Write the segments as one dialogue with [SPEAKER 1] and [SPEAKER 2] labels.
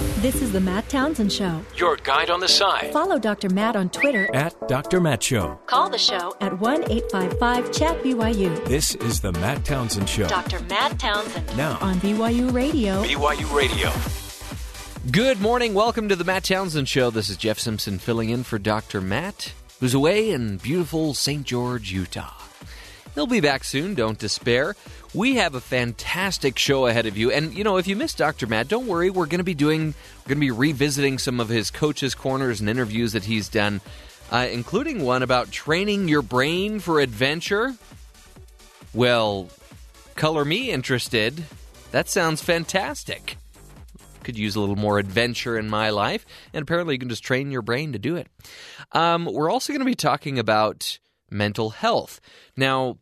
[SPEAKER 1] This is the Matt Townsend Show.
[SPEAKER 2] Your guide on the side.
[SPEAKER 1] Follow Dr. Matt on Twitter.
[SPEAKER 2] At Dr. Matt Show.
[SPEAKER 1] Call the show at 1 855 Chat BYU.
[SPEAKER 2] This is the Matt Townsend Show.
[SPEAKER 1] Dr. Matt Townsend.
[SPEAKER 2] Now
[SPEAKER 1] on BYU Radio.
[SPEAKER 2] BYU Radio.
[SPEAKER 3] Good morning. Welcome to the Matt Townsend Show. This is Jeff Simpson filling in for Dr. Matt, who's away in beautiful St. George, Utah. He'll be back soon, don't despair. We have a fantastic show ahead of you. And, you know, if you missed Dr. Matt, don't worry. We're going to be doing, we're going to be revisiting some of his coaches' corners and interviews that he's done, uh, including one about training your brain for adventure. Well, color me interested. That sounds fantastic. Could use a little more adventure in my life. And apparently, you can just train your brain to do it. Um, we're also going to be talking about mental health. Now,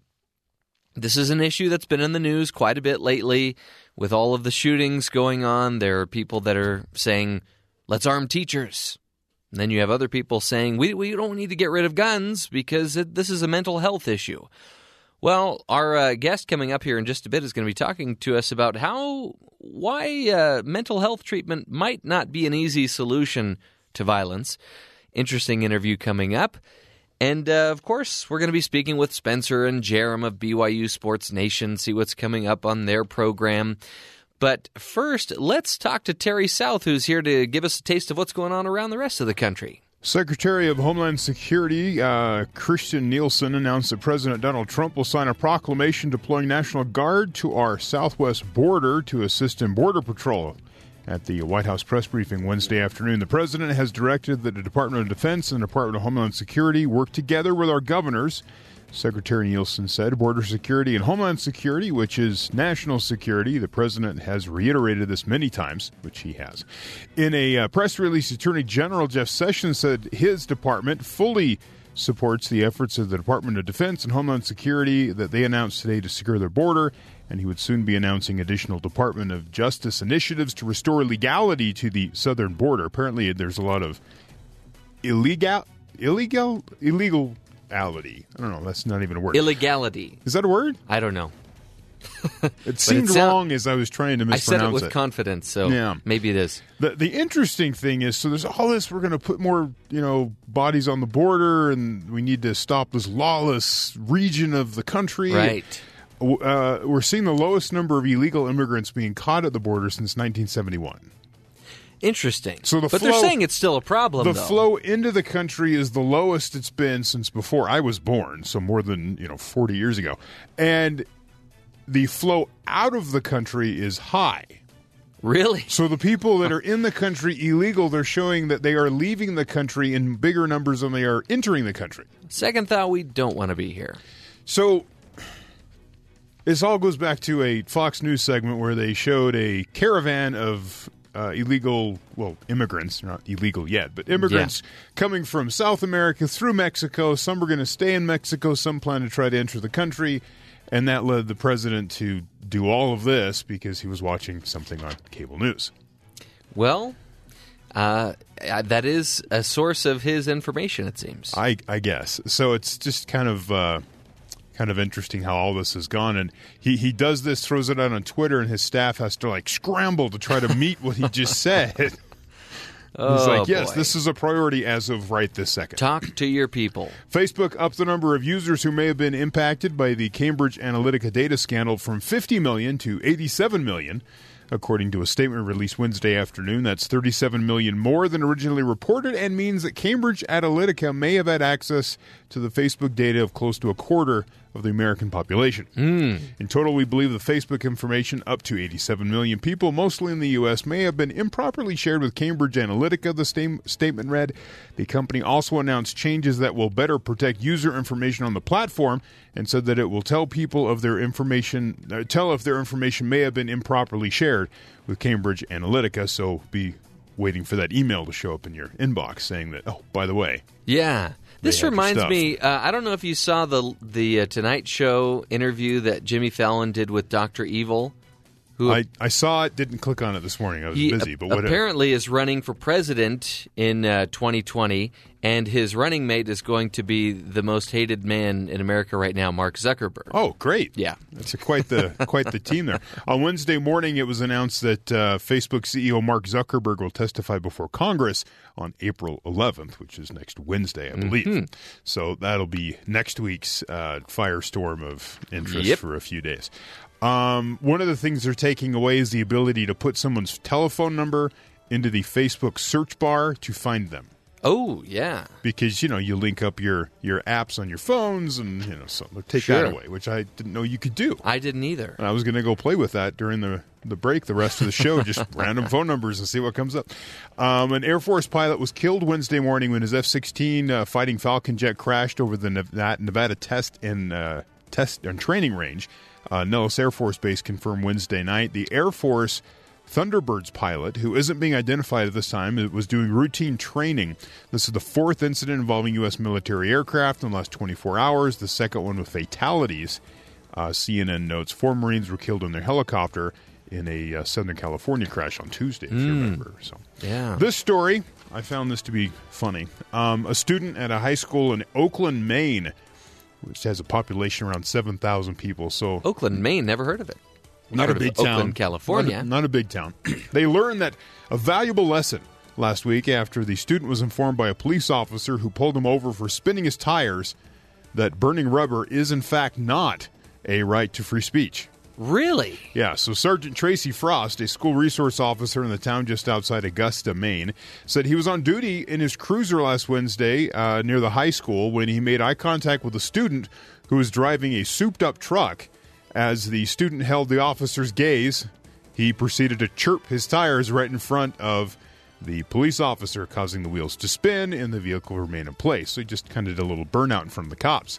[SPEAKER 3] this is an issue that's been in the news quite a bit lately with all of the shootings going on. There are people that are saying, let's arm teachers. And then you have other people saying, we, we don't need to get rid of guns because it, this is a mental health issue. Well, our uh, guest coming up here in just a bit is going to be talking to us about how, why uh, mental health treatment might not be an easy solution to violence. Interesting interview coming up. And uh, of course, we're going to be speaking with Spencer and Jarom of BYU Sports Nation, see what's coming up on their program. But first, let's talk to Terry South, who's here to give us a taste of what's going on around the rest of the country.
[SPEAKER 4] Secretary of Homeland Security uh, Kirstjen Nielsen announced that President Donald Trump will sign a proclamation deploying National Guard to our southwest border to assist in Border Patrol. At the White House press briefing Wednesday afternoon, the president has directed that the Department of Defense and the Department of Homeland Security work together with our governors. Secretary Nielsen said border security and homeland security, which is national security, the president has reiterated this many times, which he has. In a uh, press release, Attorney General Jeff Sessions said his department fully supports the efforts of the Department of Defense and Homeland Security that they announced today to secure their border and he would soon be announcing additional Department of Justice initiatives to restore legality to the southern border. Apparently, there's a lot of illegal, illegal, illegality. I don't know. That's not even a word.
[SPEAKER 3] Illegality.
[SPEAKER 4] Is that a word?
[SPEAKER 3] I don't know.
[SPEAKER 4] it seemed it sound, wrong as I was trying to mispronounce it.
[SPEAKER 3] I said it with
[SPEAKER 4] it.
[SPEAKER 3] confidence, so yeah. maybe it is.
[SPEAKER 4] The the interesting thing is, so there's all this. We're going to put more, you know, bodies on the border, and we need to stop this lawless region of the country.
[SPEAKER 3] Right
[SPEAKER 4] uh, we're seeing the lowest number of illegal immigrants being caught at the border since 1971.
[SPEAKER 3] Interesting.
[SPEAKER 4] So the
[SPEAKER 3] but
[SPEAKER 4] flow,
[SPEAKER 3] they're saying it's still a problem.
[SPEAKER 4] The
[SPEAKER 3] though.
[SPEAKER 4] flow into the country is the lowest it's been since before I was born, so more than you know 40 years ago, and the flow out of the country is high.
[SPEAKER 3] Really?
[SPEAKER 4] So the people that are in the country illegal, they're showing that they are leaving the country in bigger numbers than they are entering the country.
[SPEAKER 3] Second thought, we don't want to be here.
[SPEAKER 4] So this all goes back to a Fox News segment where they showed a caravan of uh, illegal, well, immigrants, not illegal yet, but immigrants yeah. coming from South America through Mexico. Some were going to stay in Mexico, some plan to try to enter the country. And that led the president to do all of this because he was watching something on cable news.
[SPEAKER 3] Well, uh, that is a source of his information, it seems.
[SPEAKER 4] I, I guess. So it's just kind of. Uh, kind of interesting how all this has gone. And he, he does this, throws it out on Twitter, and his staff has to like scramble to try to meet what he just said.
[SPEAKER 3] Oh,
[SPEAKER 4] He's like, yes,
[SPEAKER 3] boy.
[SPEAKER 4] this is a priority as of right this second.
[SPEAKER 3] Talk to your people.
[SPEAKER 4] Facebook upped the number of users who may have been impacted by the Cambridge Analytica data scandal from 50 million to 87 million. According to a statement released Wednesday afternoon, that's 37 million more than originally reported and means that Cambridge Analytica may have had access to the Facebook data of close to a quarter of the American population.
[SPEAKER 3] Mm.
[SPEAKER 4] In total, we believe the Facebook information, up to 87 million people, mostly in the U.S., may have been improperly shared with Cambridge Analytica, the sta- statement read. The company also announced changes that will better protect user information on the platform and said that it will tell people of their information, uh, tell if their information may have been improperly shared with Cambridge Analytica. So be waiting for that email to show up in your inbox saying that, oh, by the way.
[SPEAKER 3] Yeah. This reminds me. Uh, I don't know if you saw the the uh, Tonight Show interview that Jimmy Fallon did with Doctor Evil, who
[SPEAKER 4] I, I saw it, didn't click on it this morning. I was busy, but whatever.
[SPEAKER 3] apparently is running for president in uh, 2020, and his running mate is going to be the most hated man in America right now, Mark Zuckerberg.
[SPEAKER 4] Oh, great!
[SPEAKER 3] Yeah.
[SPEAKER 4] that's a, quite the quite the team there. On Wednesday morning, it was announced that uh, Facebook CEO Mark Zuckerberg will testify before Congress on April 11th, which is next Wednesday, I believe.
[SPEAKER 3] Mm-hmm.
[SPEAKER 4] So that'll be next week's uh, firestorm of interest
[SPEAKER 3] Yep.
[SPEAKER 4] for a few days. Um, one of the things they're taking away is the ability to put someone's telephone number into the Facebook search bar to find them.
[SPEAKER 3] Oh, yeah.
[SPEAKER 4] because you know you link up your your apps on your phones and you know so take
[SPEAKER 3] Sure.
[SPEAKER 4] that away which i didn't know you could do
[SPEAKER 3] I didn't either.
[SPEAKER 4] and i was going to go play with that during the the break the rest of the show just random phone numbers and see what comes up um, an air force pilot was killed wednesday morning when his f-16 uh, fighting falcon jet crashed over the nevada, nevada test and uh, test and training range uh, nellis air force base confirmed wednesday night the air force Thunderbirds pilot, who isn't being identified at this time, was doing routine training. This is the fourth incident involving U.S. military aircraft in the last 24 hours, the second one with fatalities. Uh, CNN notes four Marines were killed in their helicopter in a uh, Southern California crash on Tuesday, if you remember. So,
[SPEAKER 3] Yeah.
[SPEAKER 4] this story, I found this to be funny. Um, a student at a high school in Oakland, Maine, which has a population around 7,000 people. So,
[SPEAKER 3] Oakland, Maine, never heard of it.
[SPEAKER 4] Not a big town.
[SPEAKER 3] Oakland, California.
[SPEAKER 4] Not a, not a big town. they learned that a valuable lesson last week after the student was informed by a police officer who pulled him over for spinning his tires that burning rubber is in fact not a right to free speech.
[SPEAKER 3] Really?
[SPEAKER 4] Yeah, so Sergeant Tracy Frost, a school resource officer in the town just outside Augusta, Maine, said he was on duty in his cruiser last Wednesday uh, near the high school when he made eye contact with a student who was driving a souped up truck. As the student held the officer's gaze, he proceeded to chirp his tires right in front of the police officer, causing the wheels to spin and the vehicle remain in place. So he just kind of did a little burnout in front of the cops.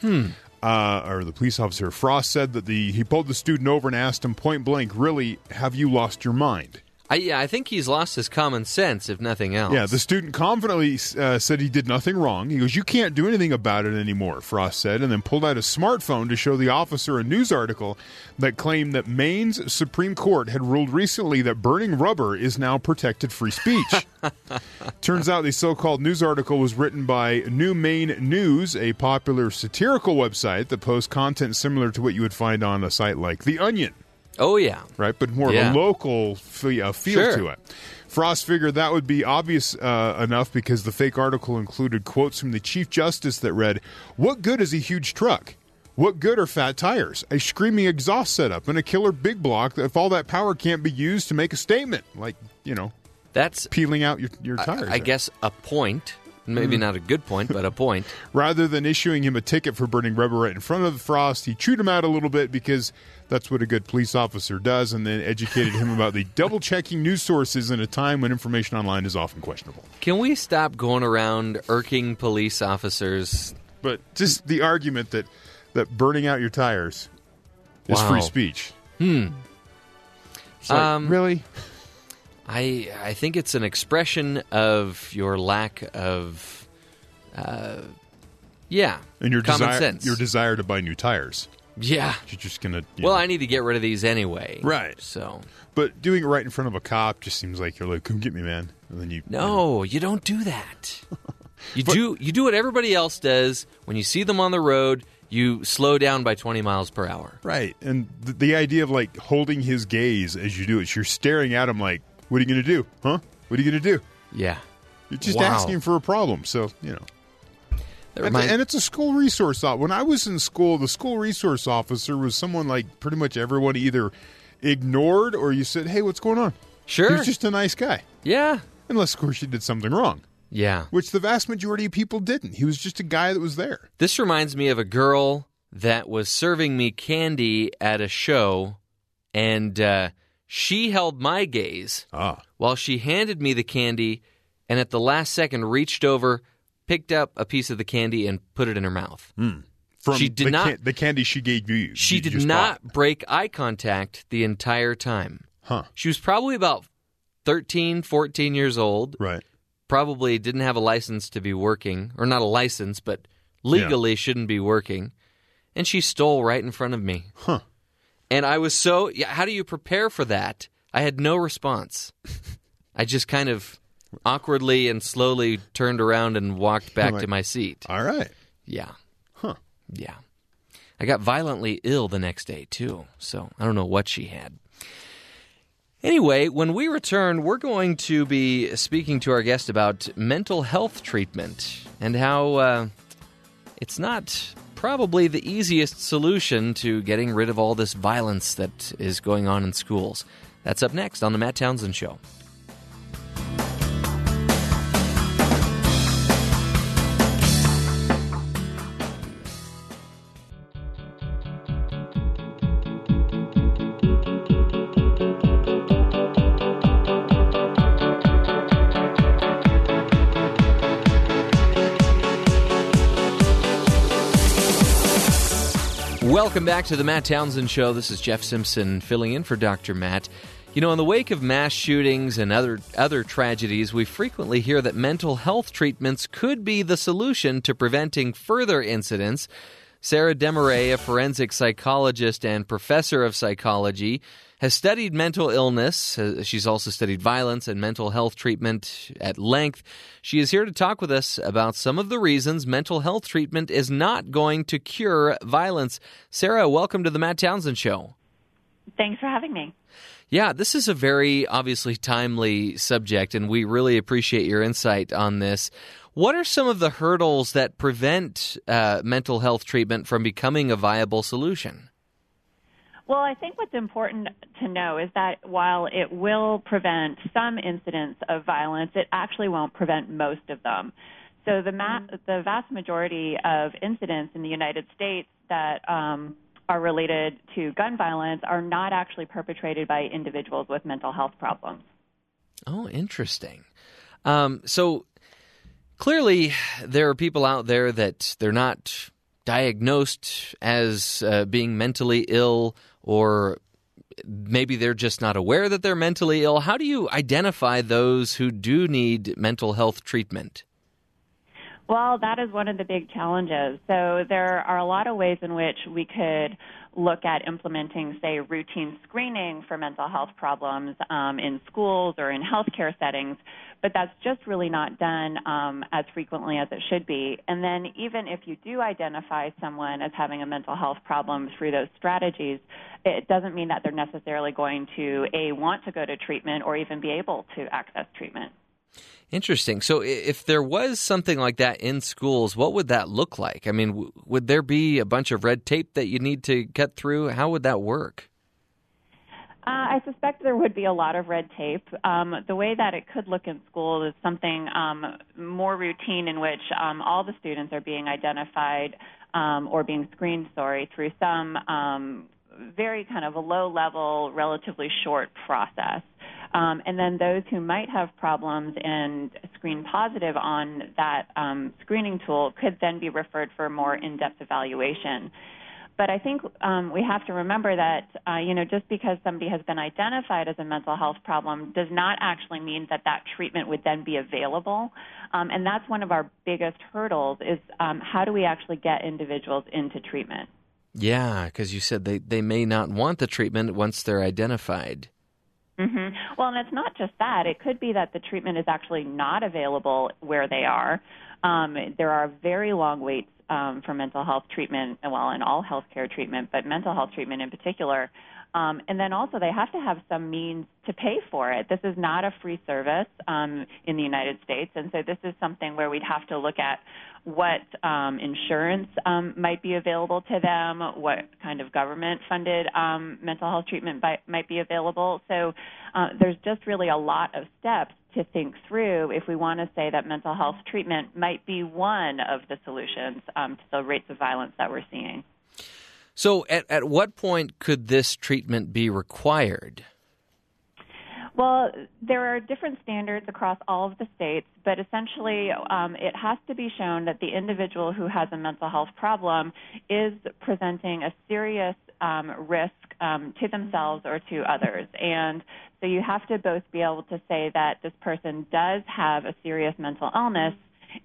[SPEAKER 4] Uh, or the police officer Frost said that the he pulled the student over and asked him point blank, "Really, have you lost your mind?"
[SPEAKER 3] I, yeah, I think he's lost his common sense, if nothing else.
[SPEAKER 4] Yeah, the student confidently uh, said he did nothing wrong. He goes, "You can't do anything about it anymore," Frost said, and then pulled out his smartphone to show the officer a news article that claimed that Maine's Supreme Court had ruled recently that burning rubber is now protected free speech. Turns out the so-called news article was written by New Maine News, a popular satirical website that posts content similar to what you would find on a site like The Onion
[SPEAKER 3] Oh, yeah.
[SPEAKER 4] right? But more
[SPEAKER 3] Yeah.
[SPEAKER 4] of a local fe- uh, feel
[SPEAKER 3] Sure.
[SPEAKER 4] to it. Frost figured that would be obvious uh, enough because the fake article included quotes from the Chief Justice that read, What good is a huge truck? What good are fat tires, a screaming exhaust setup, and a killer big block if all that power can't be used to make a statement? Like, you know,
[SPEAKER 3] That's,
[SPEAKER 4] peeling out your, your
[SPEAKER 3] I,
[SPEAKER 4] tires.
[SPEAKER 3] I
[SPEAKER 4] there.
[SPEAKER 3] guess, a point. Maybe
[SPEAKER 4] Hmm.
[SPEAKER 3] not a good point, but a point.
[SPEAKER 4] Rather than issuing him a ticket for burning rubber right in front of the Frost, he chewed him out a little bit because that's what a good police officer does, and then educated him about the double checking news sources in a time when information online is often questionable.
[SPEAKER 3] Can we stop going around irking police officers?
[SPEAKER 4] But just the argument that, that burning out your tires is
[SPEAKER 3] Wow.
[SPEAKER 4] free speech. Hmm.
[SPEAKER 3] Um,
[SPEAKER 4] really?
[SPEAKER 3] I I think it's an expression of your lack of, uh, yeah,
[SPEAKER 4] And your
[SPEAKER 3] common
[SPEAKER 4] desire,
[SPEAKER 3] sense.
[SPEAKER 4] your desire to buy new tires.
[SPEAKER 3] Yeah.
[SPEAKER 4] You're just gonna. you
[SPEAKER 3] Well,
[SPEAKER 4] know.
[SPEAKER 3] I need to get rid of these anyway.
[SPEAKER 4] Right.
[SPEAKER 3] So
[SPEAKER 4] But doing it right in front of a cop just seems like you're like, "Come get me, man," and then you. you know.
[SPEAKER 3] no, you don't do that. You do you do what everybody else does when you see them on the road. You slow down by twenty miles per hour.
[SPEAKER 4] Right. And the, the idea of like holding his gaze as you do it, you're staring at him like, what are you going to do? Huh? What are you going to do?
[SPEAKER 3] Yeah.
[SPEAKER 4] You're just
[SPEAKER 3] Wow.
[SPEAKER 4] asking for a problem. So, you know.
[SPEAKER 3] Remind-
[SPEAKER 4] and it's a school resource. When I was in school, the school resource officer was someone like pretty much everyone either ignored or you said, hey, what's going on?
[SPEAKER 3] sure.
[SPEAKER 4] He was just a nice guy.
[SPEAKER 3] yeah.
[SPEAKER 4] Unless, of course, you did something wrong,
[SPEAKER 3] Yeah.
[SPEAKER 4] which the vast majority of people didn't. He was just a guy that was there.
[SPEAKER 3] This reminds me of a girl that was serving me candy at a show, and uh, she held my gaze
[SPEAKER 4] Ah.
[SPEAKER 3] while she handed me the candy, and at the last second reached over, picked up a piece of the candy, and put it in her mouth. Hmm.
[SPEAKER 4] From
[SPEAKER 3] She did
[SPEAKER 4] the
[SPEAKER 3] not-
[SPEAKER 4] can- the candy she gave you.
[SPEAKER 3] She
[SPEAKER 4] you
[SPEAKER 3] did not
[SPEAKER 4] bought.
[SPEAKER 3] break eye contact the entire time.
[SPEAKER 4] Huh.
[SPEAKER 3] She was probably about 13, 14 years old.
[SPEAKER 4] Right.
[SPEAKER 3] Probably didn't have a license to be working, or not a license, but legally shouldn't be working. And she stole right in front of me.
[SPEAKER 4] Huh.
[SPEAKER 3] And I was so, yeah, how do you prepare for that? I had no response. I just kind of awkwardly and slowly turned around and walked back
[SPEAKER 4] like-
[SPEAKER 3] to my seat.
[SPEAKER 4] All right.
[SPEAKER 3] Yeah.
[SPEAKER 4] Huh.
[SPEAKER 3] Yeah. I got violently ill the next day, too. So I don't know what she had. Anyway, when we return, we're going to be speaking to our guest about mental health treatment and how uh, it's not probably the easiest solution to getting rid of all this violence that is going on in schools. That's up next on The Matt Townsend Show. Welcome back to the Matt Townsend Show. This is Jeff Simpson filling in for Dr. Matt. You know, in the wake of mass shootings and other other tragedies, we frequently hear that mental health treatments could be the solution to preventing further incidents. Sarah Desmarais, a forensic psychologist and professor of psychology, has studied mental illness. Uh, She's also studied violence and mental health treatment at length. She is here to talk with us about some of the reasons mental health treatment is not going to cure violence. Sarah, welcome to the Matt Townsend Show.
[SPEAKER 5] Thanks for having me.
[SPEAKER 3] Yeah, this is a very obviously timely subject, and we really appreciate your insight on this. What are some of the hurdles that prevent uh, mental health treatment from becoming a viable solution?
[SPEAKER 5] Well, I think what's important to know is that while it will prevent some incidents of violence, it actually won't prevent most of them. So the ma- the vast majority of incidents in the United States that um, are related to gun violence are not actually perpetrated by individuals with mental health problems.
[SPEAKER 3] Oh, interesting. Um, so clearly, there are people out there that they're not diagnosed as uh, being mentally ill, or maybe they're just not aware that they're mentally ill. How do you identify those who do need mental health treatment?
[SPEAKER 5] Well, that is one of the big challenges. So there are a lot of ways in which we could look at implementing, say, routine screening for mental health problems um, in schools or in healthcare settings, but that's just really not done um, as frequently as it should be. And then, even if you do identify someone as having a mental health problem through those strategies, it doesn't mean that they're necessarily going to a want to go to treatment or even be able to access treatment.
[SPEAKER 3] Interesting. So, if there was something like that in schools, what would that look like? I mean, w- would there be a bunch of red tape that you need to cut through? How would that work?
[SPEAKER 5] Uh, I suspect there would be a lot of red tape. Um, the way that it could look in school is something um, more routine in which um, all the students are being identified um, or being screened, sorry, through some um, very kind of a low level, relatively short process. Um, and then those who might have problems and screen positive on that um, screening tool could then be referred for more in-depth evaluation. But I think um, we have to remember that uh, you know just because somebody has been identified as a mental health problem does not actually mean that that treatment would then be available. Um, and that's one of our biggest hurdles is um, how do we actually get individuals into treatment?
[SPEAKER 3] Yeah, because you said they, they may not want the treatment once they're identified.
[SPEAKER 5] Hmm Well, and it's not just that. It could be that the treatment is actually not available where they are. Um, there are very long waits um, for mental health treatment, well, in all healthcare treatment, but mental health treatment in particular. Um, and then also, they have to have some means to pay for it. This is not a free service um, in the United States, and so this is something where we'd have to look at what um, insurance um, might be available to them, what kind of government-funded um, mental health treatment by, might be available. So uh, there's just really a lot of steps to think through if we want to say that mental health treatment might be one of the solutions um, to the rates of violence that we're seeing.
[SPEAKER 3] So, at, at what point could this treatment be required?
[SPEAKER 5] Well, there are different standards across all of the states, but essentially um, it has to be shown that the individual who has a mental health problem is presenting a serious um, risk um, to themselves or to others. And so you have to both be able to say that this person does have a serious mental illness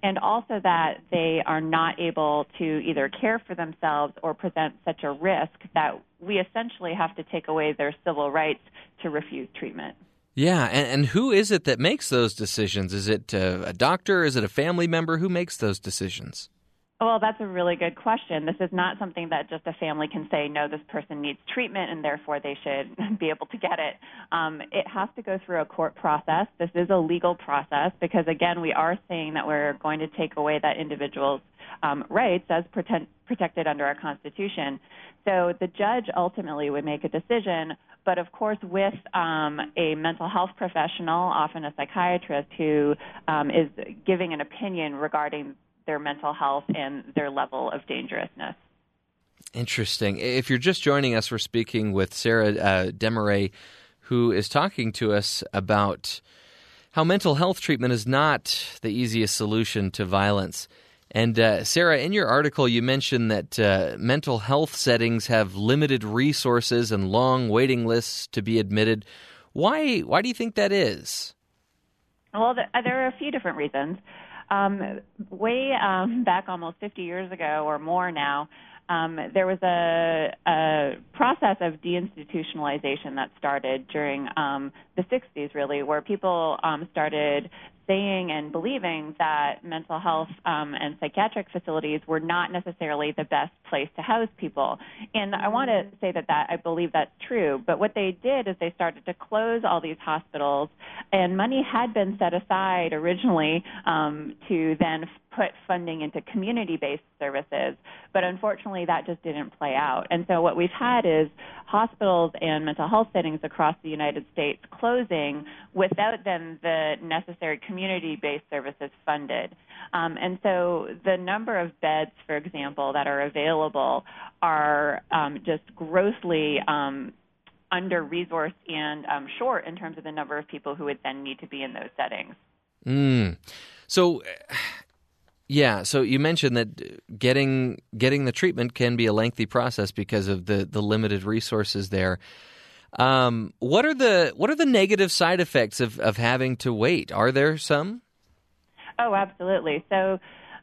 [SPEAKER 5] and also that they are not able to either care for themselves or present such a risk that we essentially have to take away their civil rights to refuse treatment.
[SPEAKER 3] Yeah, and, and who is it that makes those decisions? Is it uh, a doctor? Is it a family member? Who makes those decisions?
[SPEAKER 5] Well, that's a really good question. This is not something that just a family can say, no, this person needs treatment and therefore they should be able to get it. Um, it has to go through a court process. This is a legal process because, again, we are saying that we're going to take away that individual's um, rights as pretend, protected under our Constitution. So the judge ultimately would make a decision, but of course, with um, a mental health professional, often a psychiatrist, who um, is giving an opinion regarding their mental health and their level of dangerousness.
[SPEAKER 3] Interesting. If you're just joining us, we're speaking with Sarah uh, Desmarais, who is talking to us about how mental health treatment is not the easiest solution to violence. And uh, Sarah, in your article, you mentioned that uh, mental health settings have limited resources and long waiting lists to be admitted. Why? Why do you think that is?
[SPEAKER 5] Well, there are a few different reasons. Um, way um, back almost 50 years ago or more now, um, there was a, a, process of deinstitutionalization that started during um, the 60s, really, where people um, started saying and believing that mental health um, and psychiatric facilities were not necessarily the best place to house people. And I want to say that that I believe that's true. But what they did is they started to close all these hospitals, and money had been set aside originally um, to then put funding into community-based services. But unfortunately, that just didn't play out. And so what we've had is hospitals and mental health settings across the United States closing without then the necessary community-based services funded. Um, and so the number of beds, for example, that are available are um, just grossly um, under resourced and um, short in terms of the number of people who would then need to be in those settings.
[SPEAKER 3] Mm. So, yeah, so you mentioned that getting getting the treatment can be a lengthy process because of the, the limited resources there. Um, what are the what are the negative side effects of, of having to wait? Are there some?
[SPEAKER 5] Oh, absolutely. So,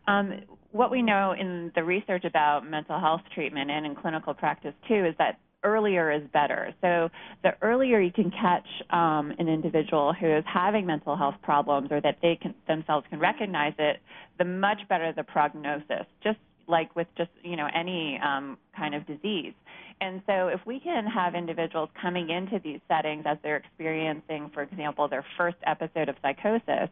[SPEAKER 5] um, what we know in the research about mental health treatment and in clinical practice too is that earlier is better. So the earlier you can catch um, an individual who is having mental health problems or that they can, themselves can recognize it, the much better the prognosis. Just like with just you know any um, kind of disease. And so, if we can have individuals coming into these settings as they're experiencing, for example, their first episode of psychosis,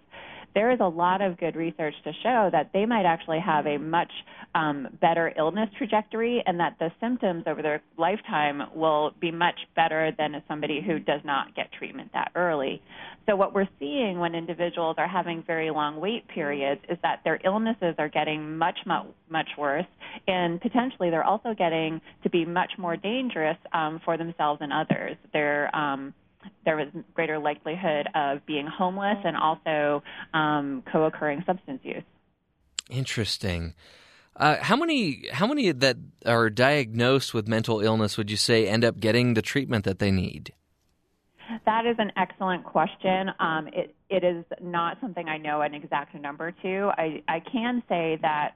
[SPEAKER 5] there is a lot of good research to show that they might actually have a much um, better illness trajectory and that the symptoms over their lifetime will be much better than somebody who does not get treatment that early. So, what we're seeing when individuals are having very long wait periods is that their illnesses are getting much, much, much worse, and potentially they're also getting to be much more dangerous um, for themselves and others. They're um, there is greater likelihood of being homeless and also um, co-occurring substance use.
[SPEAKER 3] Interesting. Uh, how many how many that are diagnosed with mental illness would you say end up getting the treatment that they need?
[SPEAKER 5] That is an excellent question. Um, it it is not something I know an exact number to. I I can say that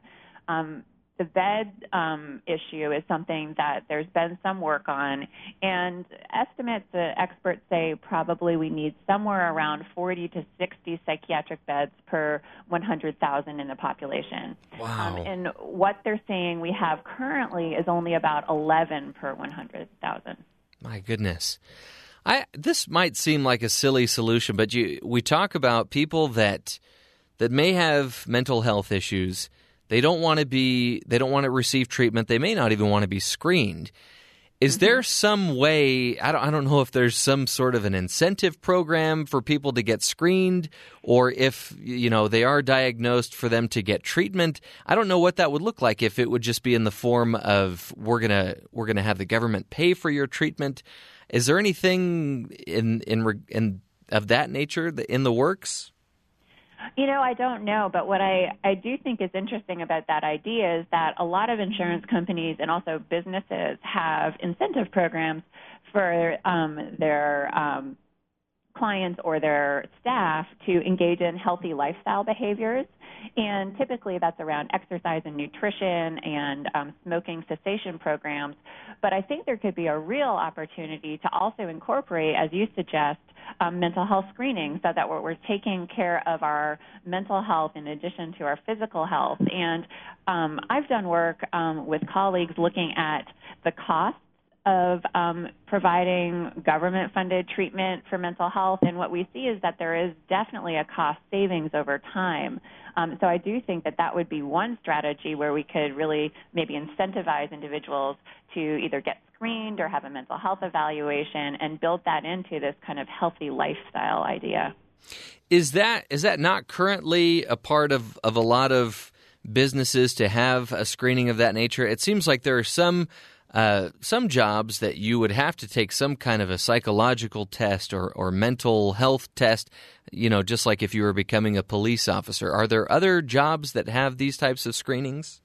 [SPEAKER 5] um, the bed um, issue is something that there's been some work on, and estimates, the experts say probably we need somewhere around 40 to 60 psychiatric beds per 100,000 in the population.
[SPEAKER 3] Wow. Um,
[SPEAKER 5] and what they're saying we have currently is only about 11 per 100,000.
[SPEAKER 3] My goodness. I this might seem like a silly solution, but you we talk about people that that may have mental health issues they don't want to be they don't want to receive treatment. They may not even want to be screened. Is mm-hmm. there some way? I don't, I don't know if there's some sort of an incentive program for people to get screened, or if you know they are diagnosed for them to get treatment. I don't know what that would look like. If it would just be in the form of we're gonna we're gonna have the government pay for your treatment. Is there anything in in in of that nature in the works?
[SPEAKER 5] You know, I don't know, but what I, I do think is interesting about that idea is that a lot of insurance companies and also businesses have incentive programs for um, their um, clients or their staff to engage in healthy lifestyle behaviors. And typically that's around exercise and nutrition and um, smoking cessation programs. But I think there could be a real opportunity to also incorporate, as you suggest, um, mental health screening so that we're, we're, taking care of our mental health in addition to our physical health. And um, I've done work um, with colleagues looking at the cost of um, providing government funded treatment for mental health. And what we see is that there is definitely a cost savings over time. Um, so I do think that that would be one strategy where we could really maybe incentivize individuals to either get screened or have a mental health evaluation and build that into this kind of healthy lifestyle idea.
[SPEAKER 3] Is that is that not currently a part of, of a lot of businesses to have a screening of that nature? It seems like there are some uh, some jobs that you would have to take some kind of a psychological test or, or mental health test, you know, just like if you were becoming a police officer. Are there other jobs that have these types of screenings?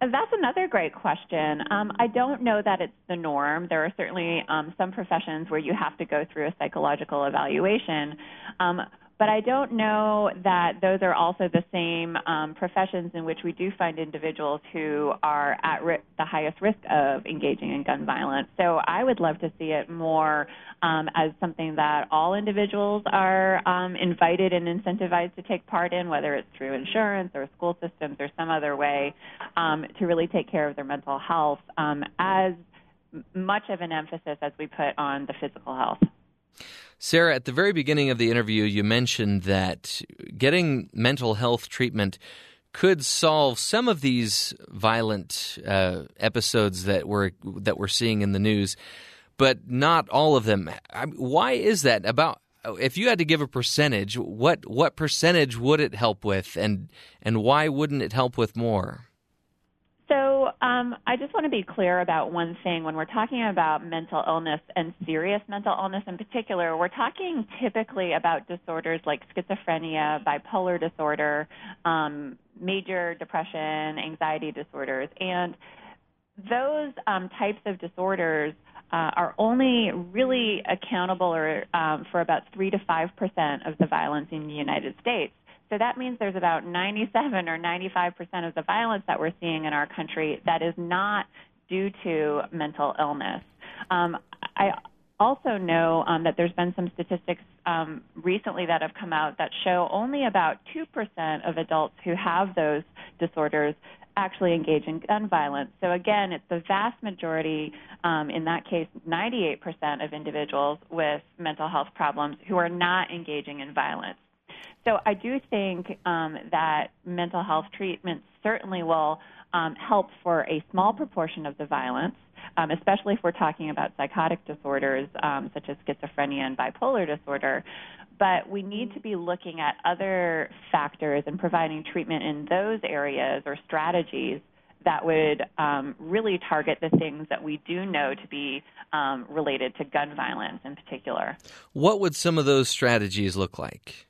[SPEAKER 5] That's another great question. Um, I don't know that it's the norm. There are certainly um, some professions where you have to go through a psychological evaluation. Um, but I don't know that those are also the same um, professions in which we do find individuals who are at ri- the highest risk of engaging in gun violence. So I would love to see it more um, as something that all individuals are um, invited and incentivized to take part in, whether it's through insurance or school systems or some other way, um, to really take care of their mental health um, as much of an emphasis as we put on the physical health.
[SPEAKER 3] Sarah, at the very beginning of the interview, you mentioned that getting mental health treatment could solve some of these violent uh, episodes that we're that we're seeing in the news, but not all of them. Why is that? About if you had to give a percentage, what what percentage would it help with, and and why wouldn't it help with more?
[SPEAKER 5] Um, I just want to be clear about one thing. When we're talking about mental illness and serious mental illness in particular, we're talking typically about disorders like schizophrenia, bipolar disorder, um, major depression, anxiety disorders. And those um, types of disorders uh, are only really accountable or, um, for about 3 to 5 percent of the violence in the United States. So that means there's about 97 or 95 percent of the violence that we're seeing in our country that is not due to mental illness. Um, I also know um, that there's been some statistics um, recently that have come out that show only about 2% of adults who have those disorders actually engage in gun violence. So again, it's the vast majority, um, in that case, 98% of individuals with mental health problems who are not engaging in violence. So I do think um, that mental health treatment certainly will um, help for a small proportion of the violence, um, especially if we're talking about psychotic disorders um, such as schizophrenia and bipolar disorder. But we need to be looking at other factors and providing treatment in those areas or strategies that would um, really target the things that we do know to be um, related to gun violence in particular.
[SPEAKER 3] What would some of those strategies look like?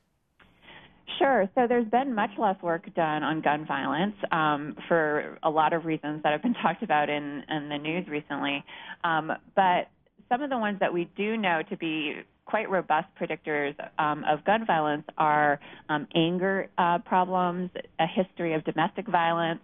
[SPEAKER 5] Sure. So there's been much less work done on gun violence um, for a lot of reasons that have been talked about in, in the news recently. Um, but some of the ones that we do know to be quite robust predictors um, of gun violence are um, anger uh, problems, a history of domestic violence,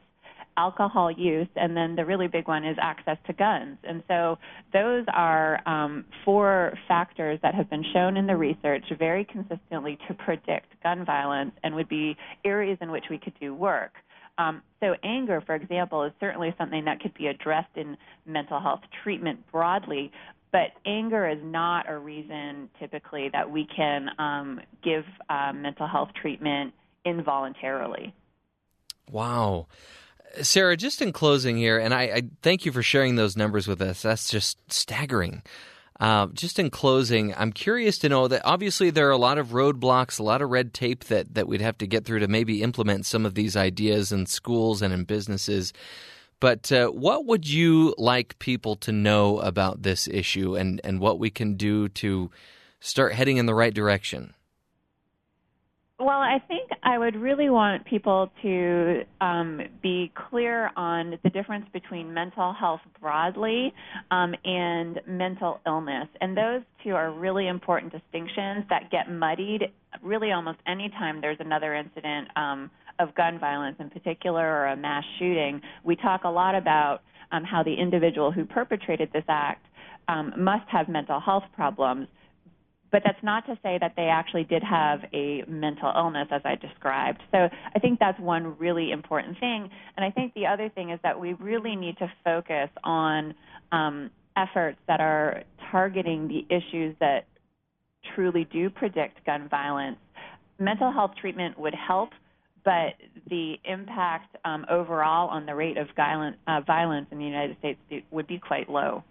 [SPEAKER 5] alcohol use, and then the really big one is access to guns. And so those are um, four factors that have been shown in the research very consistently to predict gun violence and would be areas in which we could do work. Um, so anger, for example, is certainly something that could be addressed in mental health treatment broadly, but anger is not a reason typically that we can um, give uh, mental health treatment involuntarily.
[SPEAKER 3] Wow. Sarah, just in closing here, and I, I, thank you for sharing those numbers with us. That's just staggering. Uh, just in closing, I'm curious to know that obviously there are a lot of roadblocks, a lot of red tape that, that we'd have to get through to maybe implement some of these ideas in schools and in businesses. But uh, what would you like people to know about this issue and, and what we can do to start heading in the right direction?
[SPEAKER 5] Well, I think I would really want people to um, be clear on the difference between mental health broadly um, and mental illness. And those two are really important distinctions that get muddied really almost any time there's another incident um, of gun violence in particular or a mass shooting. We talk a lot about um, how the individual who perpetrated this act um, must have mental health problems but that's not to say that they actually did have a mental illness as I described. So I think that's one really important thing. And I think the other thing is that we really need to focus on um, efforts that are targeting the issues that truly do predict gun violence. Mental health treatment would help, but the impact um, overall on the rate of violent, uh, violence in the United States would be quite low.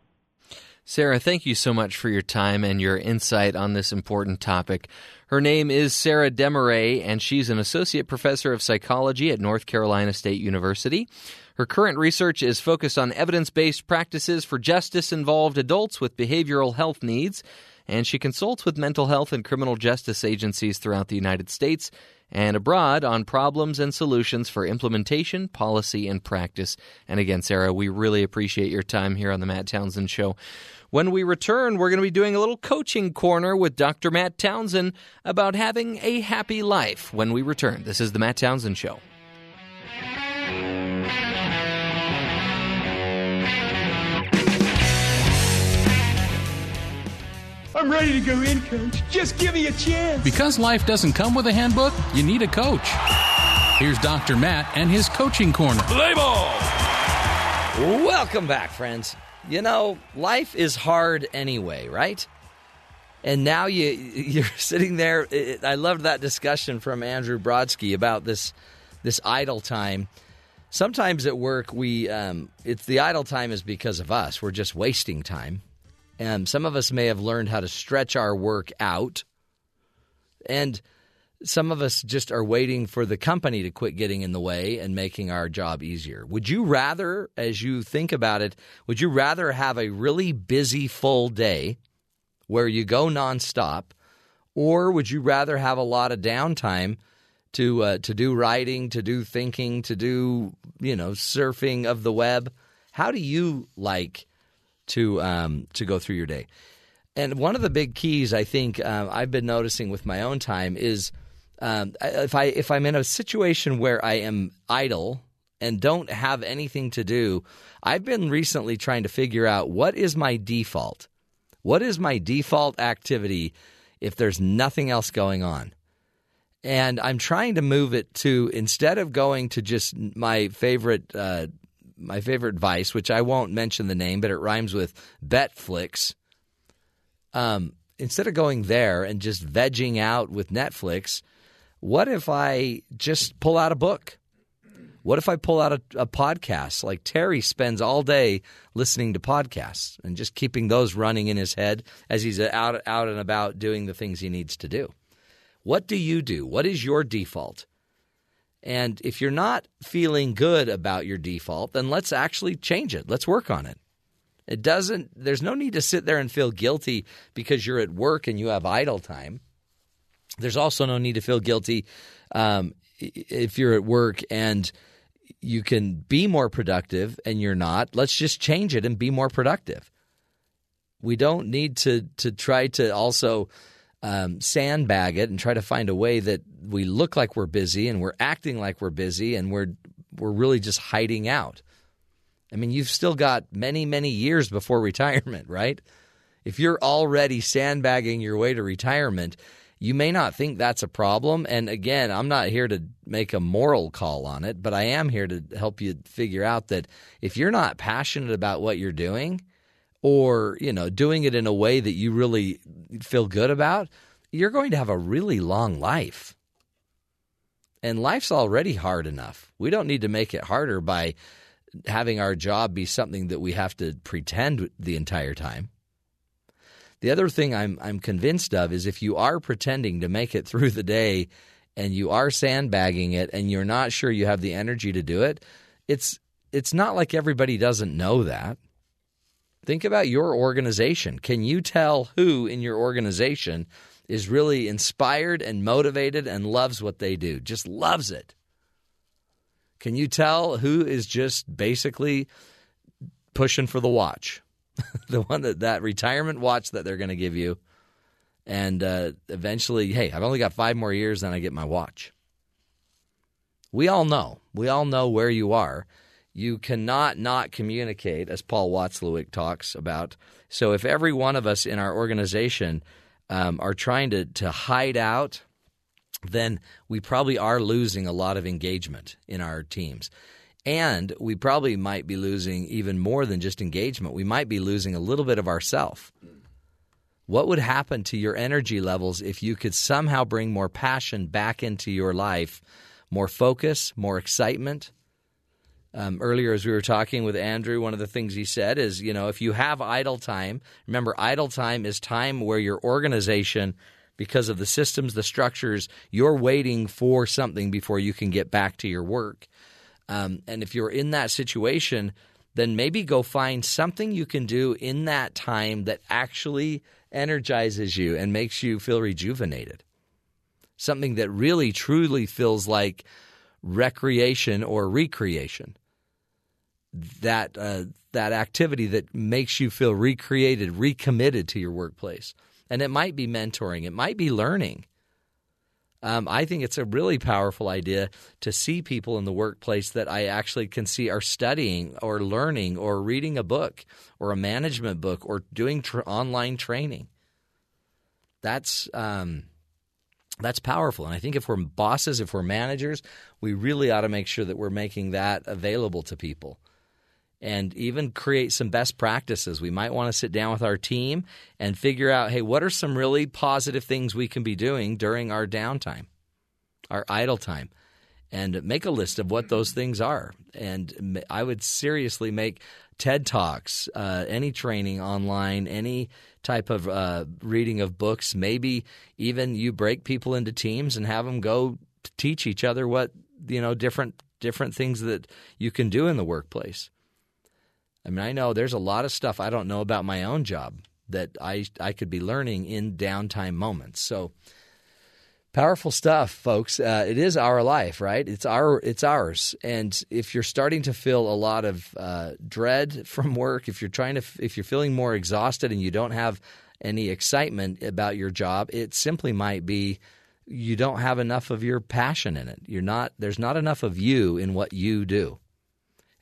[SPEAKER 3] Sarah, thank you so much for your time and your insight on this important topic. Her name is Sarah Desmarais, and she's an associate professor of psychology at North Carolina State University. Her current research is focused on evidence based practices for justice involved adults with behavioral health needs, and she consults with mental health and criminal justice agencies throughout the United States and abroad on problems and solutions for implementation, policy, and practice. And again, Sarah, we really appreciate your time here on the Matt Townsend Show. When we return, we're going to be doing a little coaching corner with Dr. Matt Townsend about having a happy life when we return. This is the Matt Townsend Show.
[SPEAKER 6] I'm ready to go in, coach. Just give me a chance.
[SPEAKER 7] Because life doesn't come with a handbook, you need a coach. Here's Dr. Matt and his coaching corner.
[SPEAKER 2] Play ball!
[SPEAKER 8] Welcome back, friends. You know, life is hard anyway, right? And now you you're sitting there. I loved that discussion from Andrew Brodsky about this this idle time. Sometimes at work, we um, it's the idle time is because of us. We're just wasting time. Um, some of us may have learned how to stretch our work out, and some of us just are waiting for the company to quit getting in the way and making our job easier. Would you rather, as you think about it, would you rather have a really busy full day where you go nonstop, or would you rather have a lot of downtime to uh, to do writing, to do thinking, to do you know surfing of the web? How do you like? To um, to go through your day. And one of the big keys I think uh, I've been noticing with my own time is um, if I if I'm in a situation where I am idle and don't have anything to do, I've been recently trying to figure out what is my default. What is my default activity if there's nothing else going on? And I'm trying to move it to instead of going to just my favorite uh, my favorite vice, which I won't mention the name, but it rhymes with Betflix. Um, instead of going there and just vegging out with Netflix, what if I just pull out a book? What if I pull out a, a, podcast? Like Terry spends all day listening to podcasts and just keeping those running in his head as he's out out and about doing the things he needs to do. What do you do? What is your default? And if you're not feeling good about your default, then let's actually change it. Let's work on it. It doesn't, there's no need to sit there and feel guilty because you're at work and you have idle time. There's also no need to feel guilty um, if you're at work and you can be more productive and you're not. Let's just change it and be more productive. We don't need to to try to also um, sandbag it and try to find a way that we look like we're busy and we're acting like we're busy and we're we're really just hiding out. I mean, you've still got many many years before retirement, right? If you're already sandbagging your way to retirement, you may not think that's a problem. And again, I'm not here to make a moral call on it, but I am here to help you figure out that if you're not passionate about what you're doing, or you know doing it in a way that you really feel good about you're going to have a really long life. And life's already hard enough. We don't need to make it harder by having our job be something that we have to pretend the entire time. The other thing I'm I'm convinced of is if you are pretending to make it through the day and you are sandbagging it and you're not sure you have the energy to do it, it's it's not like everybody doesn't know that. Think about your organization. Can you tell who in your organization is really inspired and motivated and loves what they do, just loves it. Can you tell who is just basically pushing for the watch? the one that that retirement watch that they're going to give you and uh, eventually hey i've only got five more years then i get my watch we all know we all know where you are you cannot not communicate as paul watzlawick talks about so if every one of us in our organization um, are trying to, to hide out then we probably are losing a lot of engagement in our teams and we probably might be losing even more than just engagement. We might be losing a little bit of ourself. What would happen to your energy levels if you could somehow bring more passion back into your life, more focus, more excitement? Um, earlier, as we were talking with Andrew, one of the things he said is, you know, if you have idle time, remember, idle time is time where your organization, because of the systems, the structures, you're waiting for something before you can get back to your work. Um, and if you're in that situation, then maybe go find something you can do in that time that actually energizes you and makes you feel rejuvenated. Something that really truly feels like recreation or recreation. That uh, that activity that makes you feel recreated, recommitted to your workplace. And it might be mentoring, it might be learning. Um, I think it's a really powerful idea to see people in the workplace that I actually can see are studying or learning or reading a book or a management book or doing tr- online training. That's um, that's powerful, and I think if we're bosses, if we're managers, we really ought to make sure that we're making that available to people and even create some best practices. We might want to sit down with our team and figure out hey, what are some really positive things we can be doing during our downtime, our idle time? And make a list of what those things are. And I would seriously make TED Talks, uh, any training online, any type of uh, reading of books. Maybe even you break people into teams and have them go teach each other what you know different different things that you can do in the workplace. I mean, I know there's a lot of stuff I don't know about my own job that I I could be learning in downtime moments. So powerful stuff, folks. Uh, it is our life, right? It's our it's ours. And if you're starting to feel a lot of uh, dread from work, if you're trying to if you're feeling more exhausted and you don't have any excitement about your job, it simply might be you don't have enough of your passion in it. You're not there's not enough of you in what you do.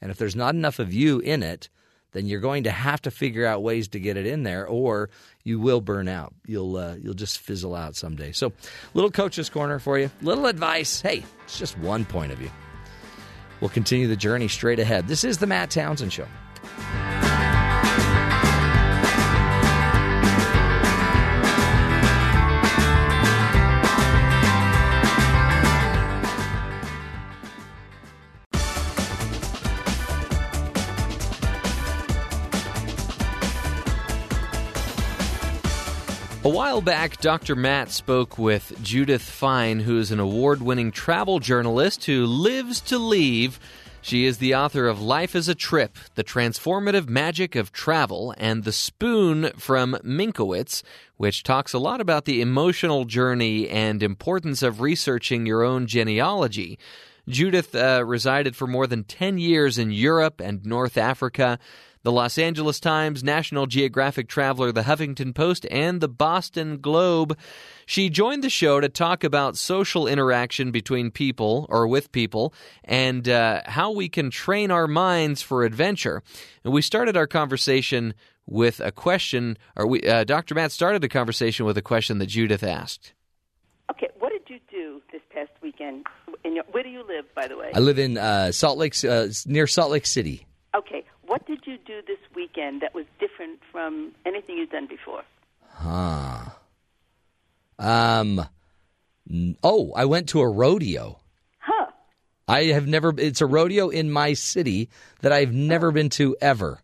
[SPEAKER 8] And if there's not enough of you in it, then you're going to have to figure out ways to get it in there, or you will burn out. You'll uh, you'll just fizzle out someday. So, little coach's corner for you. Little advice. Hey, it's just one point of view. We'll continue the journey straight ahead. This is the Matt Townsend Show.
[SPEAKER 3] While back, Dr. Matt spoke with Judith Fein, who is an award winning travel journalist who lives to leave. She is the author of Life is a Trip, The Transformative Magic of Travel, and The Spoon from Minkowitz, which talks a lot about the emotional journey and importance of researching your own genealogy. Judith uh, resided for more than 10 years in Europe and North Africa the Los Angeles Times, National Geographic Traveler, the Huffington Post, and the Boston Globe. She joined the show to talk about social interaction between people or with people and uh, how we can train our minds for adventure. And we started our conversation with a question, or we, uh, Dr. Matt started the conversation with a question that Judith asked.
[SPEAKER 9] Okay, what did you do this past weekend? Your, where do you live, by the way?
[SPEAKER 8] I live in uh, Salt Lake, uh, near Salt Lake City.
[SPEAKER 9] Okay, what did you do this weekend that was different from anything you've done before?
[SPEAKER 8] Huh. Um. Oh, I went to a rodeo.
[SPEAKER 9] Huh.
[SPEAKER 8] I have never. It's a rodeo in my city that I've never oh. been to ever.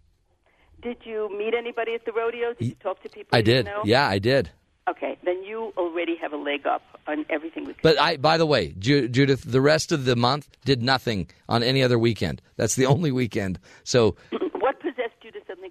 [SPEAKER 9] Did you meet anybody at the rodeo? Did you talk to people?
[SPEAKER 8] I did.
[SPEAKER 9] Know?
[SPEAKER 8] Yeah, I did.
[SPEAKER 9] Okay, then you already have a leg up on everything with.
[SPEAKER 8] But I, by the way, Ju- Judith, the rest of the month did nothing on any other weekend. That's the only weekend. So.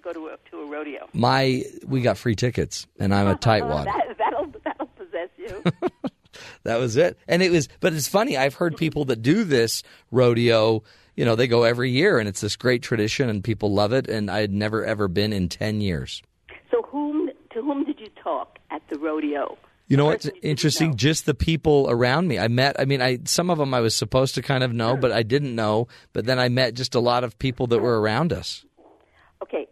[SPEAKER 9] What possessed you to go to a, to a rodeo?
[SPEAKER 8] My, we got free tickets, and I'm a tightwad.
[SPEAKER 9] that, that'll that'll possess you.
[SPEAKER 8] that was it. And it was, but it's funny. I've heard people that do this rodeo. You know, they go every year, and it's this great tradition, and people love it. And I had never ever been in ten years.
[SPEAKER 9] So, whom to whom did you talk at the rodeo?
[SPEAKER 8] You know what's
[SPEAKER 9] you
[SPEAKER 8] interesting?
[SPEAKER 9] know.
[SPEAKER 8] Just the people around me. I met. I mean, I some of them I was supposed to kind of know, but I didn't know. But then I met just a lot of people that were around us.
[SPEAKER 9] Okay,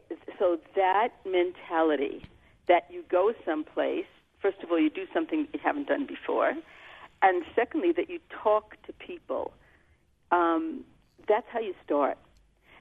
[SPEAKER 9] that mentality that you go someplace, first of all, you do something you haven't done before, and secondly, that you talk to people. Um, that's how you start.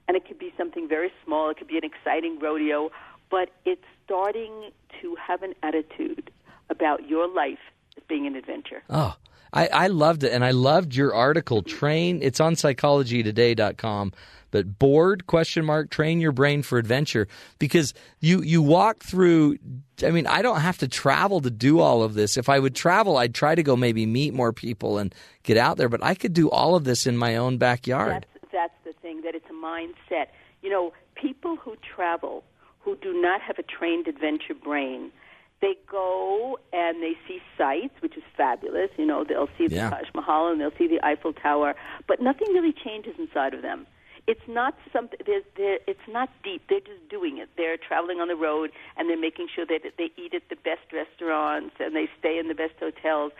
[SPEAKER 9] And it could be something very small, it could be an exciting rodeo, but it's starting to have an attitude about your life as being an adventure.
[SPEAKER 8] Oh, I, I loved it. And I loved your article, Train. It's on psychologytoday.com. But bored question mark train your brain for adventure because you you walk through I mean I don't have to travel to do all of this. If I would travel I'd try to go maybe meet more people and get out there, but I could do all of this in my own backyard.
[SPEAKER 9] That's, that's the thing, that it's a mindset. You know, people who travel, who do not have a trained adventure brain, they go and they see sights, which is fabulous. You know, they'll see the
[SPEAKER 8] Yeah.
[SPEAKER 9] Taj Mahal and they'll see the Eiffel Tower, but nothing really changes inside of them. It's not something. There's, there, it's not deep. They're just doing it. They're traveling on the road and they're making sure that they eat at the best restaurants and they stay in the best hotels.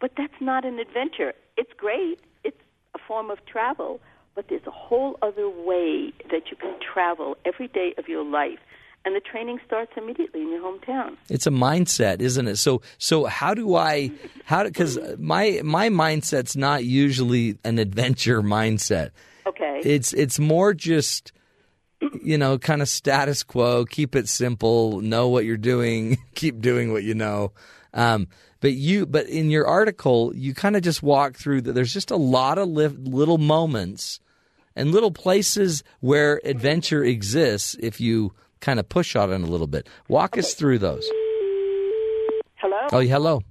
[SPEAKER 9] But that's not an adventure. It's great. It's a form of travel, but there's a whole other way that you can travel every day of your life. And the training starts immediately in your hometown.
[SPEAKER 8] It's a mindset, isn't it? So so how do I how because my my mindset's not usually an adventure mindset.
[SPEAKER 9] Okay.
[SPEAKER 8] It's it's more just you know kind of status quo. Keep it simple. Know what you're doing. Keep doing what you know. Um, but you but in your article you kind of just walk through that. There's just a lot of li- little moments and little places where adventure exists if you kind of push on it a little bit. Walk us through those.
[SPEAKER 9] Hello?
[SPEAKER 8] Oh, hello.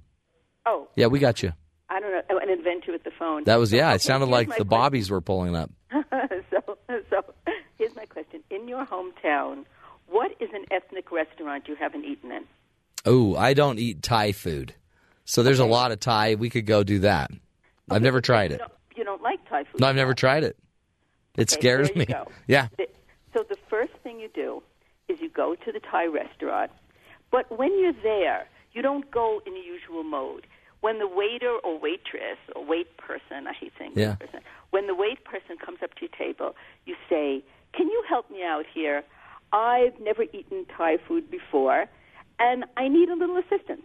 [SPEAKER 9] Oh,
[SPEAKER 8] Yeah, we got you.
[SPEAKER 9] I don't know. Oh, an adventure with the phone.
[SPEAKER 8] That was yeah.
[SPEAKER 9] Okay,
[SPEAKER 8] It sounded
[SPEAKER 9] here's
[SPEAKER 8] like the
[SPEAKER 9] question.
[SPEAKER 8] bobbies were pulling up.
[SPEAKER 9] so, here's my question: In your hometown, what is an ethnic restaurant you haven't eaten in?
[SPEAKER 8] Oh, I don't eat Thai food, so there's a lot of Thai. We could go do that. I've never tried
[SPEAKER 9] You
[SPEAKER 8] it.
[SPEAKER 9] don't, you don't like Thai food?
[SPEAKER 8] No, I've never tried it. It
[SPEAKER 9] Okay,
[SPEAKER 8] scares me.
[SPEAKER 9] go.
[SPEAKER 8] Yeah.
[SPEAKER 9] So the first thing you do is you go to the Thai restaurant, but when you're there, you don't go in the usual mode. When the waiter or waitress or wait person, I hate saying
[SPEAKER 8] Yeah.
[SPEAKER 9] person, when the wait person comes up to your table, you say, "Can you help me out here? I've never eaten Thai food before, and I need a little assistance."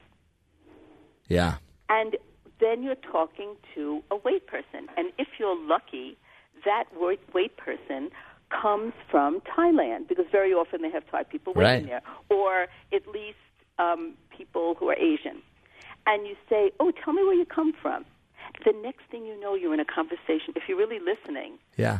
[SPEAKER 8] Yeah.
[SPEAKER 9] And then you're talking to a wait person. And if you're lucky, that wait, wait person comes from Thailand because very often they have Thai people waiting
[SPEAKER 8] Right.
[SPEAKER 9] there, or at least um, people who are Asian. And you say, Oh, tell me where you come from. The next thing you know, you're in a conversation. If you're really listening,
[SPEAKER 8] Yeah.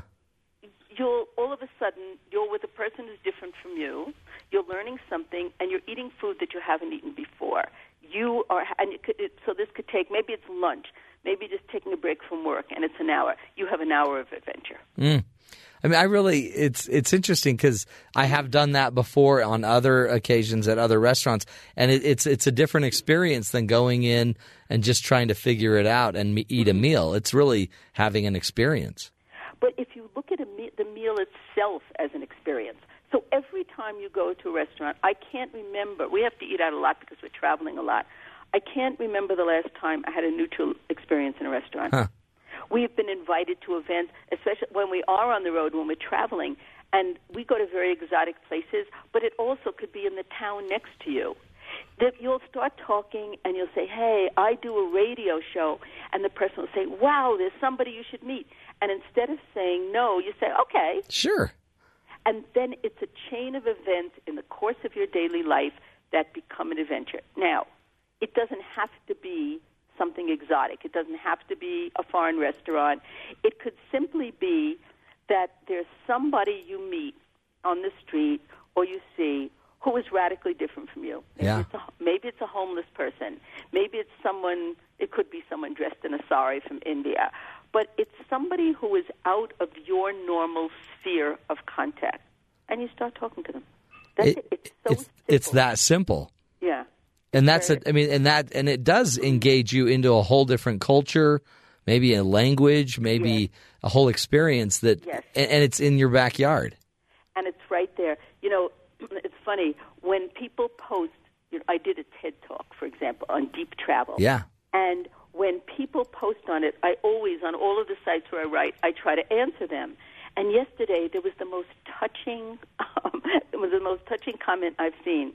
[SPEAKER 9] you'll all of a sudden you're with a person who's different from you. You're learning something, and you're eating food that you haven't eaten before. You are, and it could, it, so this could take maybe it's lunch, maybe just taking a break from work, and it's an hour. You have an hour of adventure.
[SPEAKER 8] Mm. I mean, I really it's it's interesting because I have done that before on other occasions at other restaurants, and it, it's it's a different experience than going in and just trying to figure it out and me- eat a mm-hmm. meal. It's really having an experience.
[SPEAKER 9] But if you look at a me- the meal itself as an experience, so every time you go to a restaurant, I can't remember. We have to eat out a lot because we're traveling a lot. I can't remember the last time I had a neutral experience in a restaurant.
[SPEAKER 8] Huh.
[SPEAKER 9] We've been invited to events, especially when we are on the road, when we're traveling, and we go to very exotic places, but it also could be in the town next to you. That you'll start talking and you'll say, Hey, I do a radio show. And the person will say, Wow, there's somebody you should meet. And instead of saying no, you say, Okay.
[SPEAKER 8] Sure.
[SPEAKER 9] And then it's a chain of events in the course of your daily life that become an adventure. Now, it doesn't have to be something exotic. It doesn't have to be a foreign restaurant. It could simply be that there's somebody you meet on the street or you see who is radically different from you. Maybe,
[SPEAKER 8] Yeah.
[SPEAKER 9] it's, a, maybe it's a homeless person. Maybe it's someone, it could be someone dressed in a sari from India. But it's somebody who is out of your normal sphere of contact. And you start talking to them. That's it.
[SPEAKER 8] It-
[SPEAKER 9] It's so
[SPEAKER 8] it's it's that simple. And that's a, I mean, and that, and it does engage you into a whole different culture, maybe a language, maybe
[SPEAKER 9] Yes.
[SPEAKER 8] a whole experience that,
[SPEAKER 9] Yes.
[SPEAKER 8] and, and it's in your backyard.
[SPEAKER 9] and it's right there. You know, it's funny when people post. You know, I did a TED talk, for example, on deep travel.
[SPEAKER 8] Yeah.
[SPEAKER 9] And when people post on it, I always, on all of the sites where I write, I try to answer them. And yesterday, there was the most touching, um, it was the most touching comment I've seen.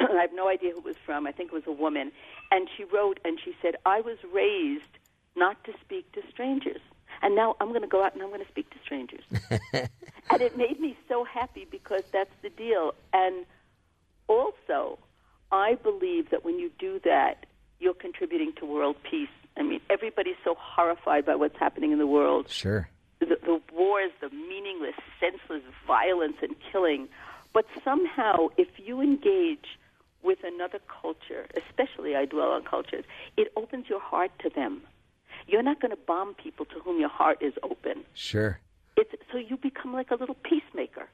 [SPEAKER 9] I have no idea who it was from. I think it was a woman. And she wrote, and she said, I was raised not to speak to strangers. And now I'm going to go out and I'm going to speak to strangers. and it made me so happy because that's the deal. And also, I believe that when you do that, you're contributing to world peace. I mean, everybody's so horrified by what's happening in the world.
[SPEAKER 8] Sure.
[SPEAKER 9] The, the wars, the meaningless, senseless violence and killing. But somehow, if you engage with another culture, especially I dwell on cultures, it opens your heart to them. You're not going to bomb people to whom your heart is open.
[SPEAKER 8] Sure.
[SPEAKER 9] It's, so you become like a little peacemaker.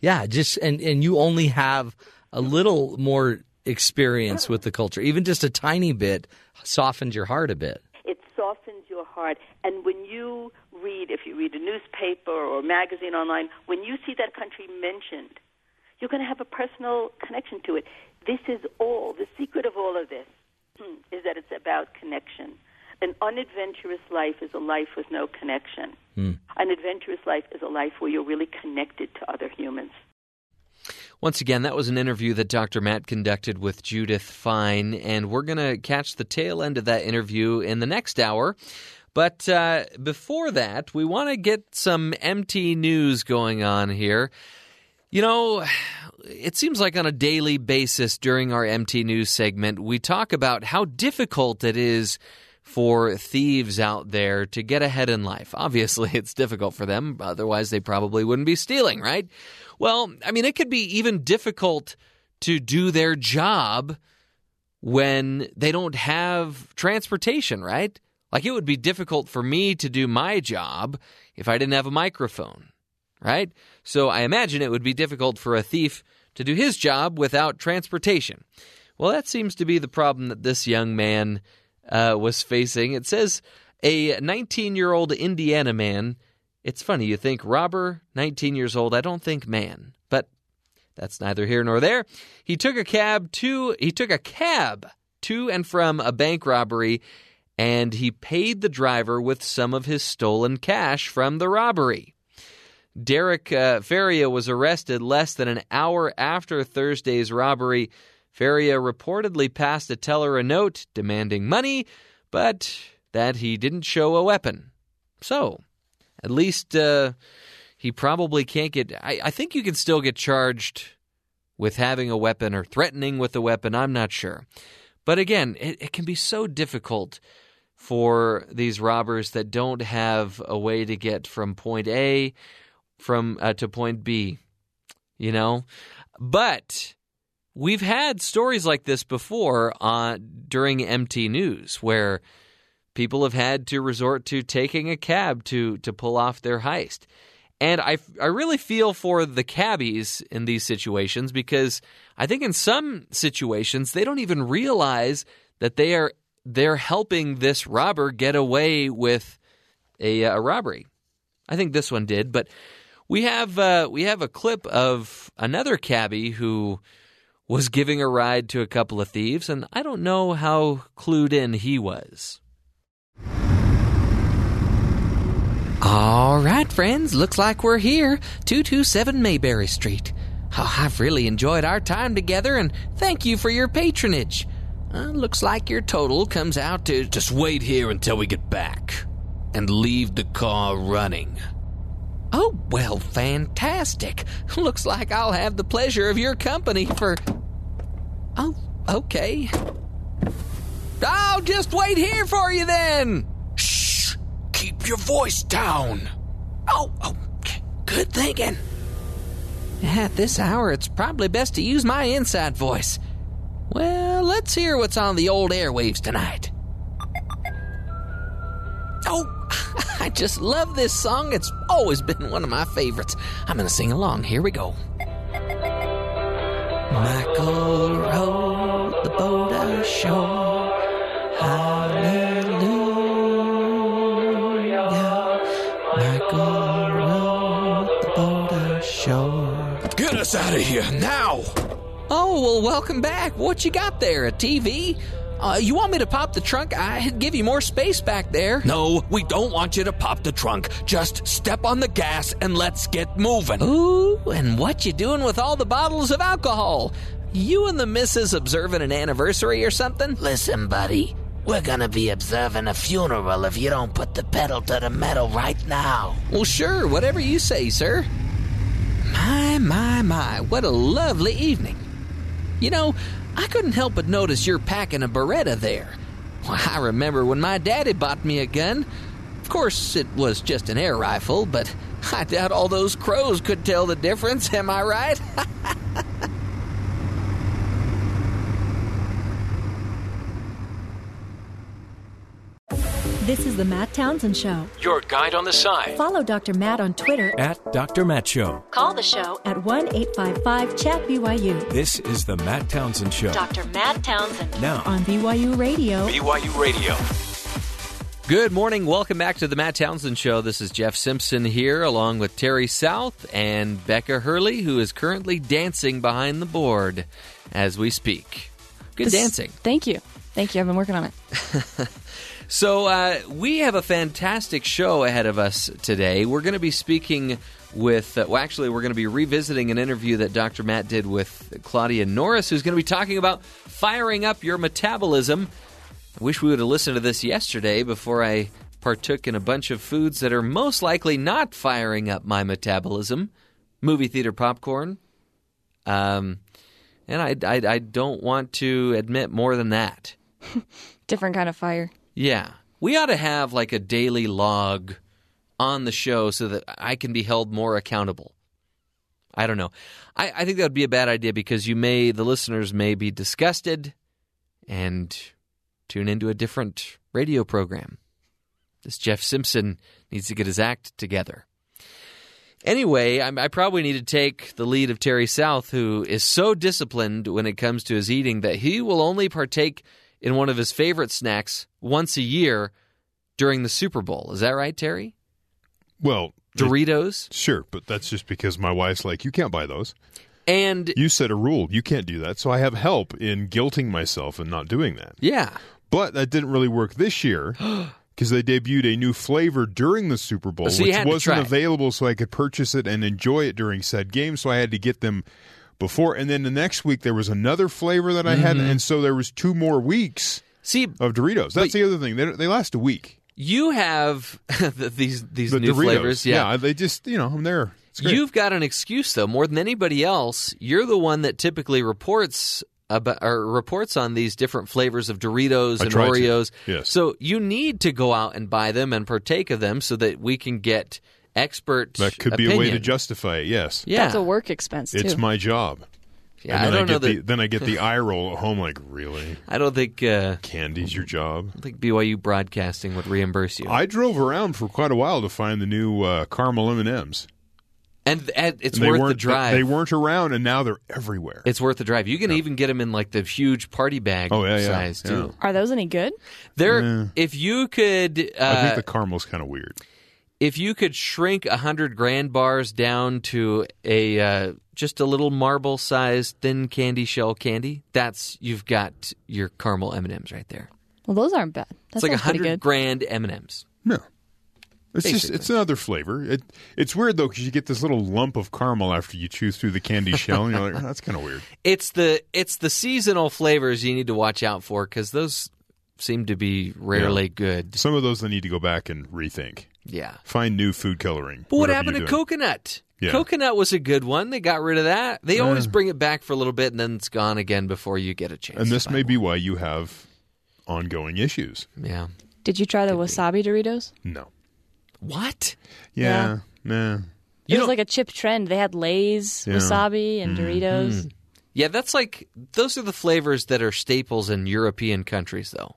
[SPEAKER 8] Yeah, just and and you only have a little more experience with the culture, even just a tiny bit softens your heart a bit.
[SPEAKER 9] It softens your heart. And when you read, if you read a newspaper or magazine online, when you see that country mentioned, you're going to have a personal connection to it. This is all, the secret of all of this is that it's about connection. An unadventurous life is a life with no connection. An adventurous life is a life where you're really connected to other humans.
[SPEAKER 3] Once again, that was an interview that Dr. Matt conducted with Judith Fein, and we're going to catch the tail end of that interview in the next hour. But uh, before that, we want to get some MT News going on here. You know, it seems like on a daily basis during our MT News segment, we talk about how difficult it is for thieves out there to get ahead in life. Obviously, it's difficult for them, otherwise, they probably wouldn't be stealing, right? Well, I mean, it could be even difficult to do their job when they don't have transportation, right? Like it would be difficult for me to do my job if I didn't have a microphone, right? So I imagine it would be difficult for a thief to do his job without transportation. Well, that seems to be the problem that this young man uh, was facing. It says a 19 year old Indiana man. It's funny, you think robber, 19 years old. I don't think man, but that's neither here nor there. He took a cab to he took a cab to and from a bank robbery and he paid the driver with some of his stolen cash from the robbery. Derek uh, Feria was arrested less than an hour after Thursday's robbery. Feria reportedly passed a teller a note demanding money, but that he didn't show a weapon. So, at least uh, he probably can't get. I, I think you can still get charged with having a weapon or threatening with a weapon. I'm not sure. But again, it, it can be so difficult for these robbers that don't have a way to get from point A from uh, to point B. You know, but we've had stories like this before uh, during MT News where people have had to resort to taking a cab to to pull off their heist. And I, I really feel for the cabbies in these situations because I think in some situations they don't even realize that they are they're helping this robber get away with a, a robbery. I think this one did, but we have uh, we have a clip of another cabbie who was giving a ride to a couple of thieves, and I don't know how clued in he was.
[SPEAKER 10] All right, friends, looks like we're here, 227 Mayberry Street. Oh, I've really enjoyed our time together, and thank you for your patronage. Uh, looks like your total comes out to.
[SPEAKER 2] Just wait here until we get back and leave the car running.
[SPEAKER 10] Oh, well, fantastic. Looks like I'll have the pleasure of your company for. Oh, okay. I'll just wait here for you then.
[SPEAKER 2] Shh! Keep your voice down.
[SPEAKER 10] Oh, oh, good thinking. At this hour, it's probably best to use my inside voice. Well, let's hear what's on the old airwaves tonight. Oh, I just love this song. It's always been one of my favorites. I'm going to sing along. Here we go. Michael rowed the boat ashore. Hallelujah. Michael wrote the border shore.
[SPEAKER 2] Get us out of here now!
[SPEAKER 10] Oh, well, welcome back. What you got there? A TV? Uh, you want me to pop the trunk? I'd give you more space back there.
[SPEAKER 2] No, we don't want you to pop the trunk. Just step on the gas and let's get moving.
[SPEAKER 10] Ooh, and what you doing with all the bottles of alcohol? You and the missus observing an anniversary or something?
[SPEAKER 11] Listen, buddy, we're gonna be observing a funeral if you don't put the pedal to the metal right now.
[SPEAKER 10] Well, sure, whatever you say, sir. My, my, my, what a lovely evening. You know, I couldn't help but notice you're packing a Beretta there. Well, I remember when my daddy bought me a gun. Of course, it was just an air rifle, but I doubt all those crows could tell the difference, am I right?
[SPEAKER 1] This is the Matt Townsend Show.
[SPEAKER 12] Your guide on the side.
[SPEAKER 1] Follow Dr. Matt on Twitter
[SPEAKER 12] At Dr. Matt Show.
[SPEAKER 1] Call the show at 1 855 Chat BYU.
[SPEAKER 12] This is the Matt Townsend Show.
[SPEAKER 1] Dr. Matt Townsend
[SPEAKER 12] Now.
[SPEAKER 1] on BYU Radio.
[SPEAKER 12] BYU Radio.
[SPEAKER 3] Good morning. Welcome back to the Matt Townsend Show. This is Jeff Simpson here, along with Terry South and Becca Hurley, who is currently dancing behind the board as we speak. Good
[SPEAKER 13] This-
[SPEAKER 3] dancing.
[SPEAKER 13] Thank you. Thank you. I've been working on it.
[SPEAKER 3] So, uh, we have a fantastic show ahead of us today. We're going to be speaking with, uh, well, actually, we're going to be revisiting an interview that Dr. Matt did with Claudia Norris, who's going to be talking about firing up your metabolism. I wish we would have listened to this yesterday before I partook in a bunch of foods that are most likely not firing up my metabolism movie theater popcorn. Um, and I, I, I don't want to admit more than that.
[SPEAKER 13] Different kind of fire.
[SPEAKER 3] Yeah. We ought to have like a daily log on the show so that I can be held more accountable. I don't know. I, I think that would be a bad idea because you may, the listeners may be disgusted and tune into a different radio program. This Jeff Simpson needs to get his act together. Anyway, I, I probably need to take the lead of Terry South, who is so disciplined when it comes to his eating that he will only partake in one of his favorite snacks once a year during the Super Bowl. Is that right, Terry?
[SPEAKER 4] Well,
[SPEAKER 3] Doritos?
[SPEAKER 4] sure, but that's just because my wife's like, you can't buy those.
[SPEAKER 3] And
[SPEAKER 4] You set a rule. You can't do that. So I have help in guilting myself and not doing that.
[SPEAKER 3] yeah,
[SPEAKER 4] But that didn't really work this year because they debuted a new flavor during the Super Bowl,
[SPEAKER 3] So
[SPEAKER 4] which wasn't available so I could purchase it and enjoy it during said game. So I had to get them before. And then the next week there was another flavor that I had,
[SPEAKER 3] Mhm.
[SPEAKER 4] and so there was two more weeks
[SPEAKER 3] See,
[SPEAKER 4] of Doritos. That's the other thing. They, they last a week.
[SPEAKER 3] you have the- these these
[SPEAKER 4] The
[SPEAKER 3] new
[SPEAKER 4] Doritos,
[SPEAKER 3] flavors. Yeah.
[SPEAKER 4] they just you know I'm there.
[SPEAKER 3] You've got an excuse though, more than anybody else. You're the one that typically reports about or reports on these different flavors of Doritos and
[SPEAKER 4] to.
[SPEAKER 3] Oreos.
[SPEAKER 4] Yes.
[SPEAKER 3] So you need to go out and buy them and partake of them so that we can get expert
[SPEAKER 4] that could be a way to justify it. Yes.
[SPEAKER 3] Yeah.
[SPEAKER 13] That's a work expense too.
[SPEAKER 4] It's my job.
[SPEAKER 3] Yeah,
[SPEAKER 4] and
[SPEAKER 3] I don't know
[SPEAKER 4] get the,
[SPEAKER 3] that-
[SPEAKER 4] then I get the eye roll at home like, really?
[SPEAKER 3] I don't think uh,
[SPEAKER 4] Candy's your job.
[SPEAKER 3] I don't think BYU Broadcasting would reimburse you.
[SPEAKER 4] I drove around for quite a while to find the new uh, caramel M and M's.
[SPEAKER 3] and, and it's
[SPEAKER 4] They
[SPEAKER 3] worth the
[SPEAKER 4] weren't-
[SPEAKER 3] drive.
[SPEAKER 4] They weren't around, and now they're everywhere.
[SPEAKER 3] It's worth the drive. You can even get them in like the huge party bag
[SPEAKER 4] Oh, yeah, yeah,
[SPEAKER 3] size
[SPEAKER 4] yeah.
[SPEAKER 3] too.
[SPEAKER 13] Are those any good?
[SPEAKER 3] There,
[SPEAKER 4] Yeah.
[SPEAKER 3] if you could, uh,
[SPEAKER 4] I think the caramel's kind of weird.
[SPEAKER 3] If you could shrink a hundred grand bars down to a uh, just a little marble sized thin candy shell candy, that's you've got your caramel M and M's right there.
[SPEAKER 13] Well, those aren't bad. That
[SPEAKER 3] it's like a hundred grand M and M's.
[SPEAKER 4] No. It's just it's another flavor. It it's weird though because you get this little lump of caramel after you chew through the candy shell, and you're like, "Oh, that's kind of weird.
[SPEAKER 3] It's the it's the seasonal flavors you need to watch out for because those seem to be rarely
[SPEAKER 4] Yeah.
[SPEAKER 3] good.
[SPEAKER 4] Some of those I need to go back and rethink.
[SPEAKER 3] Yeah.
[SPEAKER 4] Find new food coloring.
[SPEAKER 3] But what happened to coconut?
[SPEAKER 4] Yeah.
[SPEAKER 3] Coconut was a good one. They got rid of that. They
[SPEAKER 4] Uh.
[SPEAKER 3] always bring it back for a little bit and then it's gone again before you get a chance.
[SPEAKER 4] And
[SPEAKER 3] to
[SPEAKER 4] this
[SPEAKER 3] buy
[SPEAKER 4] may
[SPEAKER 3] more.
[SPEAKER 4] be why you have ongoing issues.
[SPEAKER 3] Yeah.
[SPEAKER 13] Did you try the wasabi Doritos?
[SPEAKER 4] No.
[SPEAKER 3] What?
[SPEAKER 4] Yeah. Nah.
[SPEAKER 13] it was like a chip trend. They had Lay's,
[SPEAKER 4] Yeah.
[SPEAKER 13] wasabi, and Doritos.
[SPEAKER 3] Mm. Yeah, that's like those are the flavors that are staples in European countries though.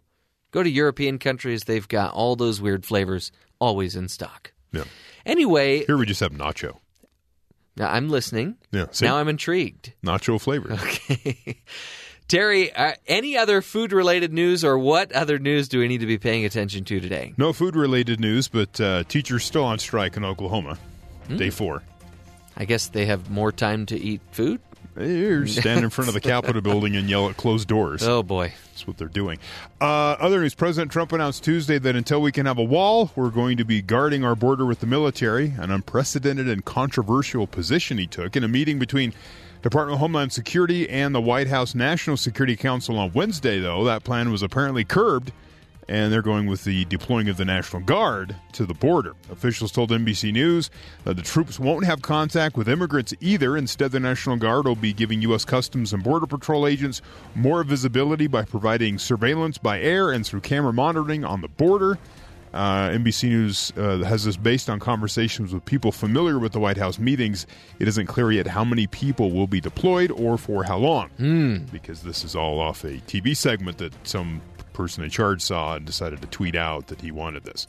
[SPEAKER 3] Go to European countries, they've got all those weird flavors always in stock.
[SPEAKER 4] Yeah.
[SPEAKER 3] Anyway,
[SPEAKER 4] Here we just have nacho.
[SPEAKER 3] now I'm listening.
[SPEAKER 4] Yeah. See?
[SPEAKER 3] Now I'm intrigued.
[SPEAKER 4] nacho flavor.
[SPEAKER 3] Okay. Terry, uh, any other food related news or what other news do we need to be paying attention to today?
[SPEAKER 4] No food related news, but uh, teachers still on strike in Oklahoma.
[SPEAKER 3] Hmm.
[SPEAKER 4] Day four.
[SPEAKER 3] I guess they have more time to eat food.
[SPEAKER 4] They stand in front of the Capitol building and yell at closed doors.
[SPEAKER 3] Oh boy,
[SPEAKER 4] that's what they're doing. Uh, other news: President Trump announced Tuesday that until we can have a wall, we're going to be guarding our border with the military. An unprecedented and controversial position he took in a meeting between Department of Homeland Security and the White House National Security Council on Wednesday. Though that plan was apparently curbed and they're going with the deploying of the National Guard to the border. Officials told NBC News that the troops won't have contact with immigrants either. Instead, the National Guard will be giving U.S. Customs and Border Patrol agents more visibility by providing surveillance by air and through camera monitoring on the border. Uh, NBC News uh, has this based on conversations with people familiar with the White House meetings. It isn't clear yet how many people will be deployed or for how long,
[SPEAKER 3] mm.
[SPEAKER 4] because this is all off a TV segment that some person in charge saw and decided to tweet out that he wanted this.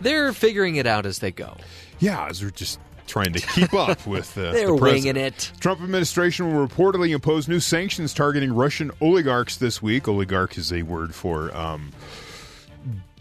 [SPEAKER 3] They're figuring it out as they go.
[SPEAKER 4] Yeah, as they're just trying to keep up with uh,
[SPEAKER 3] they're
[SPEAKER 4] the
[SPEAKER 3] winging it.
[SPEAKER 4] Trump administration will reportedly impose new sanctions targeting Russian oligarchs this week. Oligarch is a word for um,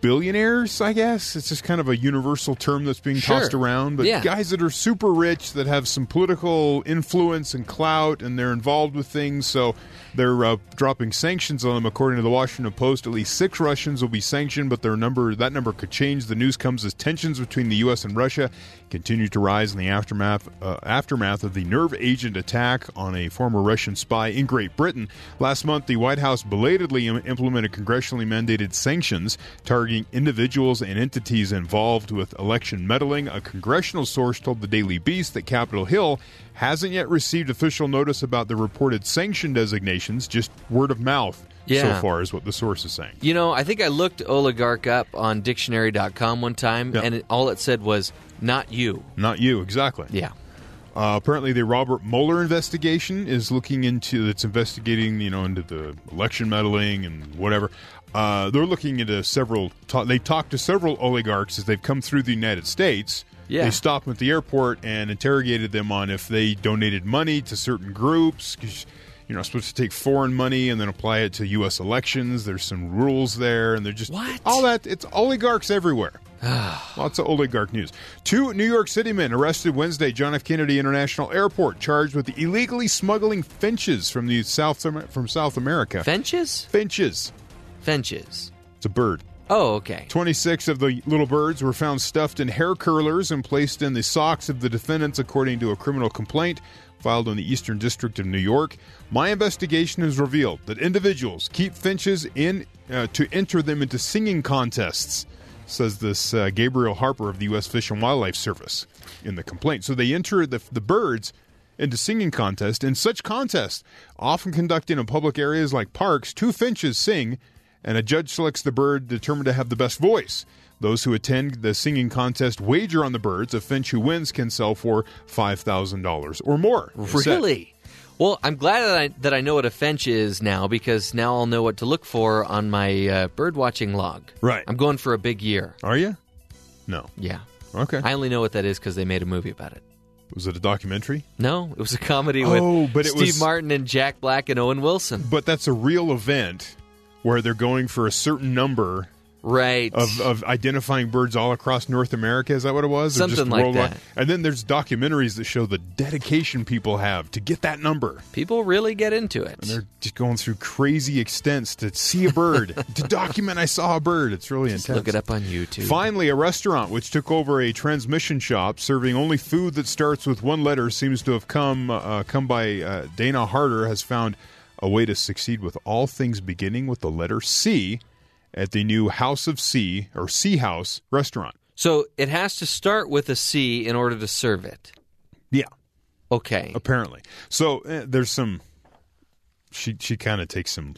[SPEAKER 4] billionaires, I guess. It's just kind of a universal term that's being
[SPEAKER 3] sure.
[SPEAKER 4] tossed around. But
[SPEAKER 3] yeah.
[SPEAKER 4] guys that are super rich, that have some political influence and clout, and they're involved with things. So they're uh, dropping sanctions on them. According to the Washington Post, at least six Russians will be sanctioned, but their number that number could change. The news comes as tensions between the U.S. and Russia continue to rise in the aftermath uh, aftermath of the nerve agent attack on a former Russian spy in Great Britain. Last month, the White House belatedly Im- implemented congressionally mandated sanctions targeting individuals and entities involved with election meddling. A congressional source told the Daily Beast that Capitol Hill hasn't yet received official notice about the reported sanction designations, just word of mouth
[SPEAKER 3] yeah.
[SPEAKER 4] so far, is what the source is saying.
[SPEAKER 3] You know, I think I looked oligarch up on dictionary.com one time,
[SPEAKER 4] Yeah.
[SPEAKER 3] and it, all it said was, not you.
[SPEAKER 4] Not you, exactly.
[SPEAKER 3] Yeah.
[SPEAKER 4] Uh, apparently, the Robert Mueller investigation is looking into it's investigating, you know, into the election meddling and whatever. Uh, they're looking into several. Ta- they talked to several oligarchs as they've come through the United States.
[SPEAKER 3] Yeah.
[SPEAKER 4] They stopped them at the airport and interrogated them on if they donated money to certain groups. You're not supposed to take foreign money and then apply it to U.S. elections. There's some rules there, and they're just
[SPEAKER 3] what
[SPEAKER 4] all that. It's oligarchs everywhere. Lots of oligarch news. Two New York City men arrested Wednesday, John F. Kennedy International Airport, charged with illegally smuggling finches from the South from South America.
[SPEAKER 3] Finches?
[SPEAKER 4] Finches.
[SPEAKER 3] Finches.
[SPEAKER 4] It's a bird.
[SPEAKER 3] Oh, okay.
[SPEAKER 4] 26 of the little birds were found stuffed in hair curlers and placed in the socks of the defendants, according to a criminal complaint filed in the Eastern District of New York. My investigation has revealed that individuals keep finches in uh, to enter them into singing contests, says this uh, Gabriel Harper of the U.S. Fish and Wildlife Service in the complaint. So they enter the, the birds into singing contests. In such contests, often conducted in public areas like parks, two finches sing, and a judge selects the bird determined to have the best voice. Those who attend the singing contest wager on the birds. A finch who wins can sell for five thousand dollars or more.
[SPEAKER 3] Really? Well, I'm glad that I, that I know what a finch is now because now I'll know what to look for on my uh, bird watching log.
[SPEAKER 4] Right.
[SPEAKER 3] I'm going for a big year.
[SPEAKER 4] Are you? No.
[SPEAKER 3] Yeah.
[SPEAKER 4] Okay.
[SPEAKER 3] I only know what that is because they made a movie about it.
[SPEAKER 4] Was it a documentary?
[SPEAKER 3] No, it was a comedy with
[SPEAKER 4] Oh, but it
[SPEAKER 3] Steve
[SPEAKER 4] was-
[SPEAKER 3] Martin and Jack Black and Owen Wilson.
[SPEAKER 4] But that's a real event where they're going for a certain number
[SPEAKER 3] right
[SPEAKER 4] of, of identifying birds all across North America. Is that what it was?
[SPEAKER 3] Something
[SPEAKER 4] just
[SPEAKER 3] like
[SPEAKER 4] worldwide?
[SPEAKER 3] that.
[SPEAKER 4] And then there's documentaries that show the dedication people have to get that number.
[SPEAKER 3] People really get into it.
[SPEAKER 4] And they're just going through crazy extents to see a bird, to document I saw a bird. It's really
[SPEAKER 3] Just
[SPEAKER 4] intense.
[SPEAKER 3] look it up on YouTube.
[SPEAKER 4] Finally, a restaurant which took over a transmission shop serving only food that starts with one letter seems to have come uh, come by uh, Dana Harder has found a way to succeed with all things beginning with the letter C at the new House of C or C House restaurant.
[SPEAKER 3] So it has to start with a C in order to serve it.
[SPEAKER 4] Yeah.
[SPEAKER 3] Okay.
[SPEAKER 4] Apparently. So uh, there's some she she kind of takes some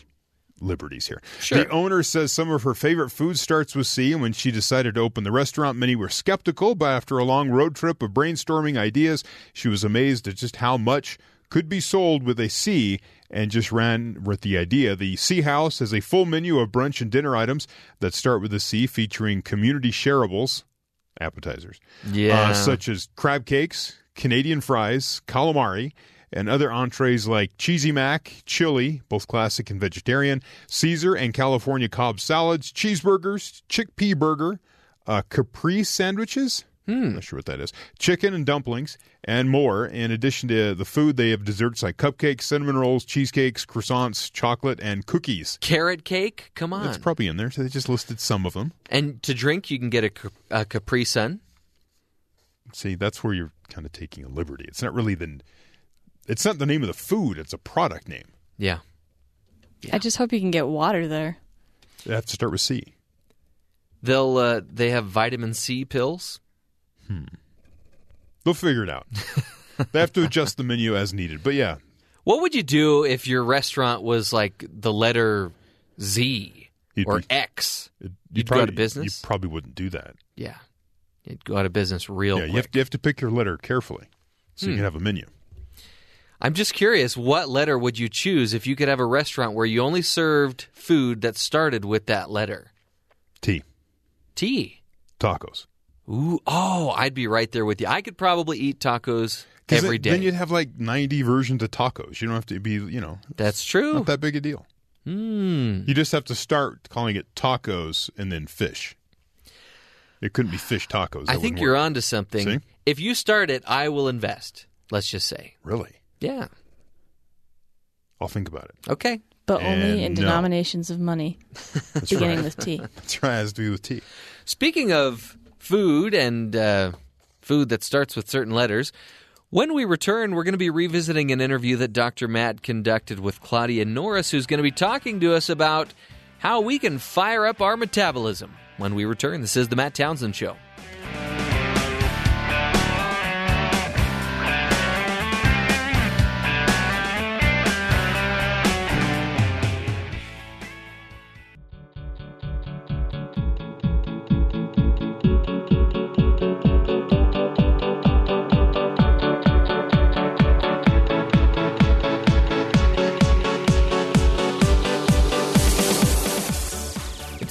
[SPEAKER 4] liberties here.
[SPEAKER 3] Sure.
[SPEAKER 4] The owner says some of her favorite food starts with C, and when she decided to open the restaurant, many were skeptical, but after a long road trip of brainstorming ideas, she was amazed at just how much could be sold with a C and just ran with the idea. The C House has a full menu of brunch and dinner items that start with a C, featuring community shareables, appetizers,
[SPEAKER 3] Yeah.
[SPEAKER 4] uh, such as crab cakes, Canadian fries, calamari, and other entrees like cheesy mac, chili, both classic and vegetarian, Caesar and California Cobb salads, cheeseburgers, chickpea burger, uh, caprese sandwiches.
[SPEAKER 3] Hmm.
[SPEAKER 4] Not sure what that is. Chicken and dumplings and more. In addition to the food, they have desserts like cupcakes, cinnamon rolls, cheesecakes, croissants, chocolate, and cookies.
[SPEAKER 3] Carrot cake? Come on.
[SPEAKER 4] That's probably in there. So they just listed some of them.
[SPEAKER 3] and to drink, you can get a, Cap- a Capri Sun.
[SPEAKER 4] See, that's where you're kind of taking a liberty. It's not really the. It's not the name of the food. It's a product name.
[SPEAKER 3] Yeah.
[SPEAKER 13] I just hope you can get water there.
[SPEAKER 4] They have to start with C.
[SPEAKER 3] They'll uh, they have vitamin C pills.
[SPEAKER 4] They'll figure it out. they have to adjust the menu as needed. But yeah,
[SPEAKER 3] What would you do if your restaurant was like the letter Z
[SPEAKER 4] You'd
[SPEAKER 3] or
[SPEAKER 4] be-
[SPEAKER 3] X?
[SPEAKER 4] you'd,
[SPEAKER 3] You'd
[SPEAKER 4] probably,
[SPEAKER 3] go out of business.
[SPEAKER 4] You probably wouldn't do that.
[SPEAKER 3] yeah, you'd go out of business real
[SPEAKER 4] yeah, you
[SPEAKER 3] quick.
[SPEAKER 4] have, you have to pick your letter carefully so you
[SPEAKER 3] Hmm.
[SPEAKER 4] can have a menu.
[SPEAKER 3] I'm just curious, what letter would you choose if you could have a restaurant where you only served food that started with that letter?
[SPEAKER 4] T.
[SPEAKER 3] T.
[SPEAKER 4] Tacos.
[SPEAKER 3] Ooh, oh, I'd be right there with you. I could probably eat tacos every
[SPEAKER 4] then,
[SPEAKER 3] day.
[SPEAKER 4] Then you'd have like 90 versions of tacos. You don't have to be, you know,
[SPEAKER 3] That's true.
[SPEAKER 4] not that big a deal.
[SPEAKER 3] Hmm.
[SPEAKER 4] You just have to start calling it tacos and then fish. It couldn't be fish tacos.
[SPEAKER 3] I think you're
[SPEAKER 4] work.
[SPEAKER 3] onto something.
[SPEAKER 4] See?
[SPEAKER 3] If you start it, I will invest. Let's just say.
[SPEAKER 4] Really?
[SPEAKER 3] Yeah.
[SPEAKER 4] I'll think about it.
[SPEAKER 3] Okay.
[SPEAKER 13] But only in
[SPEAKER 4] no.
[SPEAKER 13] denominations of money, beginning
[SPEAKER 4] right.
[SPEAKER 13] with T.
[SPEAKER 4] That's right. It has to be with T.
[SPEAKER 3] Speaking of food and uh, food that starts with certain letters, when we return, we're going to be revisiting an interview that Dr. Matt conducted with Claudia Norris, who's going to be talking to us about how we can fire up our metabolism. When we return, this is the Matt Townsend Show.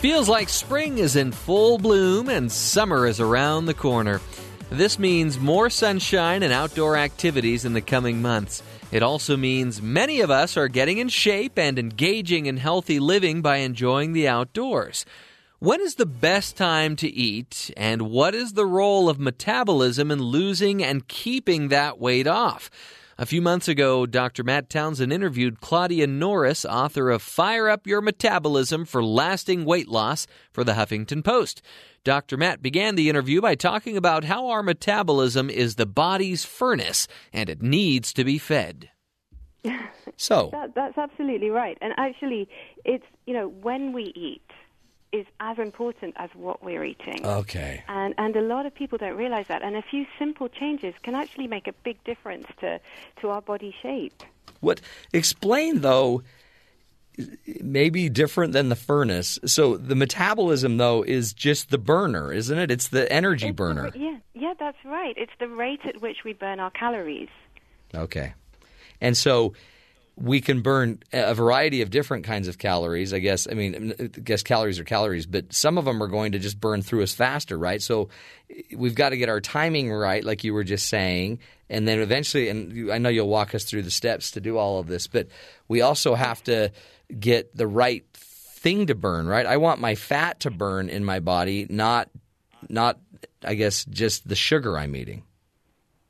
[SPEAKER 3] Feels like spring is in full bloom and summer is around the corner. This means more sunshine and outdoor activities in the coming months. It also means many of us are getting in shape and engaging in healthy living by enjoying the outdoors. When is the best time to eat, and what is the role of metabolism in losing and keeping that weight off? A few months ago, Dr. Matt Townsend interviewed Claudia Norris, author of Fire Up Your Metabolism for Lasting Weight Loss, for the Huffington Post. Dr. Matt began the interview by talking about how our metabolism is the body's furnace and it needs to be fed. So,
[SPEAKER 14] That, that's absolutely right. And actually, it's, you know, when we eat is as important as what we're eating.
[SPEAKER 8] Okay.
[SPEAKER 14] And, and a lot of people don't realize that. And a few simple changes can actually make a big difference to, to our body shape.
[SPEAKER 8] What explain though maybe different than the furnace. So the metabolism though is just the burner, isn't it? It's the energy
[SPEAKER 14] It's
[SPEAKER 8] burner.
[SPEAKER 14] ra- yeah, yeah, that's right. It's the rate at which we burn our calories.
[SPEAKER 8] Okay. And so we can burn a variety of different kinds of calories. I guess. I mean, I guess calories are calories, but some of them are going to just burn through us faster, right? So eh, we've got to get our timing right, like you were just saying, and then eventually. And I know you'll walk us through the steps to do all of this, but we also have to get the right thing to burn, right? I want my fat to burn in my body, not not I guess just the sugar I'm eating.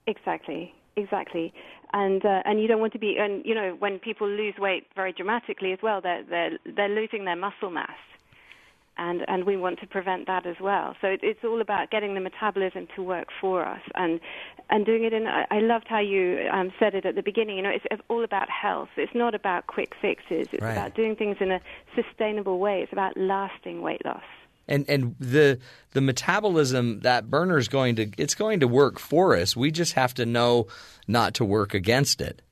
[SPEAKER 14] Exactly, exactly. And uh, and you don't want to be and you know when people lose weight very dramatically as well, they're they're they're losing their muscle mass, and and we want to prevent that as well. So it, it's all about getting the metabolism to work for us and and doing it in. I I loved how you um, said it at the beginning. You know, it's all about health. It's not about quick fixes. It's
[SPEAKER 8] Right.
[SPEAKER 14] about doing things in a sustainable way. It's about lasting weight loss.
[SPEAKER 8] And and the the metabolism that burner is going to it's going to work for us. We just have to know not to work against it.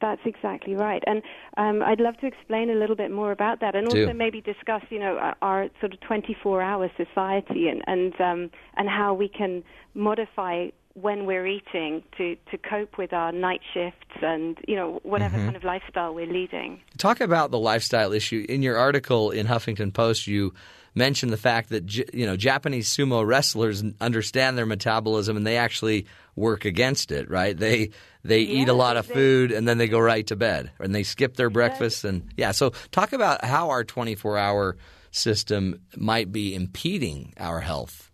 [SPEAKER 14] That's exactly right, and um, I'd love to explain a little bit more about that, and
[SPEAKER 8] Do.
[SPEAKER 14] also maybe discuss, you know, our, our sort of 24-hour society and and um, and how we can modify when we're eating to to cope with our night shifts and you know whatever
[SPEAKER 8] Mhm.
[SPEAKER 14] kind of lifestyle we're leading.
[SPEAKER 8] Talk about the lifestyle issue in your article in Huffington Post. You mention the fact that you know Japanese sumo wrestlers understand their metabolism and they actually work against it, right? They they eat a lot of food and then they go right to bed and they skip their breakfast and yeah. So talk about how our 24 hour system might be impeding our health.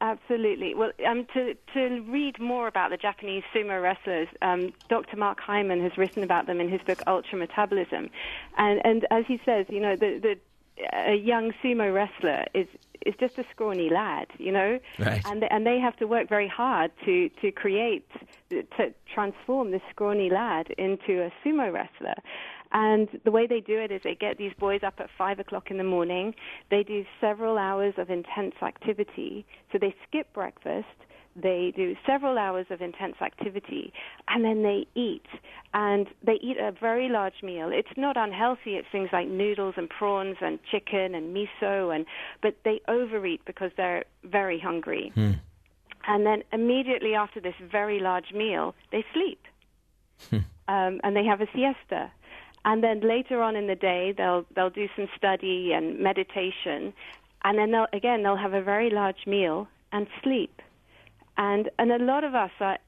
[SPEAKER 14] Absolutely. Well, um, to to read more about the Japanese sumo wrestlers, um, Dr. Mark Hyman has written about them in his book Ultra Metabolism, and and as he says, you know, the the a young sumo wrestler is is just a scrawny lad, you know,
[SPEAKER 15] Right.
[SPEAKER 14] and and they have to work very hard to to create to transform this scrawny lad into a sumo wrestler. And the way they do it is they get these boys up at five o'clock in the morning. They do several hours of intense activity. So they skip breakfast. They do several hours of intense activity, and then they eat. And they eat a very large meal. It's not unhealthy. It's things like noodles and prawns and chicken and miso, and but they overeat because they're very hungry. And then immediately after this very large meal, they sleep um, and they have a siesta. And then later on in the day, they'll they'll do some study and meditation, and then they'll again they'll have a very large meal and sleep. And and a lot of us are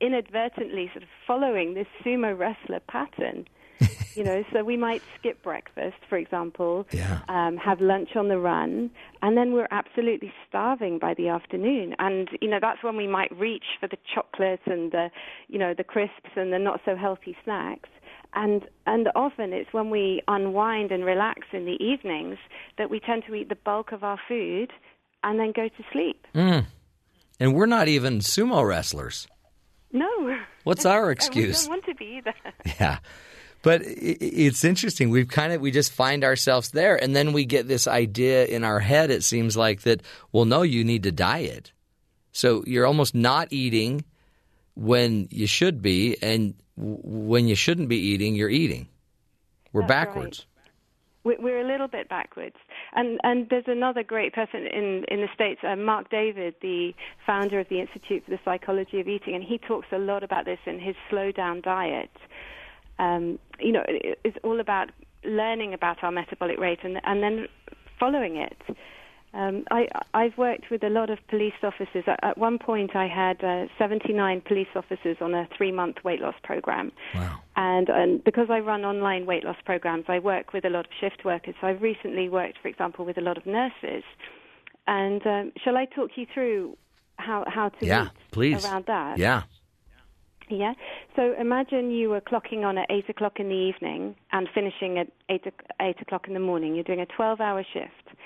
[SPEAKER 14] inadvertently sort of following this sumo wrestler pattern. you know, so we might skip breakfast, for example, um, have lunch on the run, and then we're absolutely starving by the afternoon. And you know, that's when we might reach for the chocolate and the, you know, the crisps and the not so healthy snacks. And and often it's when we unwind and relax in the evenings that we tend to eat the bulk of our food and then go to sleep.
[SPEAKER 8] Mm. And we're not even sumo wrestlers.
[SPEAKER 14] No.
[SPEAKER 8] What's our excuse?
[SPEAKER 14] I don't want to be either.
[SPEAKER 8] Yeah. But it's interesting. We've kind of we just find ourselves there, and then we get this idea in our head. It seems like that. Well, no, you need to diet. So you're almost not eating when you should be, and when you shouldn't be eating, you're eating. We're
[SPEAKER 14] That's
[SPEAKER 8] backwards.
[SPEAKER 14] We- We're a little bit backwards, and and there's another great person in in the states, uh, Marc David, the founder of the Institute for the Psychology of Eating, and he talks a lot about this in his Slow Down Diet. Um, you know, it- it's all about learning about our metabolic rate and and then following it. Um, I, I've worked with a lot of police officers. At, at one point, I had uh, 79 police officers on a three-month weight loss program.
[SPEAKER 8] Wow.
[SPEAKER 14] And, and because I run online weight loss programs, I work with a lot of shift workers. So I've recently worked, for example, with a lot of nurses. And um, shall I talk you through how, how to
[SPEAKER 8] Yeah, please.
[SPEAKER 14] around that?
[SPEAKER 8] Yeah.
[SPEAKER 14] Yeah. So imagine you were clocking on at eight o'clock in the evening and finishing at 8, 8 o'clock in the morning. You're doing a twelve-hour shift.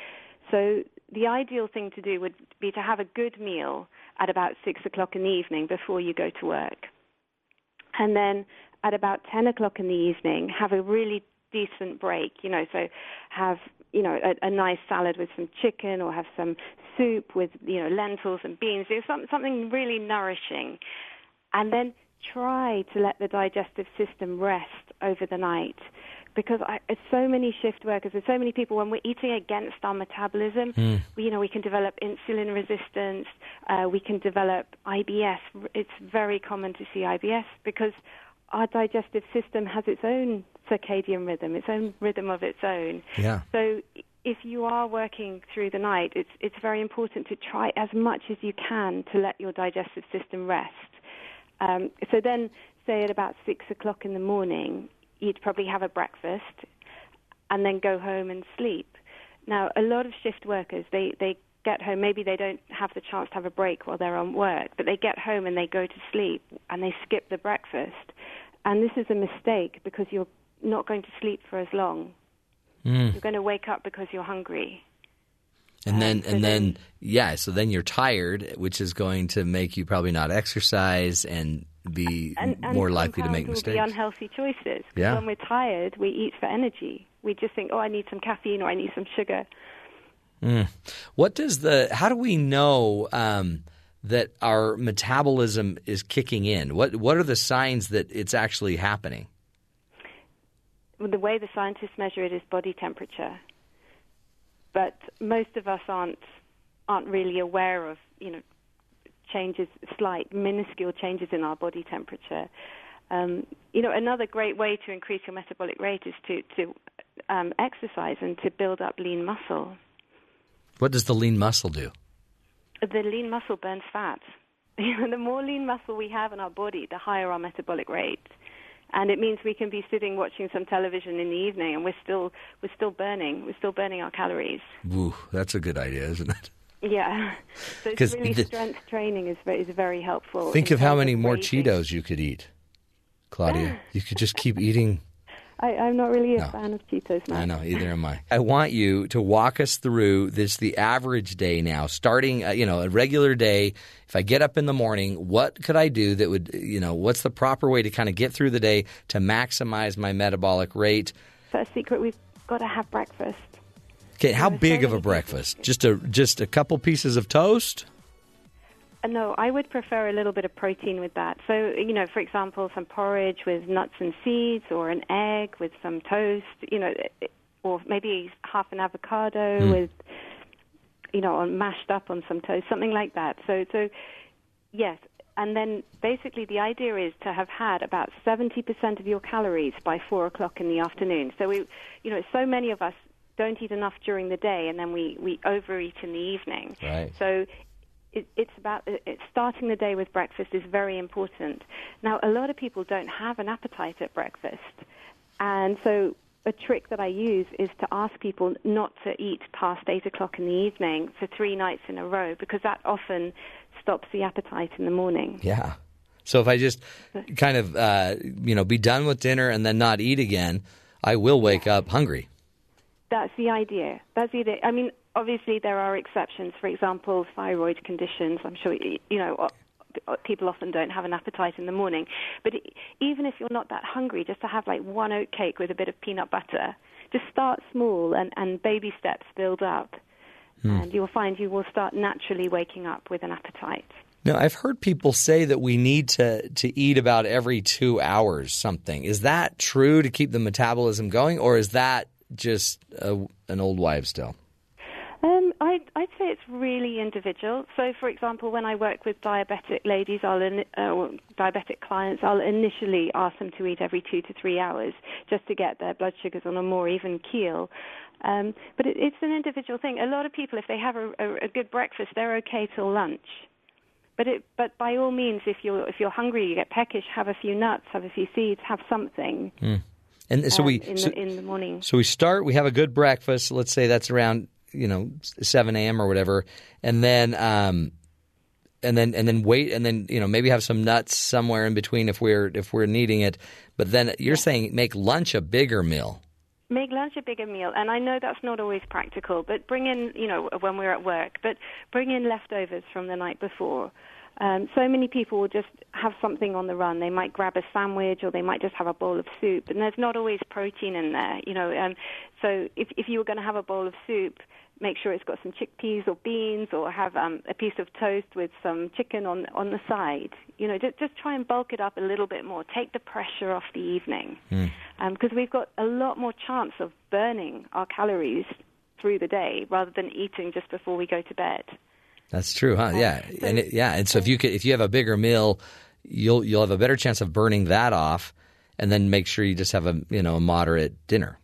[SPEAKER 14] So the ideal thing to do would be to have a good meal at about six o'clock in the evening before you go to work, and then at about ten o'clock in the evening have a really decent break. You know, so have you know a, a nice salad with some chicken, or have some soup with you know lentils and beans. Do some, something really nourishing and then try to let the digestive system rest over the night. Because I, so many shift workers, there's so many people when we're eating against our metabolism,
[SPEAKER 15] Mm.
[SPEAKER 14] we, you know, we can develop insulin resistance, uh, we can develop IBS. It's very common to see IBS because our digestive system has its own circadian rhythm, its own rhythm of its own.
[SPEAKER 8] Yeah.
[SPEAKER 14] So if you are working through the night, it's it's very important to try as much as you can to let your digestive system rest. Um, so then, say at about six o'clock in the morning, you'd probably have a breakfast, and then go home and sleep. Now, a lot of shift workers they they get home. Maybe they don't have the chance to have a break while they're on work, but they get home and they go to sleep and they skip the breakfast. And this is a mistake because you're not going to sleep for as long.
[SPEAKER 8] Mm.
[SPEAKER 14] You're going to wake up because you're hungry.
[SPEAKER 8] And then, and then, yeah. So then you're tired, which is going to make you probably not exercise and be
[SPEAKER 14] and, and
[SPEAKER 8] more likely to make mistakes.
[SPEAKER 14] The unhealthy choices.
[SPEAKER 8] Yeah.
[SPEAKER 14] When we're tired, we eat for energy. We just think, oh, I need some caffeine or I need some sugar.
[SPEAKER 8] Mm. What does the? How do we know um, that our metabolism is kicking in? What What are the signs that it's actually happening?
[SPEAKER 14] Well, the way the scientists measure it is body temperature. But most of us aren't aren't really aware of you know changes, slight, minuscule changes in our body temperature. Um, you know, another great way to increase your metabolic rate is to to um, exercise and to build up lean muscle.
[SPEAKER 8] What does the lean muscle do?
[SPEAKER 14] The lean muscle burns fat. the more lean muscle we have in our body, the higher our metabolic rate. And it means we can be sitting watching some television in the evening, and we're still we're still burning we're still burning our calories.
[SPEAKER 8] Woo, that's a good idea, isn't it?
[SPEAKER 14] Yeah, so it's really
[SPEAKER 8] the-
[SPEAKER 14] strength training is very, is very helpful.
[SPEAKER 8] Think of how many more Cheetos you could eat, Claudia. You could just keep eating.
[SPEAKER 14] I, I'm not really a
[SPEAKER 8] No.
[SPEAKER 14] fan of Cheetos.
[SPEAKER 8] I know, either am I. I want you to walk us through this the average day now, starting, uh, you know, a regular day. If I get up in the morning, what could I do that would, you know, what's the proper way to kind of get through the day to maximize my metabolic rate?
[SPEAKER 14] First secret: we've got to have breakfast.
[SPEAKER 8] Okay, how big of a breakfast? Just a just a couple pieces of toast?
[SPEAKER 14] Uh, No, I would prefer a little bit of protein with that. So, you know, for example, some porridge with nuts and seeds, or an egg with some toast, you know, or maybe half an avocado
[SPEAKER 15] Mm.
[SPEAKER 14] with, you know, on mashed up on some toast, something like that. So, so yes. And then basically the idea is to have had about 70% of your calories by 4 o'clock in the afternoon. So we, you know, so many of us don't eat enough during the day and then we, we overeat in the evening.
[SPEAKER 15] Right.
[SPEAKER 14] So it, it's about starting the day with breakfast is very important. Now, a lot of people don't have an appetite at breakfast, and so a trick that I use is to ask people not to eat past eight o'clock in the evening for three nights in a row because that often stops the appetite in the morning.
[SPEAKER 8] Yeah. So if I just kind of, uh, you know, be done with dinner and then not eat again, I will wake up hungry.
[SPEAKER 14] That's the idea. That's the idea. I mean, obviously there are exceptions. For example, thyroid conditions. I'm sure you know people often don't have an appetite in the morning. But even if you're not that hungry, just to have like one oat cake with a bit of peanut butter, just start small and, and baby steps build up,
[SPEAKER 8] Hmm.
[SPEAKER 14] and you'll find you will start naturally waking up with an appetite.
[SPEAKER 8] Now, I've heard people say that we need to, to eat about every two hours something. Is that true to keep the metabolism going, or is that just a, an old wives' tale?
[SPEAKER 14] Um, I'd, I'd say it's really individual. So, for example, when I work with diabetic ladies, I'll in, uh, or diabetic clients, I'll initially ask them to eat every two to three hours just to get their blood sugars on a more even keel. Um, but it, it's an individual thing. A lot of people, if they have a, a, a good breakfast, they're okay till lunch. But it, but by all means, if you're if you're hungry, you get peckish. Have a few nuts, have a few seeds, have something.
[SPEAKER 8] Hmm. And so
[SPEAKER 14] um,
[SPEAKER 8] we
[SPEAKER 14] in,
[SPEAKER 8] so,
[SPEAKER 14] the, in the morning.
[SPEAKER 8] so we start. We have a good breakfast. Let's say that's around you know seven a.m. or whatever, and then um, and then and then wait, and then you know maybe have some nuts somewhere in between if we're if we're needing it. But then you're saying make lunch a bigger meal.
[SPEAKER 14] Make lunch a bigger meal, and I know that's not always practical, but bring in, you know, when we're at work, but bring in leftovers from the night before. Um, so many people will just have something on the run. They might grab a sandwich, or they might just have a bowl of soup, and there's not always protein in there, you know. Um, so if if you were going to have a bowl of soup, make sure it's got some chickpeas or beans, or have um, a piece of toast with some chicken on on the side. You know, just just try and bulk it up a little bit more. Take the pressure off the evening because we've got a lot more chance of burning our calories through the day rather than eating just before we go to bed.
[SPEAKER 8] That's true, huh? Yeah, and it, yeah, and so if you could, if you have a bigger meal, you'll you'll have a better chance of burning that off, and then make sure you just have a you know a moderate dinner.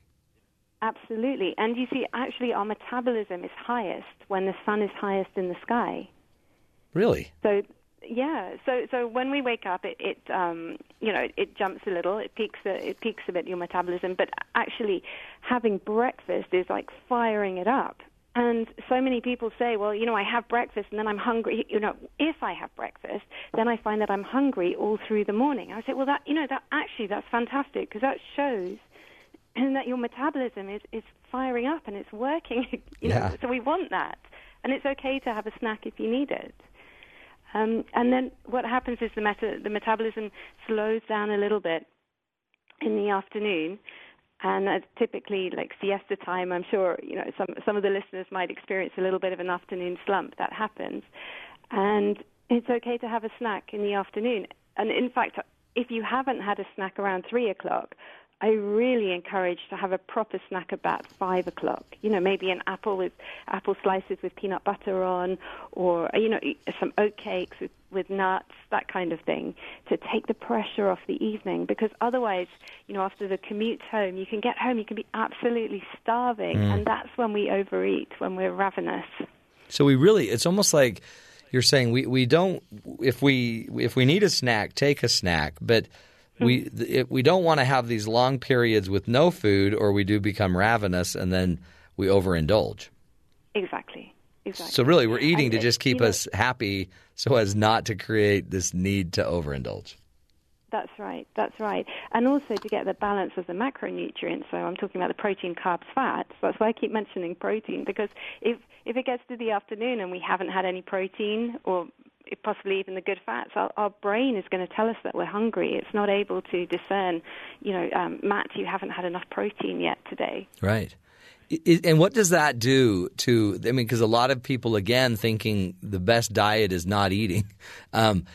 [SPEAKER 14] Absolutely. And you see, actually, our metabolism is highest when the sun is highest in the sky.
[SPEAKER 8] Really?
[SPEAKER 14] So, yeah. So, so when we wake up, it, it um, you know, it jumps a little. It peaks, a, it peaks a bit your metabolism. But actually, having breakfast is like firing it up. And so many people say, well, you know, I have breakfast and then I'm hungry. You know, if I have breakfast, then I find that I'm hungry all through the morning. I say, well, that, you know, that actually that's fantastic because that shows that your metabolism is, is firing up and it's working. You know,
[SPEAKER 15] Yeah.
[SPEAKER 14] so we want that, and it's okay to have a snack if you need it. Um, and then what happens is the meta- the metabolism slows down a little bit in the afternoon, and uh, typically like siesta time. I'm sure you know some some of the listeners might experience a little bit of an afternoon slump. That happens, and it's okay to have a snack in the afternoon. And in fact, if you haven't had a snack around three o'clock, I really encourage to have a proper snack about five o'clock. You know, maybe an apple with apple slices with peanut butter on, or you know, some oat cakes with, with nuts, that kind of thing, to take the pressure off the evening. Because otherwise, you know, after the commute home, you can get home, you can be absolutely starving,
[SPEAKER 8] Mm.
[SPEAKER 14] and that's when we overeat, when we're ravenous.
[SPEAKER 8] So we really, it's almost like you're saying we, we don't if we if we need a snack, take a snack, but we if we don't want to have these long periods with no food, or we do become ravenous and then we overindulge.
[SPEAKER 14] Exactly. Exactly.
[SPEAKER 8] So really, we're eating to just keep
[SPEAKER 14] you know,
[SPEAKER 8] us happy, so as not to create this need to overindulge.
[SPEAKER 14] That's right. That's right. And also to get the balance of the macronutrients. So I'm talking about the protein, carbs, fats. That's why I keep mentioning protein because if if it gets to the afternoon and we haven't had any protein or if possibly even the good fats, our, our brain is going to tell us that we're hungry. It's not able to discern, you know, um, Matt, you haven't had enough protein yet today.
[SPEAKER 8] Right. And what does that do to? I mean, because a lot of people, again, thinking the best diet is not eating. Um,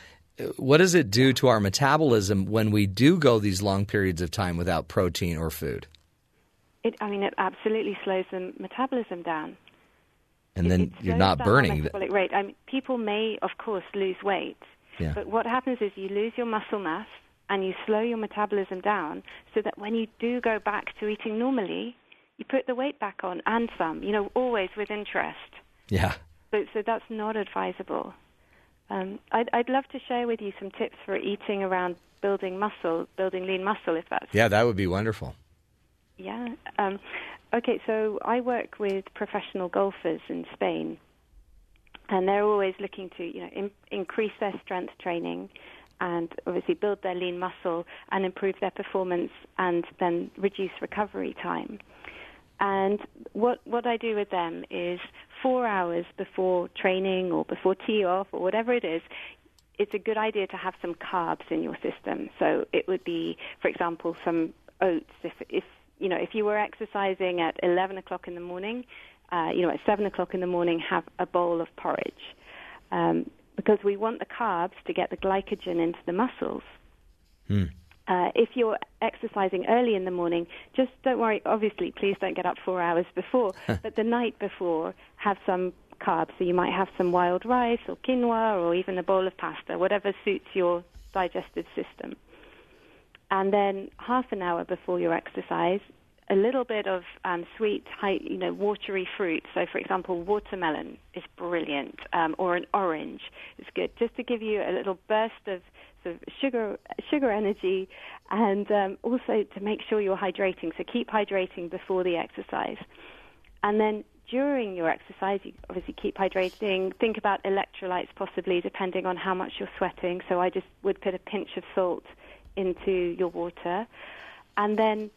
[SPEAKER 8] what does it do to our metabolism when we do go these long periods of time without protein or food?
[SPEAKER 14] It, I mean, it absolutely slows the metabolism down.
[SPEAKER 8] And then
[SPEAKER 14] It
[SPEAKER 8] you're not burning.
[SPEAKER 14] Metabolic rate. I mean, people may, of course, lose weight,
[SPEAKER 8] Yeah.
[SPEAKER 14] but what happens is you lose your muscle mass and you slow your metabolism down, so that when you do go back to eating normally, you put the weight back on and some. You know, always with interest.
[SPEAKER 8] yeah.
[SPEAKER 14] So, so that's not advisable. Um, I'd, I'd love to share with you some tips for eating around building muscle, building lean muscle, if that's
[SPEAKER 8] Yeah, that would be wonderful.
[SPEAKER 14] yeah. Um, okay, so I work with professional golfers in Spain, and they're always looking to, you know, in, increase their strength training, and obviously build their lean muscle and improve their performance, and then reduce recovery time. And what what I do with them is four hours before training or before tee off or whatever it is, it's a good idea to have some carbs in your system. So it would be, for example, some oats. If if you know if you were exercising at 11 o'clock in the morning, uh, you know at 7 o'clock in the morning, have a bowl of porridge, um, because we want the carbs to get the glycogen into the muscles. Uh, if you're exercising early in the morning, just don't worry. Obviously, please don't get up four hours before, but the night before, have some carbs. So you might have some wild rice or quinoa or even a bowl of pasta, whatever suits your digestive system. And then half an hour before your exercise, a little bit of um, sweet, high, you know, watery fruit. So, for example, watermelon is brilliant, um, or an orange is good, just to give you a little burst of sort of sugar, sugar energy, and um, also to make sure you're hydrating. So, keep hydrating before the exercise, and then during your exercise, you obviously keep hydrating. Think about electrolytes, possibly depending on how much you're sweating. So, I just would put a pinch of salt into your water, and then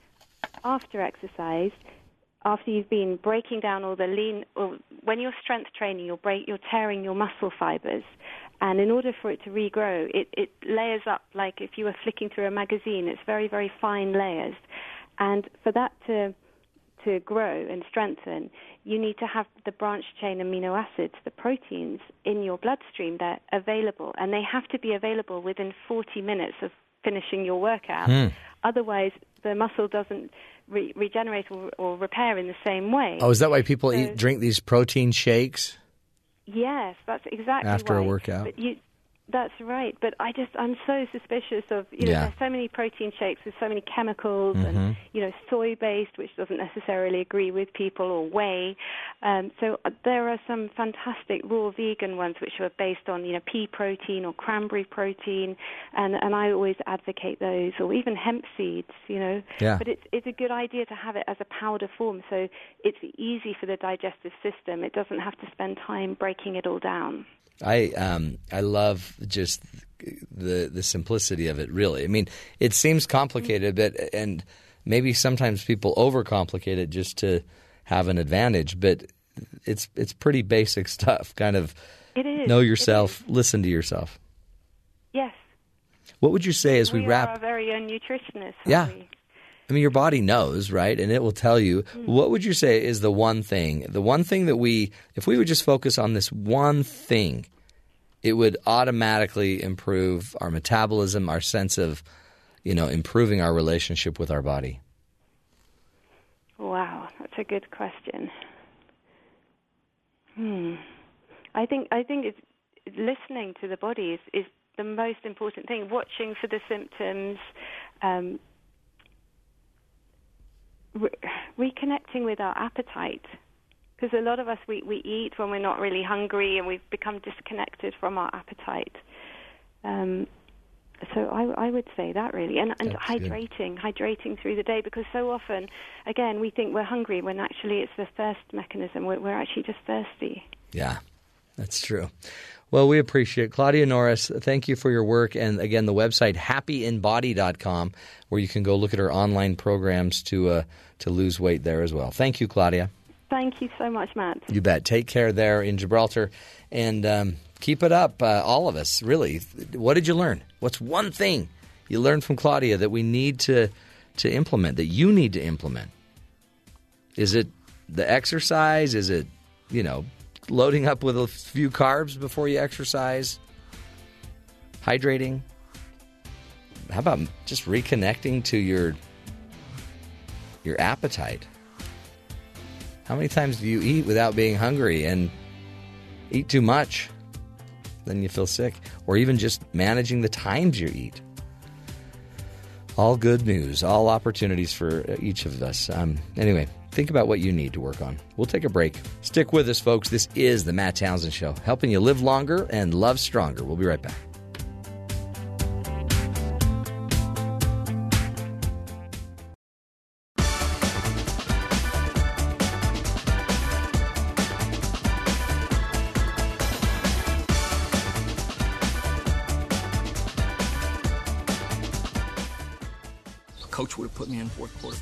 [SPEAKER 14] after exercise, after you've been breaking down all the lean, or when you're strength training, you're break, you're tearing your muscle fibers, and in order for it to regrow, it, it layers up like if you were flicking through a magazine. It's very very fine layers, and for that to to grow and strengthen, you need to have the branched chain amino acids, the proteins in your bloodstream. They're available, and they have to be available within 40 minutes of finishing your workout.
[SPEAKER 8] Hmm.
[SPEAKER 14] Otherwise, the muscle doesn't re- regenerate or, or repair in the same way.
[SPEAKER 8] Oh, is that why people
[SPEAKER 14] So-
[SPEAKER 8] eat drink these protein shakes?
[SPEAKER 14] Yes, that's exactly
[SPEAKER 8] After a workout.
[SPEAKER 14] But you, that's right. But I just I'm so suspicious of you know
[SPEAKER 8] Yeah.
[SPEAKER 14] there's so many protein shakes with so many chemicals
[SPEAKER 8] Mhm.
[SPEAKER 14] and you know soy based, which doesn't necessarily agree with people or whey. Um, so uh, there are some fantastic raw vegan ones which are based on you know pea protein or cranberry protein, and and I always advocate those or even hemp seeds. You know.
[SPEAKER 8] Yeah.
[SPEAKER 14] But it's it's a good idea to have it as a powder form, so it's easy for the digestive system. It doesn't have to spend time breaking it all down.
[SPEAKER 8] I um I love just the the simplicity of it. Really, I mean, it seems complicated, but and maybe sometimes people overcomplicate it just to have an advantage. But it's it's pretty basic stuff. Kind of
[SPEAKER 14] It is.
[SPEAKER 8] know yourself, listen to yourself.
[SPEAKER 14] Yes.
[SPEAKER 8] What would you say as we,
[SPEAKER 14] we
[SPEAKER 8] wrap?
[SPEAKER 14] are our very own nutritionists.
[SPEAKER 8] Yeah.
[SPEAKER 14] we?
[SPEAKER 8] I mean, your body knows, right? And it will tell you. What would you say is the one thing, the one thing that we, if we would just focus on this one thing, it would automatically improve our metabolism, our sense of you know, improving our relationship with our body?
[SPEAKER 14] Wow, that's a good question. Hmm. I think I think it's listening to the body is, is the most important thing. Watching for the symptoms, um, re- reconnecting with our appetite. Because a lot of us we, we eat when we're not really hungry, and we've become disconnected from our appetite. Um, so I, I would say that really, and, and
[SPEAKER 8] That's good.
[SPEAKER 14] hydrating, hydrating through the day, because so often, again, we think we're hungry when actually it's the thirst mechanism. We're, we're actually just thirsty.
[SPEAKER 8] Yeah, that's true. Well, we appreciate it. Claudia Norris, thank you for your work. And again, the website happyinbody.com, where you can go look at her online programs to, uh, to lose weight there as well. Thank you, Claudia.
[SPEAKER 14] Thank you so much, Matt.
[SPEAKER 8] You bet. Take care there in Gibraltar and um, keep it up, uh, all of us, really. What did you learn? What's one thing you learned from Claudia that we need to, to implement, that you need to implement? Is it the exercise? Is it, you know, loading up with a few carbs before you exercise? Hydrating? How about just reconnecting to your your appetite? How many times do you eat without being hungry and eat too much? Then you feel sick. Or even just managing the times you eat. All good news, all opportunities for each of us. Um, anyway, think about what you need to work on. We'll take a break. Stick with us, folks. This is The Matt Townsend Show, helping you live longer and love stronger. We'll be right back.
[SPEAKER 15] Coach would have put me in fourth quarter.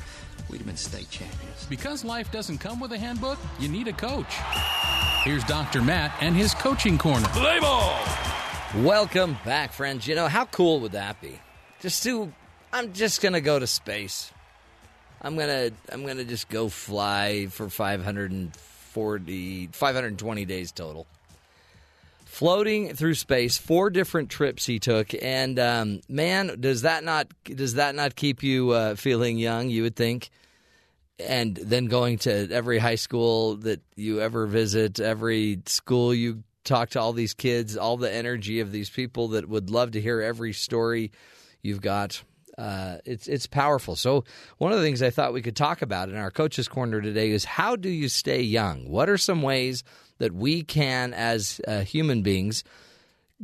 [SPEAKER 15] We'd have been state champions.
[SPEAKER 7] Because life doesn't come with a handbook, you need a coach. Here's Dr. Matt and his coaching corner.
[SPEAKER 8] Play ball! Welcome back, friends. You know, how cool would that be? Just to, I'm just going to go to space. I'm going to, I'm going to just go fly for 540, 520 days total. Floating through space, four different trips he took, and um, man, does that not does that not keep you uh, feeling young? You would think, and then going to every high school that you ever visit, every school you talk to all these kids, all the energy of these people that would love to hear every story you've got. Uh, it's it's powerful. So one of the things I thought we could talk about in our coaches corner today is how do you stay young? What are some ways that we can, as uh, human beings,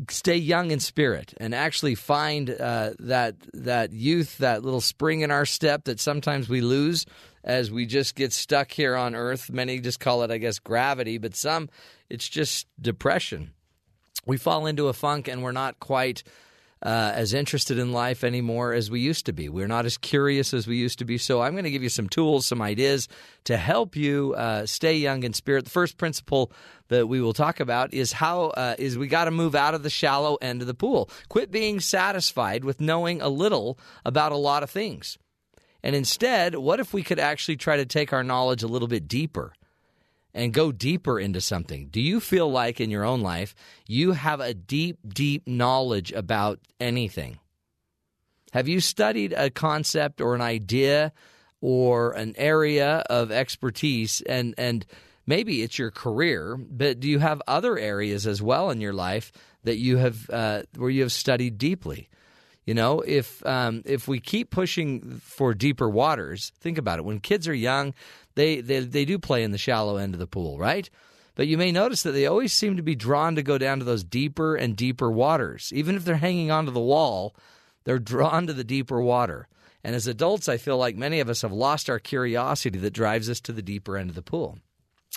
[SPEAKER 8] stay young in spirit and actually find uh, that that youth, that little spring in our step that sometimes we lose as we just get stuck here on Earth. Many just call it, I guess, gravity, but some it's just depression. We fall into a funk and we're not quite uh, as interested in life anymore as we used to be. We're not as curious as we used to be. So I'm going to give you some tools, some ideas to help you uh, stay young in spirit. The first principle that we will talk about is how uh, is we got to move out of the shallow end of the pool. Quit being satisfied with knowing a little about a lot of things. And instead, what if we could actually try to take our knowledge a little bit deeper? and go deeper into something. Do you feel like in your own life you have a deep, deep knowledge about anything? Have you studied a concept or an idea or an area of expertise and and maybe it's your career, but do you have other areas as well in your life that you have uh, where you have studied deeply? You know, if um, if we keep pushing for deeper waters, think about it. When kids are young, they, they they do play in the shallow end of the pool, right? But you may notice that they always seem to be drawn to go down to those deeper and deeper waters. Even if they're hanging onto the wall, they're drawn to the deeper water. And as adults, I feel like many of us have lost our curiosity that drives us to the deeper end of the pool.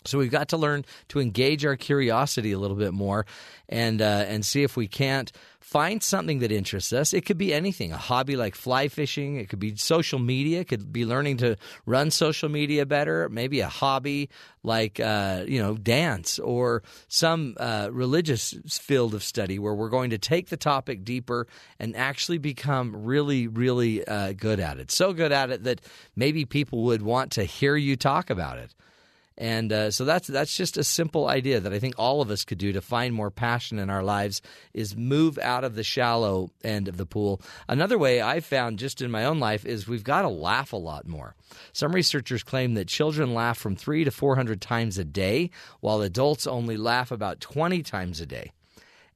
[SPEAKER 8] So we've got to learn to engage our curiosity a little bit more, and uh, and see if we can't find something that interests us. It could be anything, a hobby like fly fishing. It could be social media. It could be learning to run social media better. Maybe a hobby like uh, you know dance or some uh, religious field of study where we're going to take the topic deeper and actually become really, really uh, good at it. So good at it that maybe people would want to hear you talk about it And uh, so that's that's just a simple idea that I think all of us could do to find more passion in our lives is move out of the shallow end of the pool. Another way I've found just in my own life is we've got to laugh a lot more. Some researchers claim that children laugh from three to four hundred times a day, while adults only laugh about twenty times a day.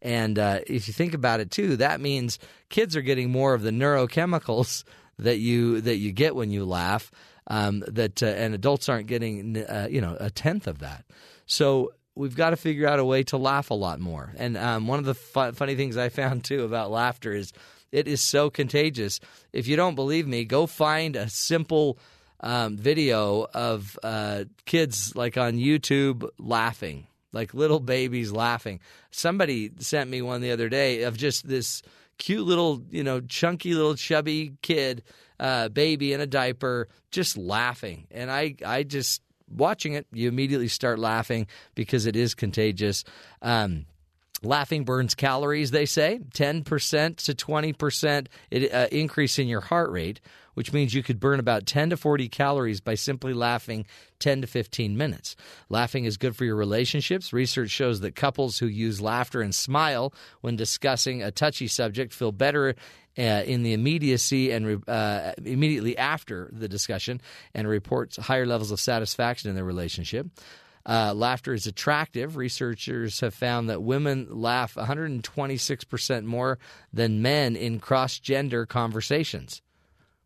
[SPEAKER 8] And uh, if you think about it too, that means kids are getting more of the neurochemicals that you that you get when you laugh um, that uh, and adults aren't getting uh, you know a tenth of that. So we've got to figure out a way to laugh a lot more. And um, one of the fu- funny things I found too about laughter is it is so contagious. If you don't believe me, go find a simple um, video of uh, kids like on YouTube laughing, like little babies laughing. Somebody sent me one the other day of just this cute little, you know, chunky little chubby kid, uh, baby in a diaper, just laughing. And I, I just watching it, you immediately start laughing because it is contagious. Um, Laughing burns calories, they say, 10% to 20% uh, increase in your heart rate, which means you could burn about 10 to 40 calories by simply laughing 10 to 15 minutes. Laughing is good for your relationships. Research shows that couples who use laughter and smile when discussing a touchy subject feel better uh, in the immediacy and uh, immediately after the discussion and reports higher levels of satisfaction in their relationship. Uh, laughter is attractive. Researchers have found that women laugh 126% more than men in cross gender conversations,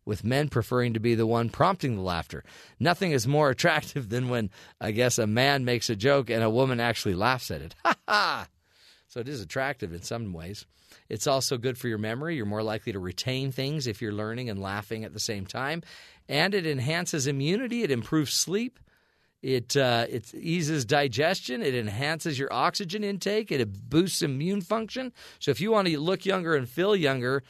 [SPEAKER 8] with men preferring to be the one prompting the laughter. Nothing is more attractive than when, I guess, a man makes a joke and a woman actually laughs at it. Ha ha! So it is attractive in some ways. It's also good for your memory. You're more likely to retain things if you're learning and laughing at the same time. And it enhances immunity, it improves sleep. It uh, it eases digestion. It enhances your oxygen intake. It boosts immune function. So if you want to look younger and feel younger,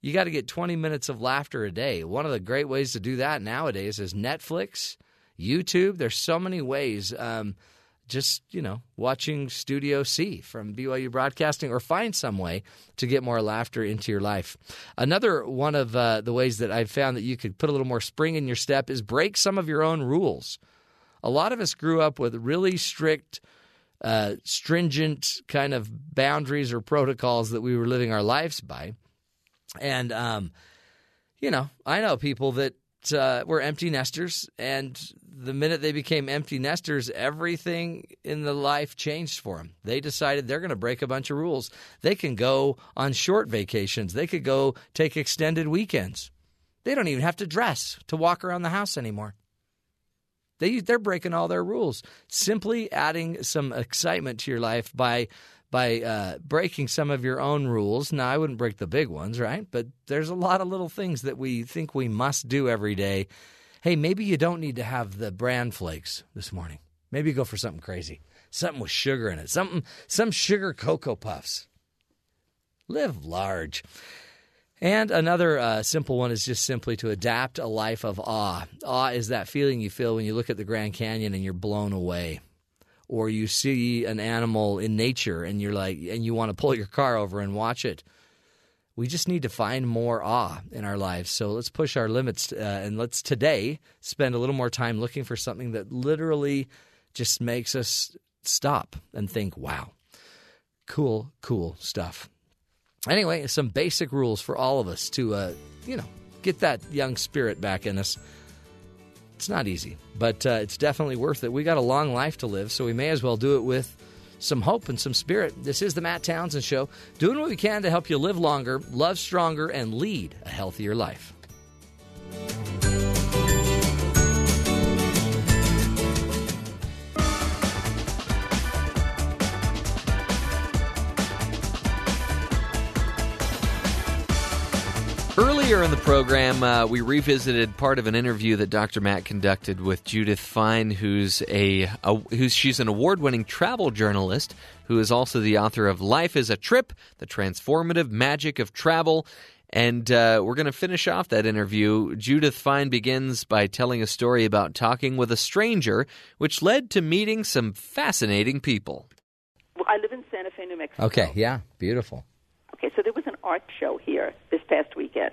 [SPEAKER 8] you got to get 20 minutes of laughter a day. One of the great ways to do that nowadays is Netflix, YouTube. There's so many ways. Um, just you know, watching Studio C from BYU Broadcasting, or find some way to get more laughter into your life. Another one of uh, the ways that I've found that you could put a little more spring in your step is break some of your own rules a lot of us grew up with really strict, uh, stringent kind of boundaries or protocols that we were living our lives by. And, um, you know, I know people that uh, were empty nesters, and the minute they became empty nesters, everything in the life changed for them. They decided they're going to break a bunch of rules. They can go on short vacations, they could go take extended weekends. They don't even have to dress to walk around the house anymore. They they're breaking all their rules. Simply adding some excitement to your life by by uh, breaking some of your own rules. Now, I wouldn't break the big ones, right? But there's a lot of little things that we think we must do every day. Hey, maybe you don't need to have the bran flakes this morning. Maybe go for something crazy, something with sugar in it, something some sugar cocoa puffs. Live large. And another uh, simple one is just simply to adapt a life of awe. Awe is that feeling you feel when you look at the Grand Canyon and you're blown away. Or you see an animal in nature and you're like, and you want to pull your car over and watch it. We just need to find more awe in our lives. So let's push our limits uh, and let's today spend a little more time looking for something that literally just makes us stop and think, wow, cool, cool stuff. Anyway, some basic rules for all of us to, uh, you know, get that young spirit back in us. It's not easy, but uh, it's definitely worth it. We got a long life to live, so we may as well do it with some hope and some spirit. This is the Matt Townsend Show, doing what we can to help you live longer, love stronger, and lead a healthier life.
[SPEAKER 3] Earlier in the program, uh, we revisited part of an interview that Dr. Matt conducted with Judith Fein, who's a, a who's she's an award-winning travel journalist who is also the author of "Life Is a Trip: The Transformative Magic of Travel." And uh, we're going to finish off that interview. Judith Fein begins by telling a story about talking with a stranger, which led to meeting some fascinating people.
[SPEAKER 9] Well, I live in Santa Fe, New Mexico.
[SPEAKER 8] Okay, yeah, beautiful.
[SPEAKER 9] Okay, so there was an art show here this past weekend.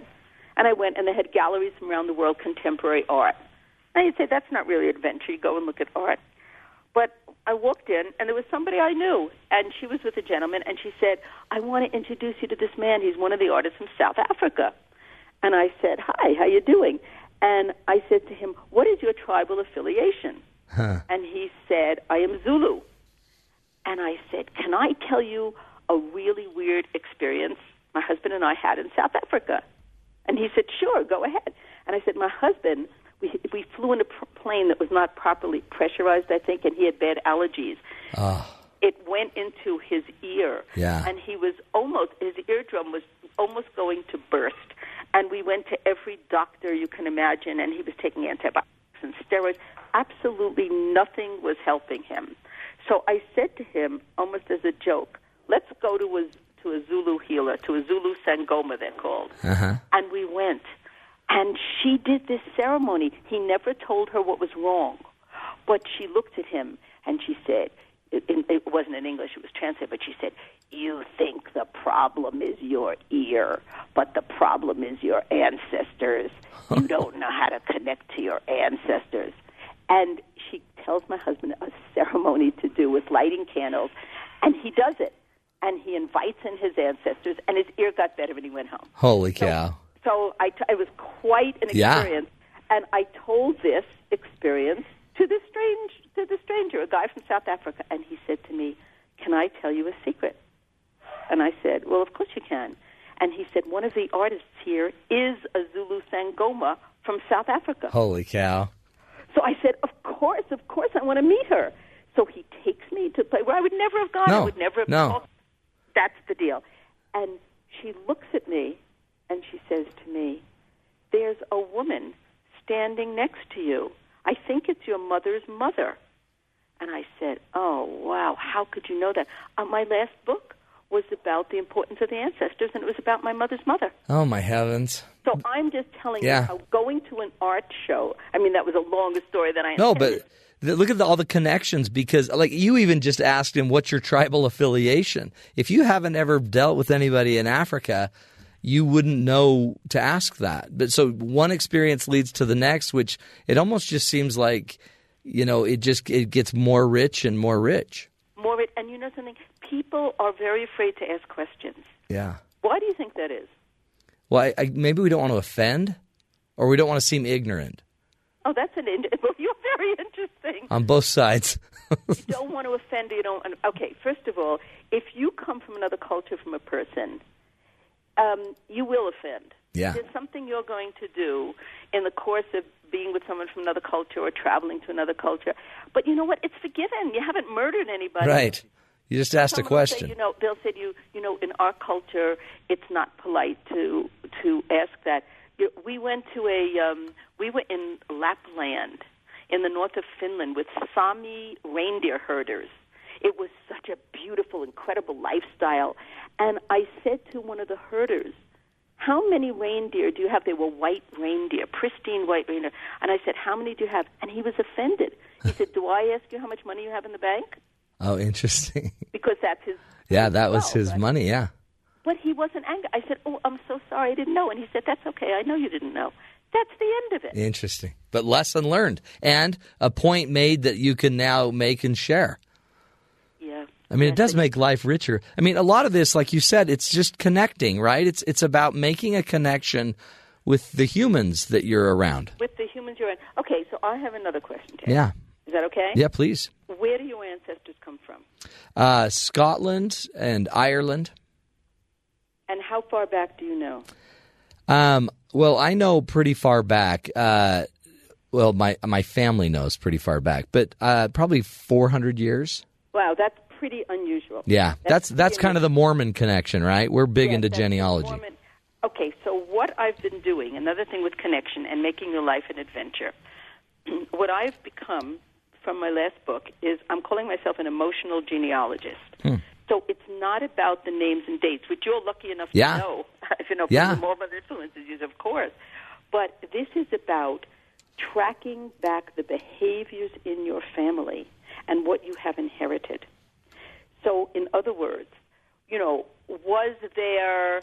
[SPEAKER 9] And I went, and they had galleries from around the world, contemporary art. And you'd say, that's not really adventure. You go and look at art. But I walked in, and there was somebody I knew, and she was with a gentleman, and she said, "I want to introduce you to this man. He's one of the artists from South Africa." And I said, "Hi, how you doing?" And I said to him, "What is your tribal affiliation?"
[SPEAKER 16] Huh.
[SPEAKER 9] And he said, "I am Zulu." And I said, "Can I tell you a really weird experience my husband and I had in South Africa?" And he said, "Sure, go ahead." And I said, "My husband, we we flew in a pr- plane that was not properly pressurized, I think, and he had bad allergies.
[SPEAKER 8] Oh,
[SPEAKER 9] It went into his ear,
[SPEAKER 8] Yeah.
[SPEAKER 9] and he was almost his eardrum was almost going to burst. And we went to every doctor you can imagine, and he was taking antibiotics and steroids. Absolutely nothing was helping him. So I said to him, almost as a joke, "Let's go to a to a Zulu healer, to a Zulu Sangoma, they're called."
[SPEAKER 8] uh-huh.
[SPEAKER 9] And we went. And she did this ceremony. He never told her what was wrong. But she looked at him and she said, it, it it wasn't in English, it was translated, but she said, You think the problem is your ear, but the problem is your ancestors. You don't know how to connect to your ancestors. And she tells my husband a ceremony to do with lighting candles, and he does it. And he invites in his ancestors, and his ear got better when he went home.
[SPEAKER 8] Holy cow.
[SPEAKER 9] So I t- it was quite an
[SPEAKER 8] Yeah.
[SPEAKER 9] experience, and I told this experience to this strange to the stranger, a guy from South Africa, and he said to me, "Can I tell you a secret?" And I said, "Well, of course you can." And he said, "One of the artists here is a Zulu Sangoma from South Africa."
[SPEAKER 8] Holy cow.
[SPEAKER 9] So I said, "Of course, of course, I want to meet her." So he takes me to play where I would never have gone. I
[SPEAKER 8] No,
[SPEAKER 9] would never have
[SPEAKER 8] no.
[SPEAKER 9] talked. That's the deal. And she looks at me and she says to me, "There's a woman standing next to you. I think it's your mother's mother." And I said, "Oh, wow! How could you know that?" Uh, my last book was about the importance of the ancestors, and it was about my mother's mother.
[SPEAKER 8] Oh, my heavens.
[SPEAKER 9] So I'm just telling
[SPEAKER 8] Yeah.
[SPEAKER 9] you how going to an art show. I mean, that was a longer story than I
[SPEAKER 8] No,
[SPEAKER 9] intended.
[SPEAKER 8] but look at the, all the connections because, like, you even just asked him, what's your tribal affiliation? If you haven't ever dealt with anybody in Africa, you wouldn't know to ask that. But so one experience leads to the next, which it almost just seems like, you know, it just it gets more rich and more rich.
[SPEAKER 9] more. it- And you know something? People are very afraid to ask questions.
[SPEAKER 8] Yeah.
[SPEAKER 9] Why do you think that is?
[SPEAKER 8] Well, I, I, maybe we don't want to offend, or we don't want to seem ignorant
[SPEAKER 9] Oh, that's an. in- Well, you're very interesting.
[SPEAKER 8] on both sides.
[SPEAKER 9] you don't want to offend. You don't. Okay, first of all, if you come from another culture from a person, um, you will offend.
[SPEAKER 8] Yeah.
[SPEAKER 9] There's something you're going to do in the course of being with someone from another culture or traveling to another culture. But you know what? It's forgiven. You haven't murdered anybody.
[SPEAKER 8] right. You just asked a
[SPEAKER 9] Someone say,
[SPEAKER 8] question.
[SPEAKER 9] you know, they'll say to you, you know, in our culture, it's not polite to to ask that. We went to a, um, we were in Lapland, in the north of Finland, with Sami reindeer herders. It was such a beautiful, incredible lifestyle. And I said to one of the herders, how many reindeer do you have? They were white reindeer, pristine white reindeer. And I said, how many do you have? And he was offended. He said, do I ask you how much money you have in the bank?
[SPEAKER 8] Oh, interesting.
[SPEAKER 9] Because that's his
[SPEAKER 8] yeah, that was
[SPEAKER 9] Well,
[SPEAKER 8] his
[SPEAKER 9] right.
[SPEAKER 8] money. Yeah.
[SPEAKER 9] But he wasn't angry. I said, "Oh, I'm so sorry, I didn't know." And he said, "That's okay. I know you didn't know." That's the end of it.
[SPEAKER 8] Interesting. But lesson learned and a point made that you can now make and share.
[SPEAKER 9] Yeah.
[SPEAKER 8] I mean, it does make life richer. I mean, a lot of this, like you said, it's just connecting, right? It's it's about making a connection with the humans that you're around.
[SPEAKER 9] With the humans you're in. Okay, so I have another question. Ted.
[SPEAKER 8] Yeah.
[SPEAKER 9] Is that okay?
[SPEAKER 8] Yeah, please.
[SPEAKER 9] Where do your ancestors come from?
[SPEAKER 8] Uh, Scotland and Ireland.
[SPEAKER 9] And how far back do you know?
[SPEAKER 8] Um, well, I know pretty far back. Uh, well, my my family knows pretty far back, but uh, probably 400 years.
[SPEAKER 9] Wow, that's pretty unusual.
[SPEAKER 8] Yeah, that's that's kind of the Mormon connection, right? We're big
[SPEAKER 9] Yes,
[SPEAKER 8] into genealogy.
[SPEAKER 9] Okay, so what I've been doing, another thing with connection and making your life an adventure, what I've become from my last book is I'm calling myself an emotional genealogist.
[SPEAKER 8] Hmm.
[SPEAKER 9] So it's not about the names and dates, which you're lucky enough
[SPEAKER 8] Yeah.
[SPEAKER 9] to know, if you know
[SPEAKER 8] Yeah.
[SPEAKER 9] the Mormon influences, yes, of course. But this is about tracking back the behaviors in your family and what you have inherited. So, in other words, you know, was there,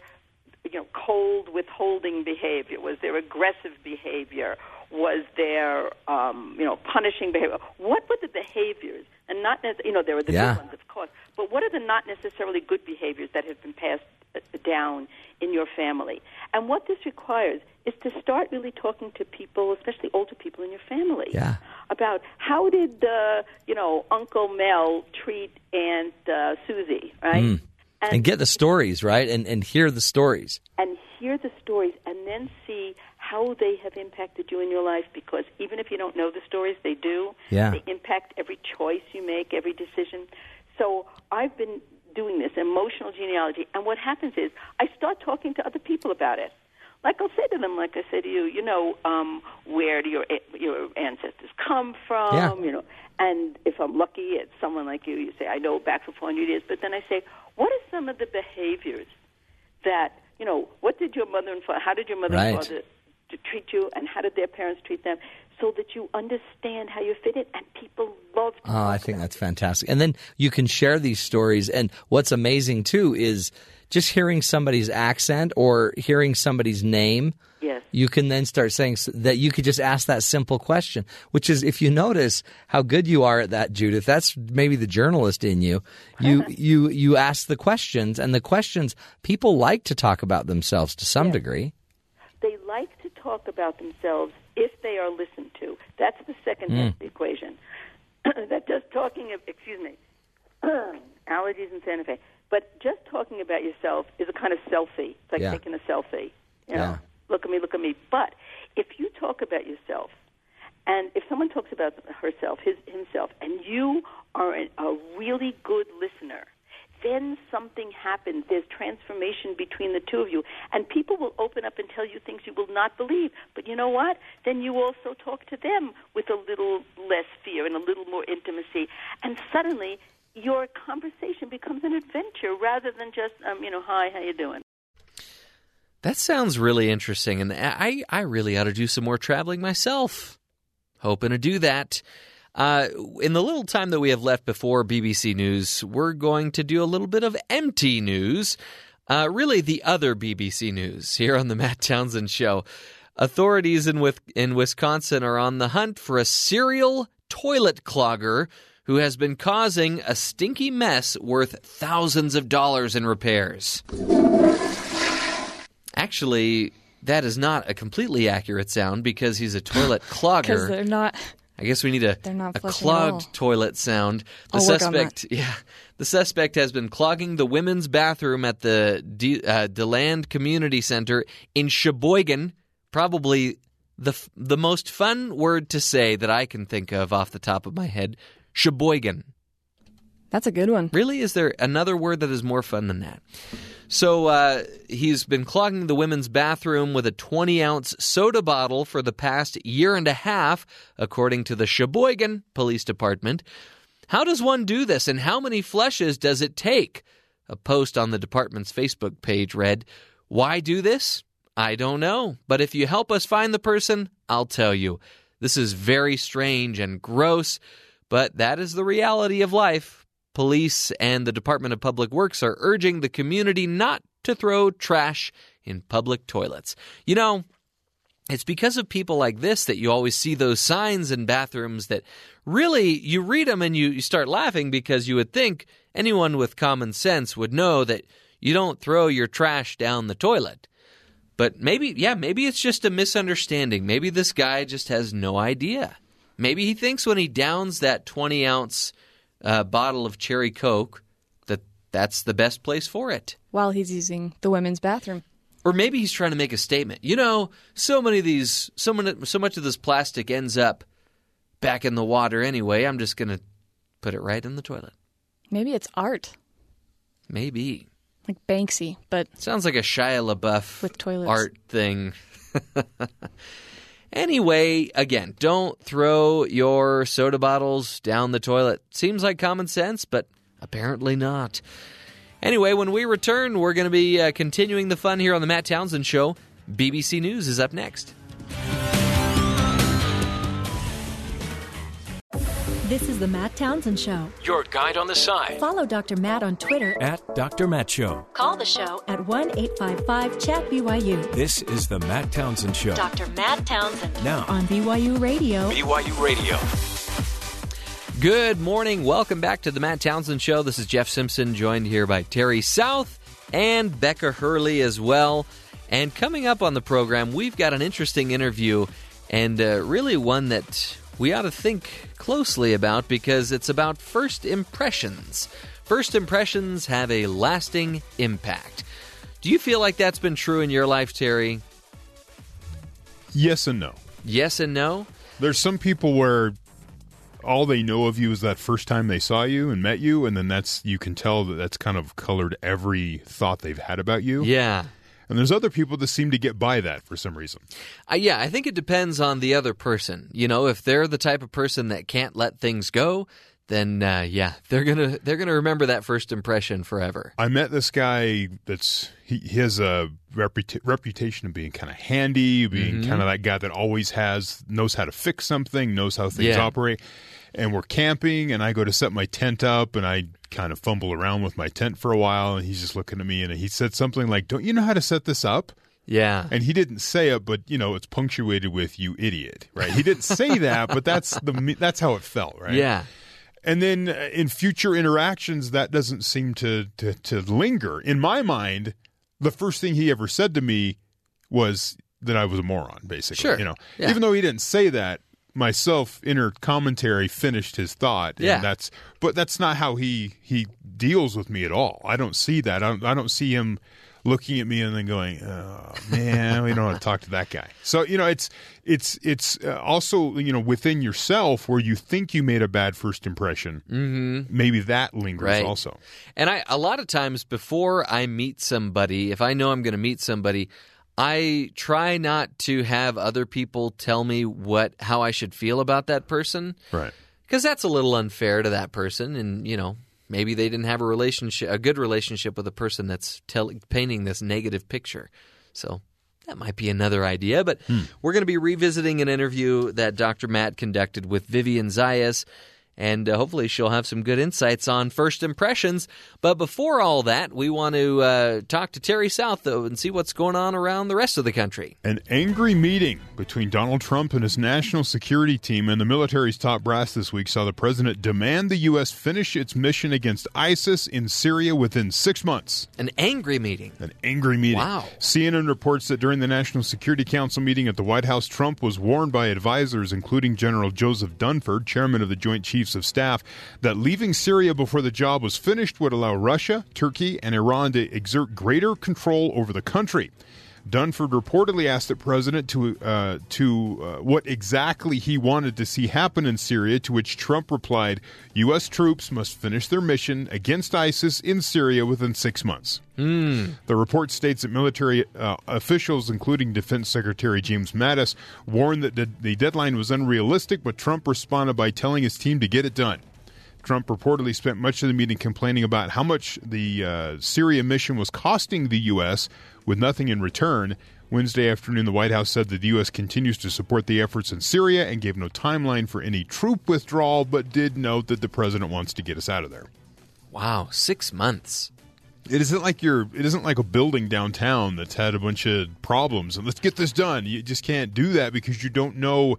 [SPEAKER 9] you know, cold withholding behavior? Was there aggressive behavior? Was there, um, you know, punishing behavior? What were the behaviors? And not, you know, there were the
[SPEAKER 8] Yeah.
[SPEAKER 9] good ones, of course. But what are the not necessarily good behaviors that have been passed uh, down in your family? And what this requires is to start really talking to people, especially older people in your family,
[SPEAKER 8] Yeah.
[SPEAKER 9] about how did uh, you know Uncle Mel treat Aunt uh, Susie, right?
[SPEAKER 8] Mm. And, get the stories, right? And, and hear the stories.
[SPEAKER 9] and hear the stories and then see how they have impacted you in your life because even if you don't know the stories they do
[SPEAKER 8] Yeah.
[SPEAKER 9] they impact every choice you make every decision so i've been doing this emotional genealogy and what happens is i start talking to other people about it like I'll say to them, like I say to you, you know, um, where do your your ancestors come from?
[SPEAKER 8] Yeah.
[SPEAKER 9] You know, and if I'm lucky, it's someone like you. You say, I know back for 400 years, but then I say, what are some of the behaviors that you know? What did your mother and father? How did your mother and father to treat you, and how did their parents treat them? So that you understand how you fit in, and people love to
[SPEAKER 8] Oh, ah, I think that's fantastic. And then you can share these stories. And what's amazing too is just hearing somebody's accent or hearing somebody's name.
[SPEAKER 9] Yes.
[SPEAKER 8] You can then start saying that you could just ask that simple question, which is if you notice how good you are at that, Judith, that's maybe the journalist in you. You you you ask the questions and the questions people like to talk about themselves to some degree.
[SPEAKER 9] They like to talk about themselves if they are listened to. That's the second
[SPEAKER 8] Mm.
[SPEAKER 9] half of the equation. that just talking of, excuse me, allergies in Santa Fe. But just talking about yourself is a kind of selfie. It's like
[SPEAKER 8] Yeah.
[SPEAKER 9] taking a selfie. You know,
[SPEAKER 8] Yeah.
[SPEAKER 9] look at me, look at me. But if you talk about yourself, and if someone talks about herself, his himself, and you are a, a really good listener, then something happens. There's transformation between the two of you, and people will open up and tell you things you will not believe. But you know what? Then you also talk to them with a little less fear and a little more intimacy, and suddenly your conversation becomes an adventure rather than just, um, you know, hi, how you doing?
[SPEAKER 3] That sounds really interesting, and I, I really ought to do some more traveling myself. Hoping to do that. Uh, in the little time that we have left before BBC News, we're going to do a little bit of MT News. Uh, really, the other BBC News here on the Matt Townsend Show. Authorities in, with, in Wisconsin are on the hunt for a serial toilet clogger who has been causing a stinky mess worth thousands of dollars in repairs. Actually, that is not a completely accurate sound because he's a toilet clogger.
[SPEAKER 13] Because they're not.
[SPEAKER 3] I guess we need a, a
[SPEAKER 13] flushing at all.
[SPEAKER 3] clogged toilet sound. The
[SPEAKER 13] I'll
[SPEAKER 3] suspect, yeah, the suspect has been clogging the women's bathroom at the D, uh, Deland Community Center in Sheboygan. Probably the the most fun word to say that I can think of off the top of my head. Sheboygan.
[SPEAKER 13] That's a good one.
[SPEAKER 3] Really, is there another word that is more fun than that? So uh, he's been clogging the women's bathroom with a 20 ounce soda bottle for the past year and a half, according to the Sheboygan Police Department. How does one do this, and how many flushes does it take? A post on the department's Facebook page read, Why do this? I don't know, but if you help us find the person, I'll tell you. This is very strange and gross, but that is the reality of life. Police and the Department of Public Works are urging the community not to throw trash in public toilets. You know, it's because of people like this that you always see those signs in bathrooms that really you read them and you, you start laughing because you would think anyone with common sense would know that you don't throw your trash down the toilet. But maybe, yeah, maybe it's just a misunderstanding. Maybe this guy just has no idea. Maybe he thinks when he downs that 20 ounce uh, bottle of cherry Coke that that's the best place for it.
[SPEAKER 13] While he's using the women's bathroom.
[SPEAKER 3] Or maybe he's trying to make a statement. You know, so many of these, so, many, so much of this plastic ends up back in the water anyway. I'm just going to put it right in the toilet.
[SPEAKER 13] Maybe it's art,
[SPEAKER 3] Maybe.
[SPEAKER 13] like Banksy, but
[SPEAKER 3] Sounds like a Shia LaBeouf
[SPEAKER 13] With toilets.
[SPEAKER 3] art thing. anyway, again, don't throw your soda bottles down the toilet. Seems like common sense, but apparently not. Anyway, when we return, we're going to be uh, continuing the fun here on the Matt Townsend Show. BBC News is up next.
[SPEAKER 1] This is the Matt Townsend Show.
[SPEAKER 12] Your guide on the side.
[SPEAKER 1] Follow Dr. Matt on Twitter.
[SPEAKER 12] At Dr. Matt Show.
[SPEAKER 1] Call the show at 1 855 Chat BYU.
[SPEAKER 12] This is the Matt Townsend Show.
[SPEAKER 1] Dr. Matt Townsend.
[SPEAKER 12] Now.
[SPEAKER 1] On BYU Radio.
[SPEAKER 12] BYU Radio.
[SPEAKER 3] Good morning. Welcome back to the Matt Townsend Show. This is Jeff Simpson, joined here by Terry South and Becca Hurley as well. And coming up on the program, we've got an interesting interview and uh, really one that we ought to think closely about because it's about first impressions. First impressions have a lasting impact. Do you feel like that's been true in your life, Terry?
[SPEAKER 4] Yes and no.
[SPEAKER 3] Yes and no?
[SPEAKER 4] There's some people where all they know of you is that first time they saw you and met you, and then that's you can tell that that's kind of colored every thought they've had about you.
[SPEAKER 3] Yeah.
[SPEAKER 4] And there's other people that seem to get by that for some reason.
[SPEAKER 3] Uh, yeah, I think it depends on the other person. You know, if they're the type of person that can't let things go, then uh, yeah, they're gonna they're gonna remember that first impression forever.
[SPEAKER 4] I met this guy that's he, he has a reputa- reputation of being kind of handy, being
[SPEAKER 3] Mhm.
[SPEAKER 4] kind of that guy that always has knows how to fix something, knows how things
[SPEAKER 3] Yeah.
[SPEAKER 4] operate. And we're camping, and I go to set my tent up, and I kind of fumble around with my tent for a while, and he's just looking at me, and he said something like, "Don't you know how to set this up?"
[SPEAKER 3] Yeah.
[SPEAKER 4] And he didn't say it, but you know, it's punctuated with "you idiot," right? He didn't say that, but that's the that's how it felt, right?
[SPEAKER 3] Yeah.
[SPEAKER 4] And then uh, in future interactions, that doesn't seem to, to to linger. In my mind, the first thing he ever said to me was that I was a moron, basically.
[SPEAKER 3] Sure.
[SPEAKER 4] You know,
[SPEAKER 3] Yeah.
[SPEAKER 4] even though he didn't say that, myself inner commentary finished his thought. and
[SPEAKER 3] Yeah.
[SPEAKER 4] that's but that's not how he he deals with me at all. I don't see that. I don't, I don't see him looking at me and then going, "Oh man, we don't want to talk to that guy." So you know, it's it's it's uh, also you know within yourself where you think you made a bad first impression.
[SPEAKER 3] Mhm.
[SPEAKER 4] Maybe that lingers
[SPEAKER 3] Right.
[SPEAKER 4] also.
[SPEAKER 3] And I a lot of times before I meet somebody, if I know I'm going to meet somebody, I try not to have other people tell me what how I should feel about that person.
[SPEAKER 4] Right.
[SPEAKER 3] Because that's a little unfair to that person and, you know, maybe they didn't have a relationship a good relationship with a person that's tell, painting this negative picture. So that might be another idea, but hmm. we're going to be revisiting an interview that Dr. Matt conducted with Vivian Zayas, and uh, hopefully she'll have some good insights on first impressions. But before all that, we want to uh, talk to Terry South, though, and see what's going on around the rest of the country.
[SPEAKER 4] An angry meeting between Donald Trump and his national security team and the military's top brass this week saw the president demand the U.S. finish its mission against ISIS in Syria within six months.
[SPEAKER 3] An angry meeting.
[SPEAKER 4] An angry meeting.
[SPEAKER 3] Wow.
[SPEAKER 4] CNN reports that during the National Security Council meeting at the White House, Trump was warned by advisors, including General Joseph Dunford, chairman of the Joint Chiefs of Staff, that leaving Syria before the job was finished would allow Russia, Turkey, and Iran to exert greater control over the country. Dunford reportedly asked the president to uh, to uh, what exactly he wanted to see happen in Syria, to which Trump replied, "U.S. troops must finish their mission against ISIS in Syria within six months."
[SPEAKER 3] Hmm.
[SPEAKER 4] The report states that military uh, officials, including Defense Secretary James Mattis, warned that the, the deadline was unrealistic, but Trump responded by telling his team to get it done. Trump reportedly spent much of the meeting complaining about how much the uh, Syria mission was costing the U.S. with nothing in return. Wednesday afternoon, the White House said that the U.S. continues to support the efforts in Syria and gave no timeline for any troop withdrawal, but did note that the president wants to get us out of there.
[SPEAKER 3] Wow, six months.
[SPEAKER 4] It isn't like you're. It isn't like a building downtown that's had a bunch of problems and let's get this done. You just can't do that because you don't know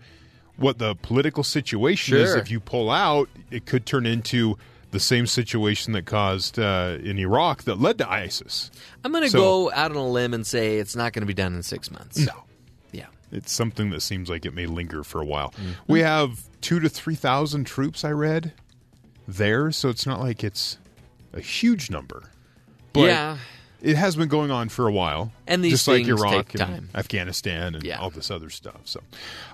[SPEAKER 4] what the political situation is. If you pull out, it could turn into the same situation that caused uh, in Iraq that led to ISIS.
[SPEAKER 3] I'm going to
[SPEAKER 4] So-
[SPEAKER 3] go out on a limb and say it's not going to be done in six months.
[SPEAKER 4] No.
[SPEAKER 3] Yeah.
[SPEAKER 4] It's something that seems like it may linger for a while.
[SPEAKER 3] Mm-hmm.
[SPEAKER 4] We have two to three thousand troops. I read there, so it's not like it's a huge number. But
[SPEAKER 3] Yeah.
[SPEAKER 4] It has been going on for a while,
[SPEAKER 3] And these
[SPEAKER 4] just like Iraq
[SPEAKER 3] take
[SPEAKER 4] and
[SPEAKER 3] time.
[SPEAKER 4] Afghanistan and all this other stuff. So,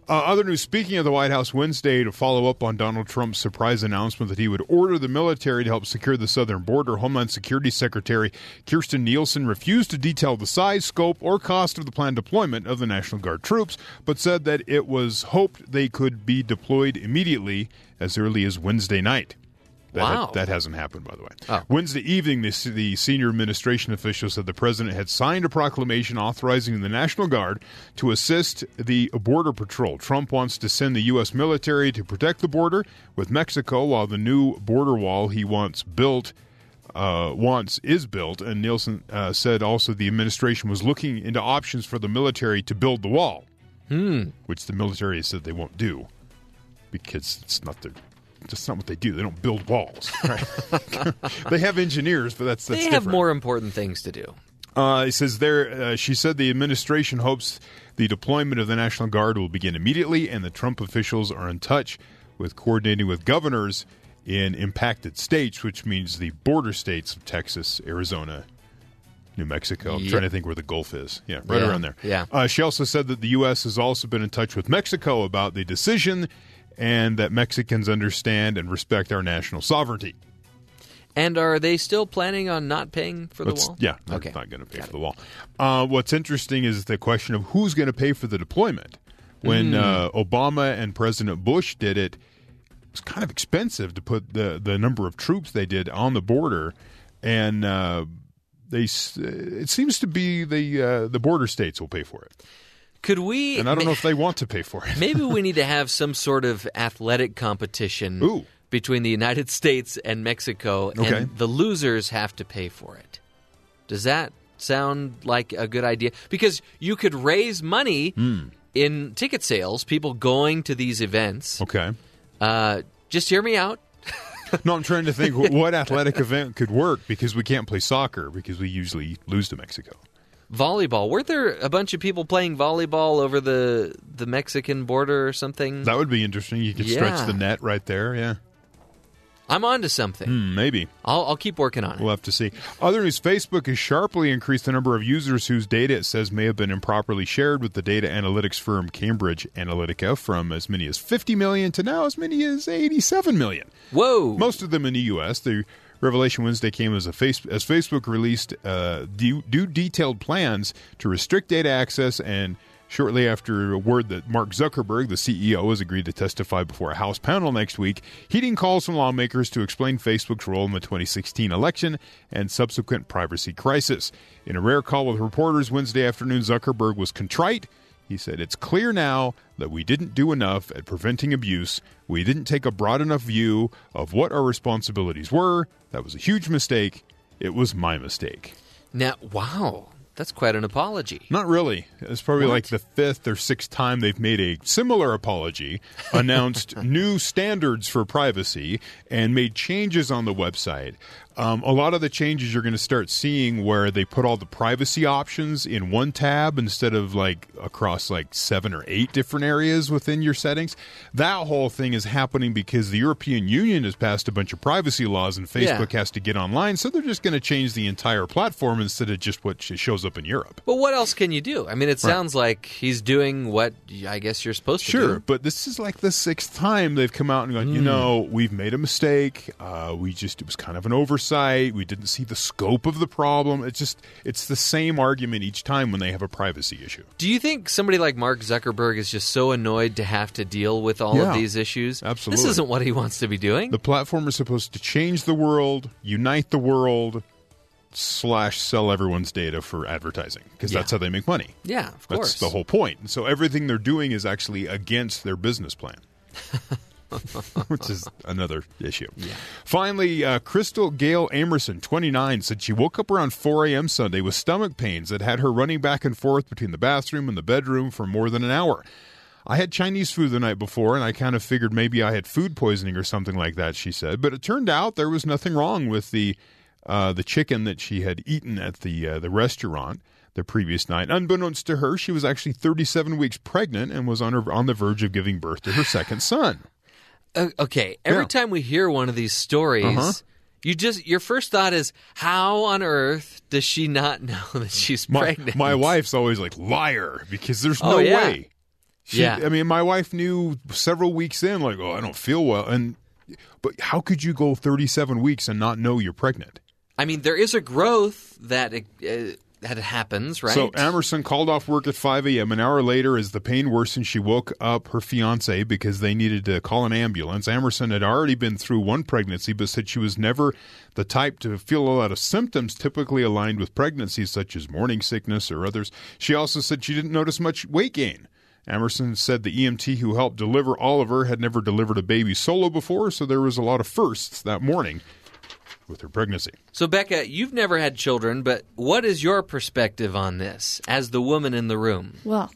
[SPEAKER 4] uh, other news. Speaking of the White House, Wednesday to follow up on Donald Trump's surprise announcement that he would order the military to help secure the southern border, Homeland Security Secretary Kirstjen Nielsen refused to detail the size, scope, or cost of the planned deployment of the National Guard troops, but said that it was hoped they could be deployed immediately as early as Wednesday night. That,
[SPEAKER 3] Wow.
[SPEAKER 4] that hasn't happened, by the way.
[SPEAKER 3] Oh.
[SPEAKER 4] Wednesday evening, the, the senior administration official said the president had signed a proclamation authorizing the National Guard to assist the Border Patrol. Trump wants to send the U.S. military to protect the border with Mexico, while the new border wall he wants built. Uh, wants is built, and Nielsen uh, said also the administration was looking into options for the military to build the wall,
[SPEAKER 3] Hmm.
[SPEAKER 4] which the military said they won't do because it's not their that's not what they do. They don't build walls. Right? they have engineers, but that's that's
[SPEAKER 3] they have more important things to do.
[SPEAKER 4] Uh, it says there. Uh, she said the administration hopes the deployment of the National Guard will begin immediately, and the Trump officials are in touch with coordinating with governors in impacted states, which means the border states of Texas, Arizona, New Mexico. I'm
[SPEAKER 3] Yep.
[SPEAKER 4] trying to think where the Gulf is. Yeah, right
[SPEAKER 3] Yeah,
[SPEAKER 4] around there.
[SPEAKER 3] yeah.
[SPEAKER 4] Uh, she also said that the U.S. has also been in touch with Mexico about the decision, and that Mexicans understand and respect our national sovereignty.
[SPEAKER 3] And are they still planning on not paying for the
[SPEAKER 4] Let's-
[SPEAKER 3] wall?
[SPEAKER 4] Yeah, they're
[SPEAKER 3] Okay.
[SPEAKER 4] not going to pay for the wall. Uh, what's interesting is the question of who's going to pay for the deployment. When
[SPEAKER 3] Mm.
[SPEAKER 4] uh, Obama and President Bush did it, it was kind of expensive to put the the number of troops they did on the border, and uh, they it seems to be the uh, the border states will pay for it.
[SPEAKER 3] Could we?
[SPEAKER 4] And I don't know if they want to pay for it.
[SPEAKER 3] Maybe we need to have some sort of athletic competition between the United States and Mexico,
[SPEAKER 4] Okay.
[SPEAKER 3] and the losers have to pay for it. Does that sound like a good idea? Because you could raise money
[SPEAKER 4] Hmm.
[SPEAKER 3] in ticket sales, people going to these events.
[SPEAKER 4] Okay.
[SPEAKER 3] Uh, just hear me out.
[SPEAKER 4] no, I'm trying to think what athletic event could work because we can't play soccer because we usually lose to Mexico.
[SPEAKER 3] Volleyball. Weren't there a bunch of people playing volleyball over the the Mexican border or something?
[SPEAKER 4] That would be interesting. You could
[SPEAKER 3] Yeah.
[SPEAKER 4] stretch the net right there. Yeah.
[SPEAKER 3] I'm on to something.
[SPEAKER 4] Hmm, maybe.
[SPEAKER 3] I'll, I'll keep working on it.
[SPEAKER 4] We'll have to see. Other news Facebook has sharply increased the number of users whose data it says may have been improperly shared with the data analytics firm Cambridge Analytica from as many as 50 million to now as many as 87 million.
[SPEAKER 3] Whoa.
[SPEAKER 4] Most of them in the U.S. The revelation Wednesday came as, a face, as Facebook released uh, due detailed plans to restrict data access and Shortly after a word that Mark Zuckerberg, the CEO, has agreed to testify before a House panel next week, heeding calls from lawmakers to explain Facebook's role in the 2016 election and subsequent privacy crisis. In a rare call with reporters Wednesday afternoon, Zuckerberg was contrite. He said, It's clear now that we didn't do enough at preventing abuse. We didn't take a broad enough view of what our responsibilities were. That was a huge mistake. It was my mistake.
[SPEAKER 3] Now, wow, that's quite an apology.
[SPEAKER 4] Not really. It's probably like the fifth or sixth time they've made a similar apology, announced new standards for privacy, and made changes on the website. Um, a lot of the changes you're going to start seeing where they put all the privacy options in one tab instead of like across like seven or eight different areas within your settings. That whole thing is happening because the European Union has passed a bunch of privacy laws and
[SPEAKER 3] Yeah.
[SPEAKER 4] Facebook has to get online. So they're just going to change the entire platform instead of just what shows up in Europe.
[SPEAKER 3] But what else can you do? I mean, it sounds like he's doing what I guess you're supposed to
[SPEAKER 4] Sure,
[SPEAKER 3] do.
[SPEAKER 4] but this is like the sixth time they've come out and gone, you
[SPEAKER 3] Mm.
[SPEAKER 4] know, we've made a mistake. Uh, we just, it was kind of an oversight. We didn't see the scope of the problem. It's just, it's the same argument each time when they have a privacy issue.
[SPEAKER 3] Do you think somebody like Mark Zuckerberg is just so annoyed to have to deal with all
[SPEAKER 4] Yeah,
[SPEAKER 3] of these issues?
[SPEAKER 4] absolutely.
[SPEAKER 3] This isn't what he wants to be doing.
[SPEAKER 4] The platform is supposed to change the world, unite the world, slash sell everyone's data for advertising because
[SPEAKER 3] Yeah.
[SPEAKER 4] that's how they make money.
[SPEAKER 3] Yeah, of
[SPEAKER 4] That's
[SPEAKER 3] course.
[SPEAKER 4] the whole point. So everything they're doing is actually against their business plan. Which is another issue. Finally, uh, Crystal Gail Amerson, 29, said she woke up around 4 a.m. Sunday with stomach pains that had her running back and forth between the bathroom and the bedroom for more than an hour. I had Chinese food the night before, and I kind of figured maybe I had food poisoning or something like that, she said. But it turned out there was nothing wrong with the uh, the chicken that she had eaten at the uh, the restaurant the previous night. Unbeknownst to her, she was actually 37 weeks pregnant and was on her on the verge of giving birth to her second son.
[SPEAKER 3] Uh, okay, every
[SPEAKER 4] Yeah.
[SPEAKER 3] time we hear one of these stories,
[SPEAKER 4] Uh-huh.
[SPEAKER 3] you just your first thought is, how on earth does she not know that she's
[SPEAKER 4] My,
[SPEAKER 3] pregnant?
[SPEAKER 4] my wife's always like liar because there's
[SPEAKER 3] Oh,
[SPEAKER 4] no
[SPEAKER 3] yeah.
[SPEAKER 4] way. She,
[SPEAKER 3] Yeah.
[SPEAKER 4] I mean, my wife knew several weeks in, like, oh, I don't feel well, and but how could you go 37 weeks and not know you're pregnant?
[SPEAKER 3] I mean, there is a growth that uh, that happens, right?
[SPEAKER 4] So Emerson called off work at 5 a.m. An hour later, as the pain worsened, she woke up her fiance because they needed to call an ambulance. Emerson had already been through one pregnancy, but said she was never the type to feel a lot of symptoms typically aligned with pregnancies, such as morning sickness or others. She also said she didn't notice much weight gain. Emerson said the EMT who helped deliver Oliver had never delivered a baby solo before, so there was a lot of firsts that morning with her pregnancy.
[SPEAKER 3] So, Becca, you've never had children, but what is your perspective on this as the woman in the room?
[SPEAKER 13] Well,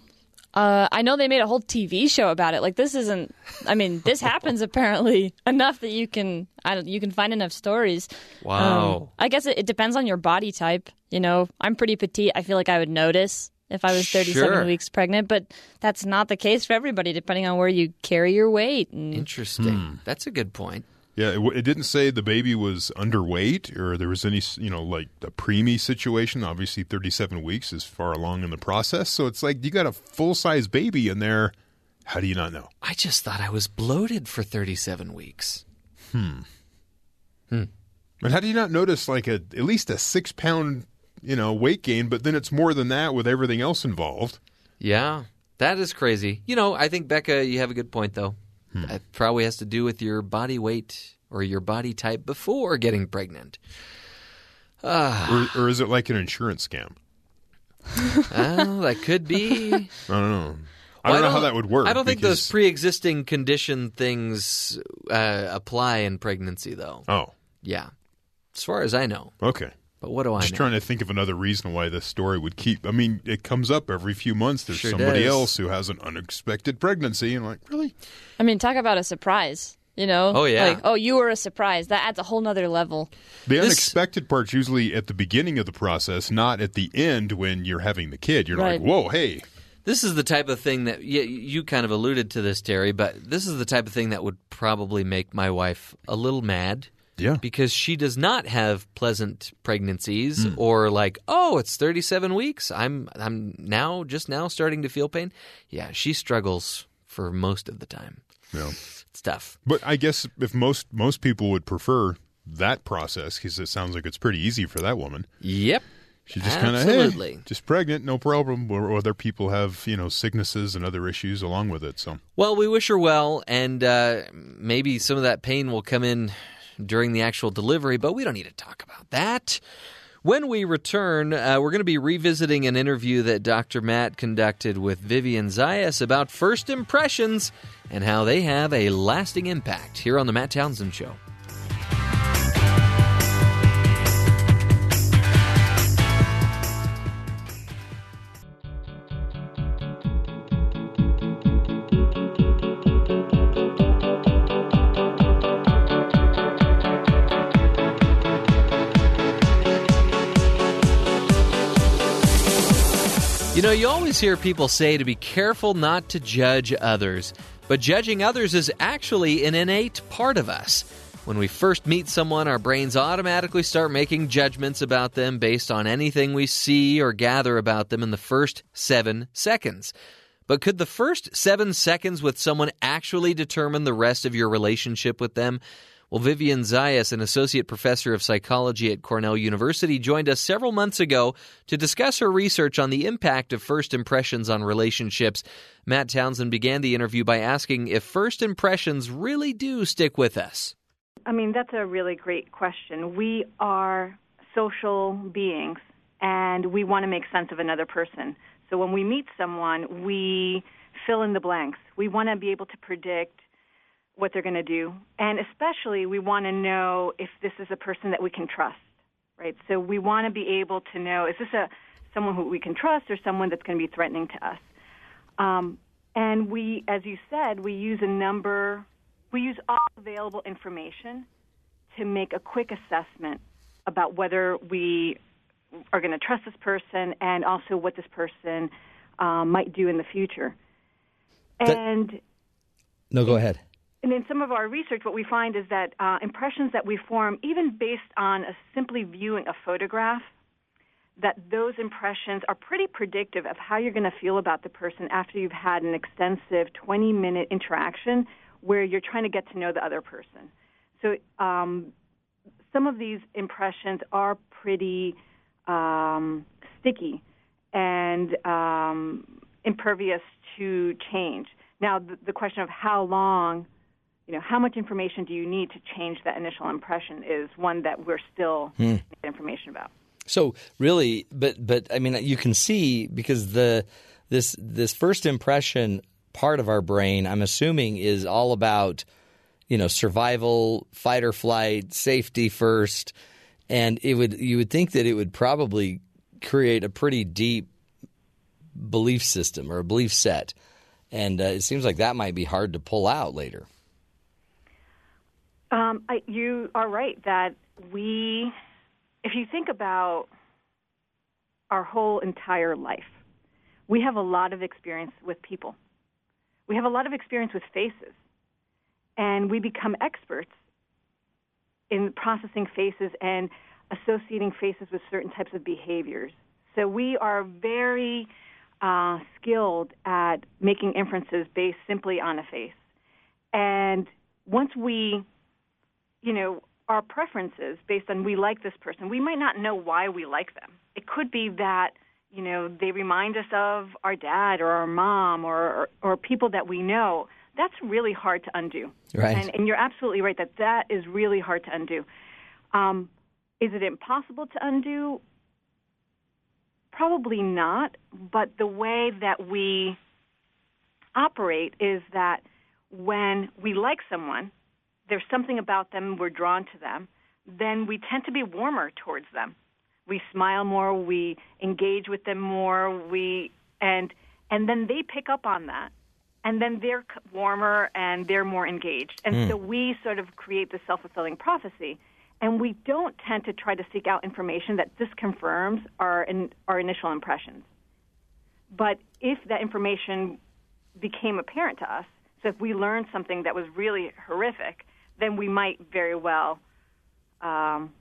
[SPEAKER 13] uh, I know they made a whole TV show about it. Like this isn't. I mean, this happens apparently enough that you can. I don't. You can find enough stories.
[SPEAKER 3] Wow.
[SPEAKER 13] Um, I guess it, it depends on your body type. You know, I'm pretty petite. I feel like I would notice if I was 37
[SPEAKER 3] Sure.
[SPEAKER 13] weeks pregnant, but that's not the case for everybody. Depending on where you carry your weight. And,
[SPEAKER 3] Interesting. That's a good point.
[SPEAKER 4] Yeah, it, it didn't say the baby was underweight or there was any, you know, like a preemie situation. Obviously, 37 weeks is far along in the process. So it's like you got a full size baby in there. How do you not know?
[SPEAKER 3] I just thought I was bloated for 37 weeks.
[SPEAKER 4] Hmm.
[SPEAKER 3] Hmm.
[SPEAKER 4] And how do you not notice like a at least a six pound, you know, weight gain? But then it's more than that with everything else involved.
[SPEAKER 3] Yeah, that is crazy. You know, I think, Becca, you have a good point, though. That probably has to do with your body weight or your body type before getting pregnant. Ah,
[SPEAKER 4] Or, or is it like an insurance scam?
[SPEAKER 3] well, that could be.
[SPEAKER 4] I don't know. I
[SPEAKER 3] Well,
[SPEAKER 4] don't know how that would work.
[SPEAKER 3] I don't think
[SPEAKER 4] because-
[SPEAKER 3] those pre-existing condition things uh, apply in pregnancy, though.
[SPEAKER 4] Oh,
[SPEAKER 3] Yeah, as far as I know.
[SPEAKER 4] okay.
[SPEAKER 3] But what do I
[SPEAKER 4] Just
[SPEAKER 3] know?
[SPEAKER 4] trying to think of another reason why this story would keep. I mean, it comes up every few months. There's
[SPEAKER 3] Sure
[SPEAKER 4] somebody
[SPEAKER 3] does.
[SPEAKER 4] else who has an unexpected pregnancy, and like, really?
[SPEAKER 13] I mean, talk about a surprise. You know?
[SPEAKER 3] Oh, yeah.
[SPEAKER 13] Like, oh, you were a surprise. That adds a whole nother level.
[SPEAKER 4] The
[SPEAKER 3] This-
[SPEAKER 4] unexpected part's usually at the beginning of the process, not at the end when you're having the kid. You're
[SPEAKER 13] Right.
[SPEAKER 4] like, whoa, hey,
[SPEAKER 3] This is the type of thing that you, you kind of alluded to this, Terry, but this is the type of thing that would probably make my wife a little mad.
[SPEAKER 4] Yeah.
[SPEAKER 3] Because she does not have pleasant pregnancies
[SPEAKER 4] Hmm.
[SPEAKER 3] or like, oh, it's 37 weeks. I'm I'm now just now starting to feel pain. Yeah, she struggles for most of the time.
[SPEAKER 4] Yeah.
[SPEAKER 3] It's tough.
[SPEAKER 4] But I guess if most most people would prefer that process, because it sounds like it's pretty easy for that woman.
[SPEAKER 3] Yep.
[SPEAKER 4] She just kind of hey, just pregnant, no problem. Or other people have you know sicknesses and other issues along with it. So
[SPEAKER 3] Well, we wish her well, and uh, maybe some of that pain will come in during the actual delivery, but we don't need to talk about that. When we return, uh, we're going to be revisiting an interview that Dr. Matt conducted with Vivian Zayas about first impressions and how they have a lasting impact here on The Matt Townsend Show. You know, you always hear people say to be careful not to judge others, but judging others is actually an innate part of us. When we first meet someone, our brains automatically start making judgments about them based on anything we see or gather about them in the first seven seconds. But could the first seven seconds with someone actually determine the rest of your relationship with them? Well, Vivian Zayas, an associate professor of psychology at Cornell University, joined us several months ago to discuss her research on the impact of first impressions on relationships. Matt Townsend began the interview by asking if first impressions really do stick with us.
[SPEAKER 16] I mean, that's a really great question. We are social beings and we want to make sense of another person. So when we meet someone, we fill in the blanks. We want to be able to predict what they're going to do. And especially, we want to know if this is a person that we can trust, right? So we want to be able to know is this a someone who we can trust or someone that's going to be threatening to us? Um, and we, as you said, we use a number, we use all available information to make a quick assessment about whether we are going to trust this person and also what this person um, might do in the future.
[SPEAKER 8] That-
[SPEAKER 16] And
[SPEAKER 8] No, go ahead.
[SPEAKER 16] And in some of our research, what we find is that uh, impressions that we form, even based on simply viewing a photograph, that those impressions are pretty predictive of how you're going to feel about the person after you've had an extensive 20 minute interaction where you're trying to get to know the other person. So um, some of these impressions are pretty um, sticky and um, impervious to change. Now, the, the question of how long, you know, how much information do you need to change that initial impression is one that we're still
[SPEAKER 8] Hmm.
[SPEAKER 16] information about.
[SPEAKER 8] So really, but but I mean, you can see because the this this first impression part of our brain, I'm assuming, is all about you know survival, fight or flight, safety first, and it would you would think that it would probably create a pretty deep belief system or a belief set, and uh, it seems like that might be hard to pull out later.
[SPEAKER 16] Um, I, you are right that we, if you think about our whole entire life, we have a lot of experience with people. We have a lot of experience with faces. And we become experts in processing faces and associating faces with certain types of behaviors. So we are very uh, skilled at making inferences based simply on a face. And once we you know, our preferences based on we like this person. We might not know why we like them. It could be that, you know, they remind us of our dad or our mom or or, or people that we know. That's really hard to undo.
[SPEAKER 8] Right.
[SPEAKER 16] And, and you're absolutely right that that is really hard to undo. Um, is it impossible to undo? Probably not. But the way that we operate is that when we like someone, there's something about them, we're drawn to them, then we tend to be warmer towards them. We smile more, we engage with them more, we and and then they pick up on that. And then they're warmer and they're more engaged. And
[SPEAKER 17] Hmm.
[SPEAKER 16] so we sort of create the self-fulfilling prophecy. And we don't tend to try to seek out information that disconfirms our in, our initial impressions. But if that information became apparent to us, so if we learned something that was really horrific, then we might very well um,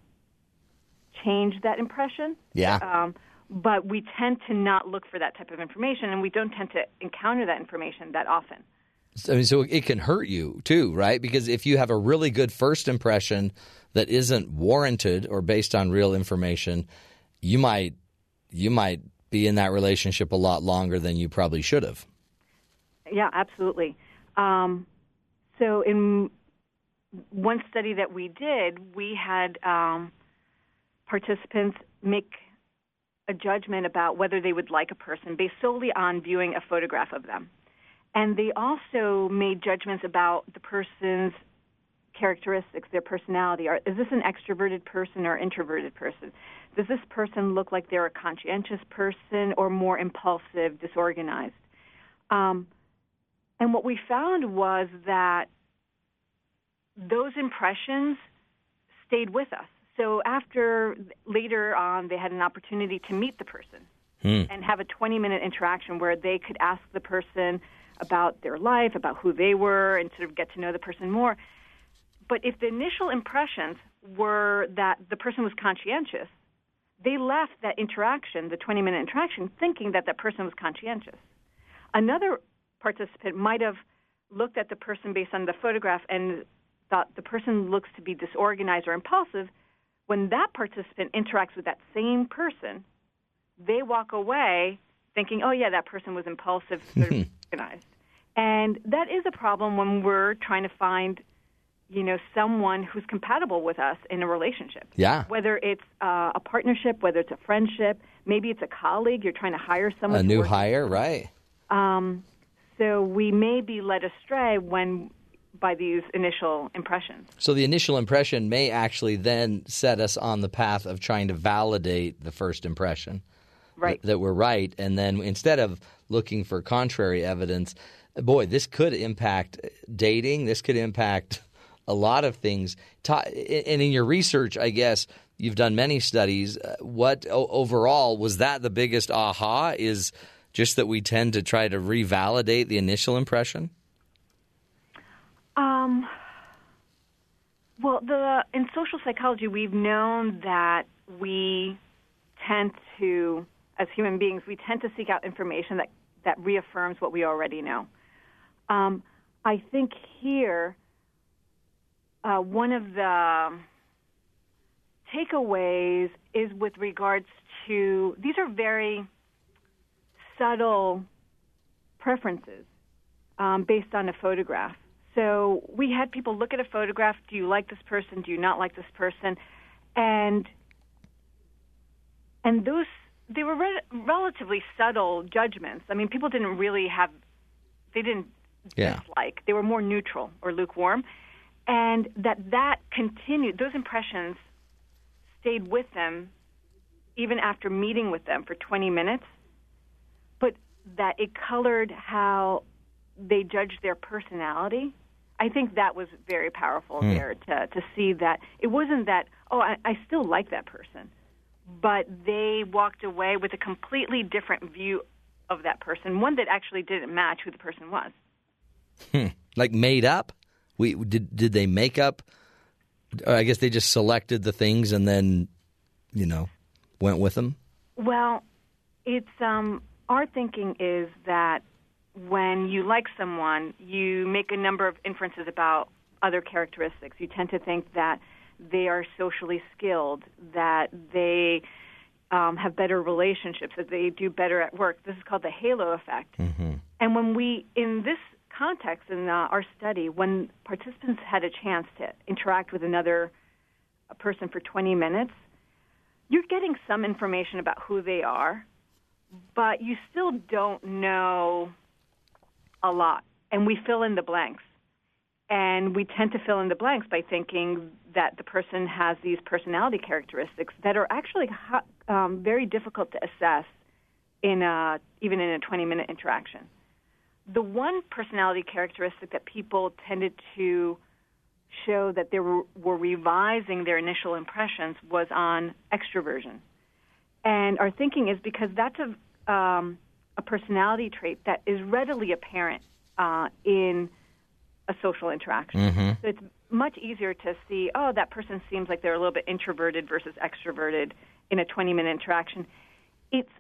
[SPEAKER 16] change that impression.
[SPEAKER 8] Yeah.
[SPEAKER 16] Um, but we tend to not look for that type of information, and we don't tend to encounter that information that often.
[SPEAKER 8] I mean, so it can hurt you too, right? Because if you have a really good first impression that isn't warranted or based on real information, you might you might be in that relationship a lot longer than you probably should have.
[SPEAKER 16] Yeah, absolutely. Um, so, in one study that we did, we had um, participants make a judgment about whether they would like a person based solely on viewing a photograph of them. And they also made judgments about the person's characteristics, their personality. Are, is this an extroverted person or introverted person? Does this person look like they're a conscientious person or more impulsive, disorganized? Um, and what we found was that those impressions stayed with us. So after later on, they had an opportunity to meet the person hmm. and have a 20 minute interaction where they could ask the person about their life, about who they were, and sort of get to know the person more. But if the initial impressions were that the person was conscientious, they left that interaction, the 20 minute interaction, thinking that that person was conscientious. Another participant might have looked at the person based on the photograph and thought the person looks to be disorganized or impulsive. When that participant interacts with that same person, they walk away thinking, oh, yeah, that person was impulsive, of organized. And that is a problem when we're trying to find, you know, someone who's compatible with us in a relationship.
[SPEAKER 8] Yeah.
[SPEAKER 16] Whether it's uh, a partnership, whether it's a friendship, maybe it's a colleague, you're trying to hire someone.
[SPEAKER 8] A new hire, right?
[SPEAKER 16] Um, so we may be led astray when by these initial impressions.
[SPEAKER 8] So the initial impression may actually then set us on the path of trying to validate the first impression.
[SPEAKER 16] Right.
[SPEAKER 8] That, that we're right. And then instead of looking for contrary evidence, boy, this could impact dating. This could impact a lot of things. Ta- And in your research, I guess you've done many studies. Uh, What o- overall was that the biggest aha? Is just that we tend to try to revalidate the initial impression?
[SPEAKER 16] Um, well, the in social psychology, we've known that we tend to, as human beings, we tend to seek out information that that reaffirms what we already know. Um, I think here, uh, one of the takeaways is with regards to these are very subtle preferences um, based on a photograph. So we had people look at a photograph. Do you like this person? Do you not like this person? And and those they were re- relatively subtle judgments. I mean, people didn't really have they didn't
[SPEAKER 8] Yeah.
[SPEAKER 16] dislike. They were more neutral or lukewarm, and that that continued. Those impressions stayed with them even after meeting with them for 20 minutes, but that it colored how they judged their personality. I think that was very powerful
[SPEAKER 17] Hmm.
[SPEAKER 16] there to to see that it wasn't that oh I, I still like that person, but they walked away with a completely different view of that person, one that actually didn't match who the person was.
[SPEAKER 8] Hmm. Like made up? We did did they make up I guess they just selected the things and then, you know, went with them?
[SPEAKER 16] Well, it's um, our thinking is that when you like someone, you make a number of inferences about other characteristics. You tend to think that they are socially skilled, that they um, have better relationships, that they do better at work. This is called the halo effect. And when we, in this context, in uh, our study, when participants had a chance to interact with another person for 20 minutes, you're getting some information about who they are, but you still don't know a lot. And we fill in the blanks. And we tend to fill in the blanks by thinking that the person has these personality characteristics that are actually um, very difficult to assess in a, even in a 20 minute interaction. The one personality characteristic that people tended to show that they were, were revising their initial impressions was on extroversion. And our thinking is because that's a, um, a personality trait that is readily apparent uh, in a social interaction.
[SPEAKER 17] Mhm.
[SPEAKER 16] So it's much easier to see, oh, that person seems like they're a little bit introverted versus extroverted in a 20 minute interaction. It's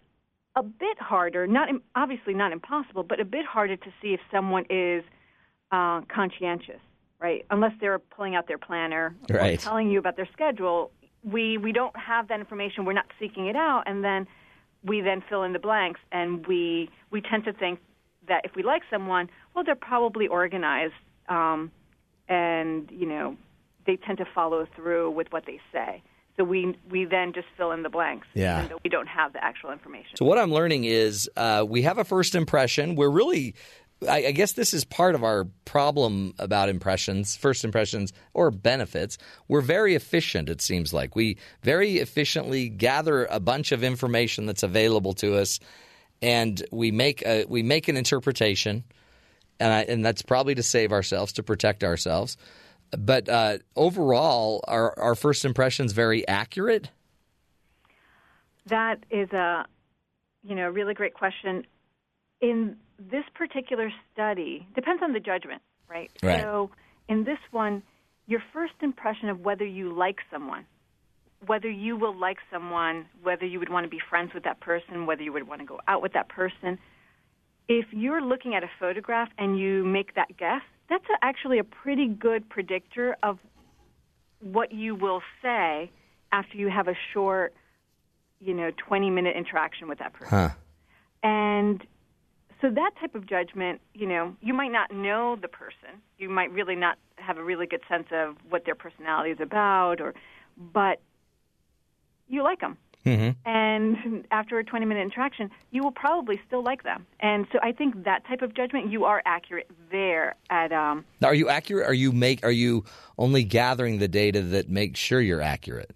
[SPEAKER 16] a bit harder, not obviously not impossible, but a bit harder to see if someone is uh, conscientious, right? Unless they're pulling out their planner or
[SPEAKER 8] Right.
[SPEAKER 16] telling you about their schedule. We we don't have that information. We're not seeking it out, and then we then fill in the blanks, and we we tend to think that if we like someone, well, they're probably organized, um, and you know, they tend to follow through with what they say. So we we then just fill in the blanks,
[SPEAKER 8] Yeah.
[SPEAKER 16] we don't have the actual information.
[SPEAKER 8] So what I'm learning is uh, we have a first impression. We're really, I, I guess this is part of our problem about impressions, first impressions or benefits. We're very efficient. It seems like we very efficiently gather a bunch of information that's available to us, and we make a, we make an interpretation, and I, and that's probably to save ourselves to protect ourselves. But uh, overall, are our first impressions very accurate?
[SPEAKER 16] That is a, you know, really great question. In this particular study, depends on the judgment, right?
[SPEAKER 17] Right.
[SPEAKER 16] So in this one, your first impression of whether you like someone, whether you will like someone, whether you would want to be friends with that person, whether you would want to go out with that person, if you're looking at a photograph and you make that guess, that's a, actually a pretty good predictor of what you will say after you have a short, you know, 20 minute interaction with that person.
[SPEAKER 8] Huh.
[SPEAKER 16] And so that type of judgment, you know, you might not know the person. You might really not have a really good sense of what their personality is about or but you like them.
[SPEAKER 8] Mm-hmm.
[SPEAKER 16] And after a 20 minute interaction, you will probably still like them. And so I think that type of judgment, you are accurate there at um,
[SPEAKER 8] Now, are you accurate? Are you make? Are you only gathering the data that makes sure you're accurate?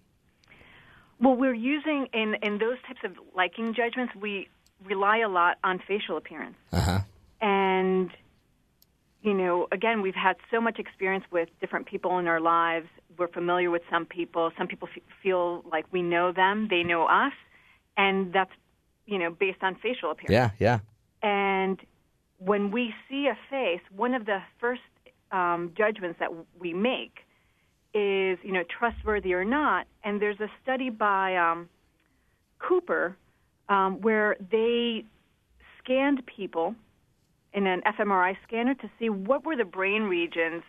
[SPEAKER 16] Well, we're using in in those types of liking judgments, we rely a lot on facial appearance.
[SPEAKER 8] Uh huh.
[SPEAKER 16] And you know, again, we've had so much experience with different people in our lives. We're familiar with some people. Some people f- feel like we know them, they know us, and that's you know based on facial appearance.
[SPEAKER 8] Yeah, yeah.
[SPEAKER 16] And when we see a face, one of the first um, judgments that we make is, you know, trustworthy or not. And there's a study by um, Cooper um, where they scanned people in an fMRI scanner to see what were the brain regions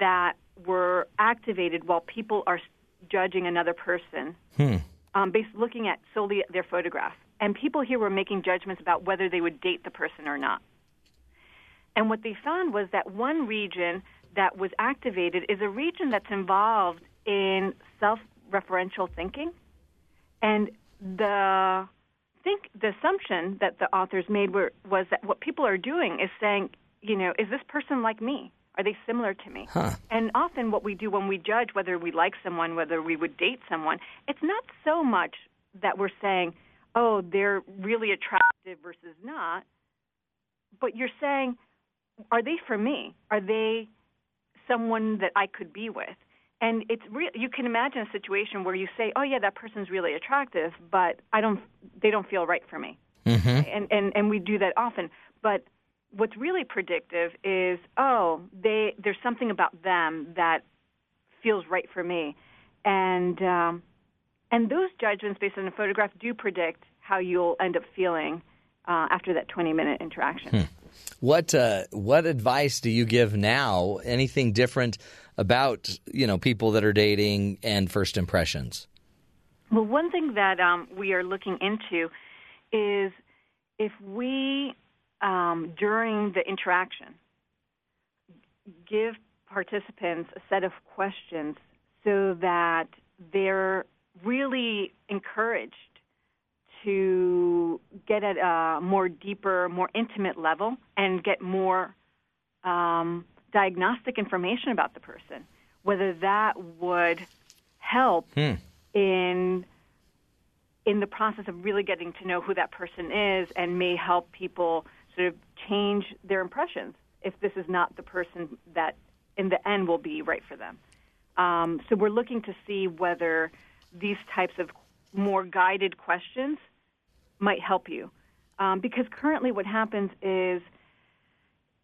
[SPEAKER 16] that were activated while people are judging another person
[SPEAKER 8] Hmm.
[SPEAKER 16] um, based looking at solely their photograph. And people here were making judgments about whether they would date the person or not. And what they found was that one region that was activated is a region that's involved in self-referential thinking. And the think the assumption that the authors made were, was that what people are doing is saying, you know, is this person like me? Are they similar to me?
[SPEAKER 8] Huh.
[SPEAKER 16] And often what we do when we judge whether we like someone, whether we would date someone, it's not so much that we're saying, oh, they're really attractive versus not, but you're saying, are they for me? Are they someone that I could be with? And it's real. You can imagine a situation where you say, "Oh yeah, that person's really attractive, but I don't. They don't feel right for me."
[SPEAKER 8] Mm-hmm.
[SPEAKER 16] And and and we do that often. But what's really predictive is, oh, they there's something about them that feels right for me, and um, and those judgments based on a photograph do predict how you'll end up feeling uh, after that 20 minute interaction.
[SPEAKER 8] What uh, what advice do you give now? Anything different about you know people that are dating and first impressions?
[SPEAKER 16] Well, one thing that um, we are looking into is if we, um, during the interaction, give participants a set of questions so that they're really encouraged to get at a more deeper, more intimate level and get more um, diagnostic information about the person, whether that would help
[SPEAKER 8] Hmm.
[SPEAKER 16] in in the process of really getting to know who that person is and may help people sort of change their impressions if this is not the person that in the end will be right for them. Um, so we're looking to see whether these types of more guided questions might help you. Um, because currently, what happens is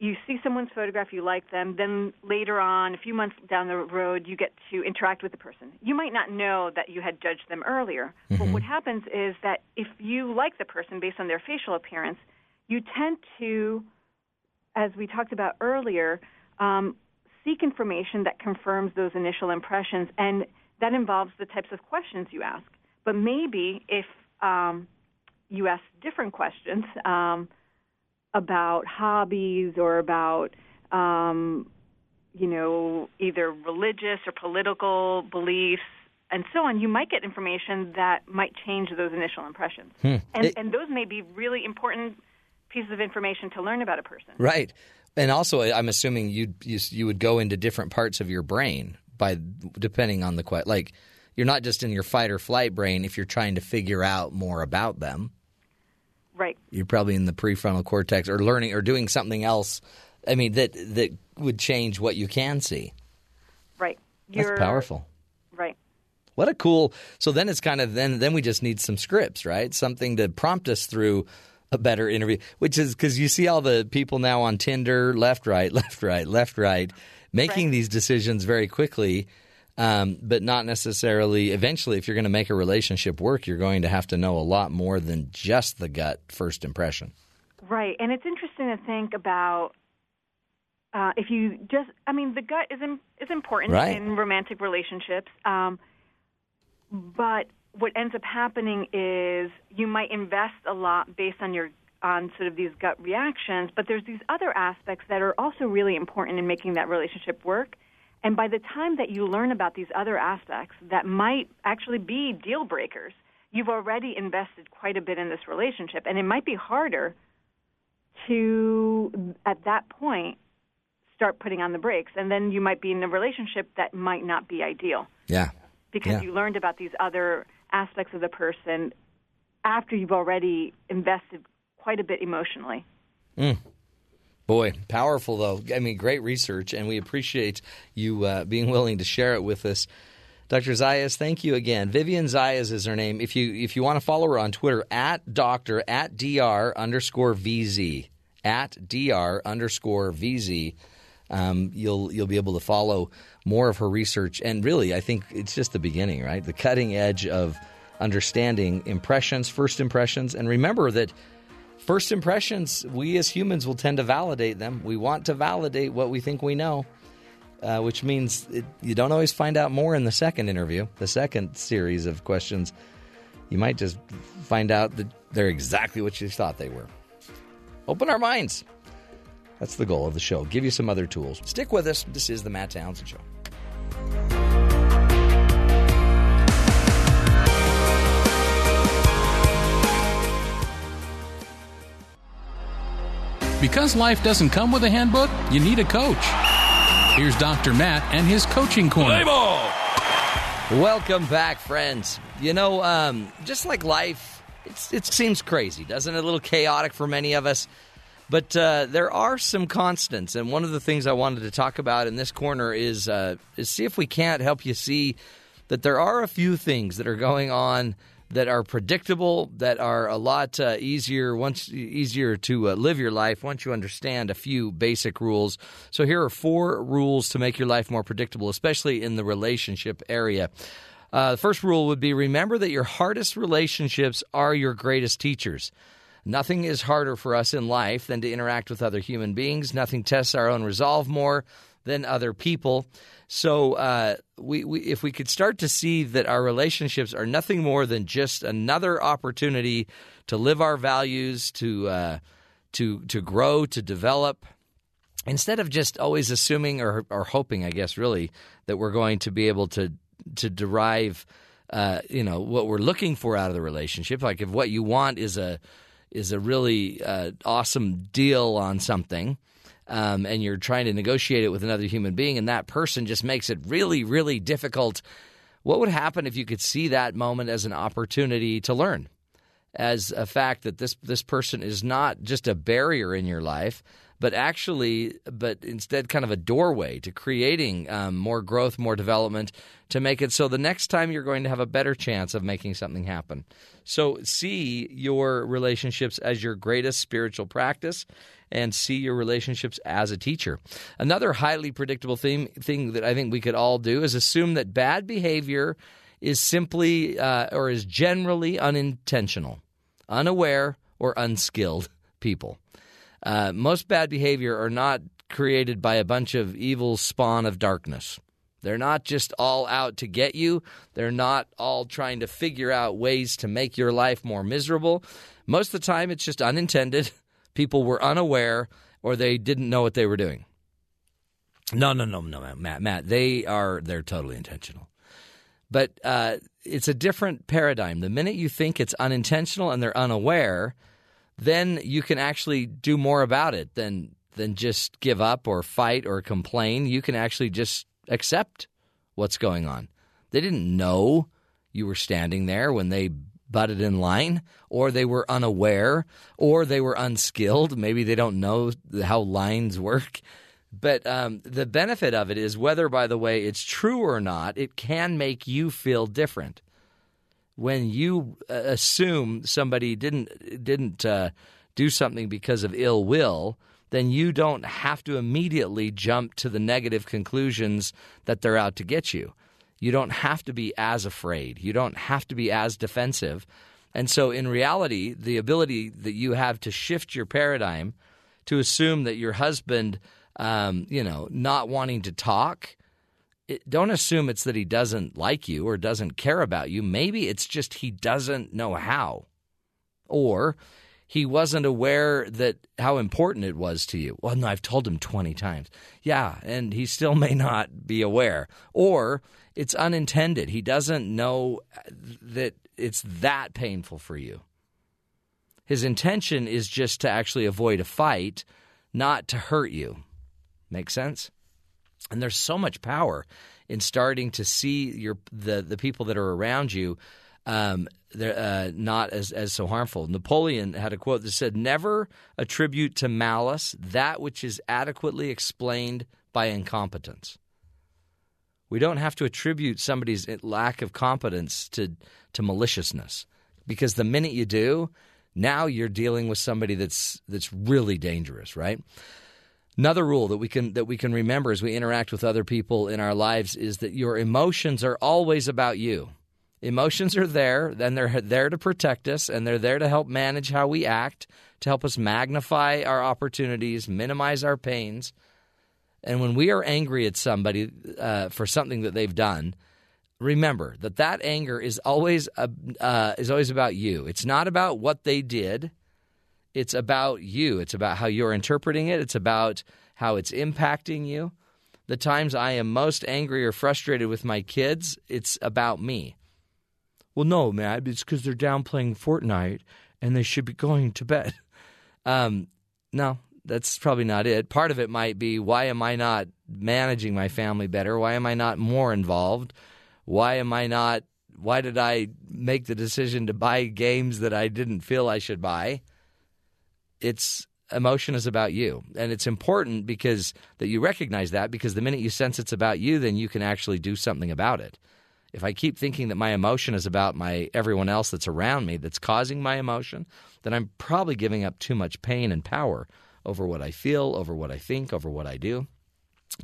[SPEAKER 16] you see someone's photograph, you like them, then later on, a few months down the road, you get to interact with the person. You might not know that you had judged them earlier, but
[SPEAKER 17] Mhm.
[SPEAKER 16] what happens is that if you like the person based on their facial appearance, you tend to, as we talked about earlier, um, seek information that confirms those initial impressions, and that involves the types of questions you ask. But maybe if um, you ask different questions um, about hobbies or about, um, you know, either religious or political beliefs and so on, you might get information that might change those initial impressions.
[SPEAKER 8] Hmm.
[SPEAKER 16] And,
[SPEAKER 8] It-
[SPEAKER 16] and those may be really important pieces of information to learn about a person.
[SPEAKER 8] Right. And also, I'm assuming you you you would go into different parts of your brain by depending on the question. Like, you're not just in your fight or flight brain if you're trying to figure out more about them.
[SPEAKER 16] Right.
[SPEAKER 8] You're probably in the prefrontal cortex or learning or doing something else. I mean, that that would change what you can see.
[SPEAKER 16] Right.
[SPEAKER 8] That's
[SPEAKER 16] You're-
[SPEAKER 8] powerful.
[SPEAKER 16] Right.
[SPEAKER 8] What a cool. So then it's kind of then then we just need some scripts, right? Something to prompt us through a better interview, which is because you see all the people now on Tinder, left, right, left, right, left, right, making these decisions very quickly, um, but not necessarily. Eventually, if you're going to make a relationship work, you're going to have to know a lot more than just the gut first impression.
[SPEAKER 16] Right, and it's interesting to think about uh, if you just. I mean, the gut is im- is important
[SPEAKER 8] Right.
[SPEAKER 16] in romantic relationships, um, but what ends up happening is you might invest a lot based on your on sort of these gut reactions, but there's these other aspects that are also really important in making that relationship work. And by the time that you learn about these other aspects that might actually be deal breakers, you've already invested quite a bit in this relationship, and it might be harder to, at that point, start putting on the brakes. And then you might be in a relationship that might not be ideal
[SPEAKER 8] Yeah.
[SPEAKER 16] because
[SPEAKER 8] Yeah.
[SPEAKER 16] you learned about these other aspects of the person after you've already invested quite a bit emotionally.
[SPEAKER 8] Mm. Boy, powerful though. I mean, great research, and we appreciate you uh, being willing to share it with us. Dr. Zayas, thank you again. Vivian Zayas is her name. If you if you want to follow her on Twitter, at doctor at dr underscore vz at dr underscore vz, um, you'll you'll be able to follow more of her research. And really, I think it's just the beginning, right? The cutting edge of understanding impressions, first impressions, and remember that First impressions, we as humans will tend to validate them. We want to validate what we think we know. uh, which means it, you don't always find out more in the second interview, the second series of questions. You might just find out that they're exactly what you thought they were. Open our minds. That's the goal of the show. Give you some other tools. Stick with us. This is the Matt Townsend Show.
[SPEAKER 7] Because life doesn't come with a handbook, you need a coach. Here's Dr. Matt and his coaching corner.
[SPEAKER 8] Welcome back, friends. You know, um, just like life, it's, it seems crazy, doesn't it? A little chaotic for many of us. But uh, there are some constants, and one of the things I wanted to talk about in this corner is uh, is see if we can't help you see that there are a few things that are going on that are predictable, that are a lot uh, easier once easier to uh, live your life once you understand a few basic rules. So here are four rules to make your life more predictable, especially in the relationship area. Uh, the first rule would be remember that your hardest relationships are your greatest teachers. Nothing is harder for us in life than to interact with other human beings. Nothing tests our own resolve more than other people. So, uh, we, we, if we could start to see that our relationships are nothing more than just another opportunity to live our values, to uh, to to grow, to develop, instead of just always assuming or, or hoping, I guess, really, that we're going to be able to to derive, uh, you know, what we're looking for out of the relationship. Like if what you want is a is a really uh, awesome deal on something, um, and you're trying to negotiate it with another human being, and that person just makes it really, really difficult. What would happen if you could see that moment as an opportunity to learn? As a fact that this this person is not just a barrier in your life, but actually, but instead, kind of a doorway to creating um, more growth, more development, to make it so the next time you're going to have a better chance of making something happen. So, see your relationships as your greatest spiritual practice and see your relationships as a teacher. Another highly predictable thing, thing that I think we could all do is assume that bad behavior is simply uh, or is generally unintentional, unaware, or unskilled people. Uh, most bad behavior are not created by a bunch of evil spawn of darkness. They're not just all out to get you. They're not all trying to figure out ways to make your life more miserable. Most of the time, it's just unintended. People were unaware or they didn't know what they were doing. No, no, no, no, Matt. Matt, they are they're totally intentional. But uh, it's a different paradigm. The minute you think it's unintentional and they're unaware, then you can actually do more about it than than just give up or fight or complain. You can actually just accept what's going on. They didn't know you were standing there when they butted in line, or they were unaware, or they were unskilled. Maybe they don't know how lines work. But um, the benefit of it is whether, by the way, it's true or not, it can make you feel different. When you uh, assume somebody didn't didn't uh, do something because of ill will, then you don't have to immediately jump to the negative conclusions that they're out to get you. You don't have to be as afraid. You don't have to be as defensive. And so, in reality, the ability that you have to shift your paradigm to assume that your husband um, you know, not wanting to talk, it, don't assume it's that he doesn't like you or doesn't care about you. Maybe it's just he doesn't know how. Or he wasn't aware that how important it was to you. Well, no, I've told him 20 times. Yeah, and he still may not be aware. Or it's unintended. He doesn't know that it's that painful for you. His intention is just to actually avoid a fight, not to hurt you. Make sense? And there's so much power in starting to see your the the people that are around you um, they're uh, not as as so harmful. Napoleon had a quote that said, "Never attribute to malice that which is adequately explained by incompetence." We don't have to attribute somebody's lack of competence to to maliciousness, because the minute you do, now you're dealing with somebody that's that's really dangerous, right? Another rule that we can that we can remember as we interact with other people in our lives is that your emotions are always about you. Emotions are there, and they're there to protect us, and they're there to help manage how we act, to help us magnify our opportunities, minimize our pains. And when we are angry at somebody uh, for something that they've done, remember that that anger is always uh, uh, is always about you. It's not about what they did. It's about you. It's about how you're interpreting it. It's about how it's impacting you. The times I am most angry or frustrated with my kids, it's about me. Well, no, man, it's because they're down playing Fortnite and they should be going to bed. Um, no, that's probably not it. Part of it might be why am I not managing my family better? Why am I not more involved? Why am I not? Why did I make the decision to buy games that I didn't feel I should buy? It's emotion is about you, and it's important because that you recognize that because the minute you sense it's about you, then you can actually do something about it. If I keep thinking that my emotion is about my everyone else that's around me that's causing my emotion, then I'm probably giving up too much pain and power over what I feel, over what I think, over what I do.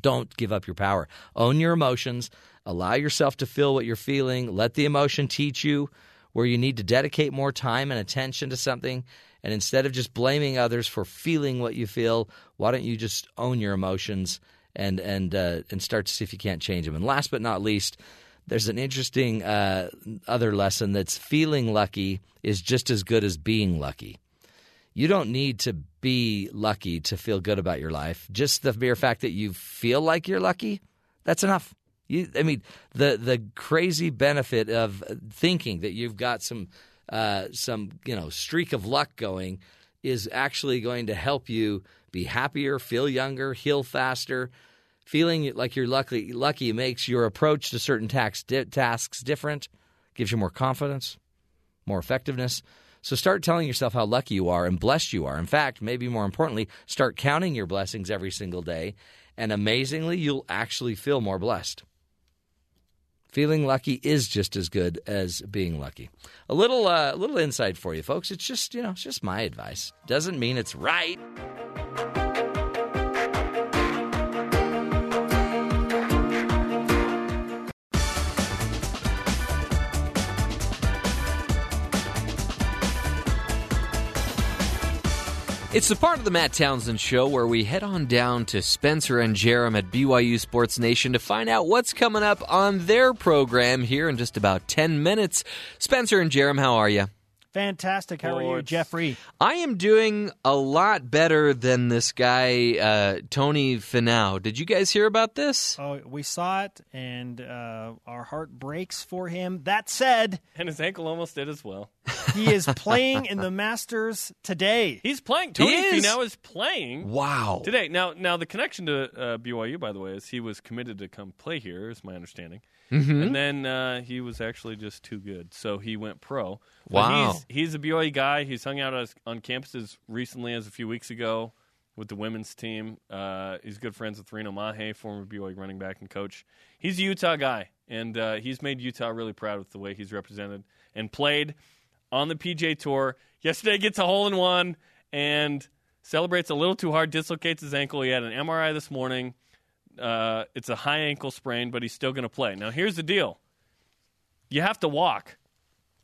[SPEAKER 8] Don't give up your power. Own your emotions. Allow yourself to feel what you're feeling. Let the emotion teach you where you need to dedicate more time and attention to something. And instead of just blaming others for feeling what you feel, why don't you just own your emotions and and uh, and start to see if you can't change them? And last but not least, there's an interesting uh, other lesson that's feeling lucky is just as good as being lucky. You don't need to be lucky to feel good about your life. Just the mere fact that you feel like you're lucky, that's enough. You, I mean, the the crazy benefit of thinking that you've got some uh, some you know streak of luck going is actually going to help you be happier, feel younger, heal faster, Feeling like you're lucky, lucky makes your approach to certain tax, di- tasks different, gives you more confidence, more effectiveness. So start telling yourself how lucky you are and blessed you are. In fact, maybe more importantly, start counting your blessings every single day, and amazingly, you'll actually feel more blessed. Feeling lucky is just as good as being lucky. A little, uh, little insight for you, folks. It's just, you know, it's just my advice. Doesn't mean it's right.
[SPEAKER 3] It's the part of the Matt Townsend Show where we head on down to Spencer and Jerem at BYU Sports Nation to find out what's coming up on their program here in just about 10 minutes. Spencer and Jerem, how are you?
[SPEAKER 17] Fantastic. How are you, Jeffrey?
[SPEAKER 3] I am doing a lot better than this guy, uh, Tony Finau. Did you guys hear about this?
[SPEAKER 17] Oh, we saw it, and uh, our heart breaks for him. That said,
[SPEAKER 18] and his ankle almost did as well.
[SPEAKER 17] He is playing in the Masters today.
[SPEAKER 18] He's playing. Tony
[SPEAKER 3] He is?
[SPEAKER 18] Finau is playing.
[SPEAKER 3] Wow.
[SPEAKER 18] Today. Now, now the connection to uh, BYU, by the way, is he was committed to come play here. Is my understanding.
[SPEAKER 3] Mhm.
[SPEAKER 18] And then uh, he was actually just too good, so he went pro. But
[SPEAKER 3] Wow.
[SPEAKER 18] He's, he's a BYU guy. He's hung out as, on campuses recently, as a few weeks ago, with the women's team. Uh, he's good friends with Reno Mahe, former BYU running back and coach. He's a Utah guy, and uh, he's made Utah really proud with the way he's represented and played on the PGA Tour. Yesterday gets a hole in one and celebrates a little too hard, dislocates his ankle. He had an MRI this morning. Uh, it's a high ankle sprain, but he's still going to play. Now, here's the deal you have to walk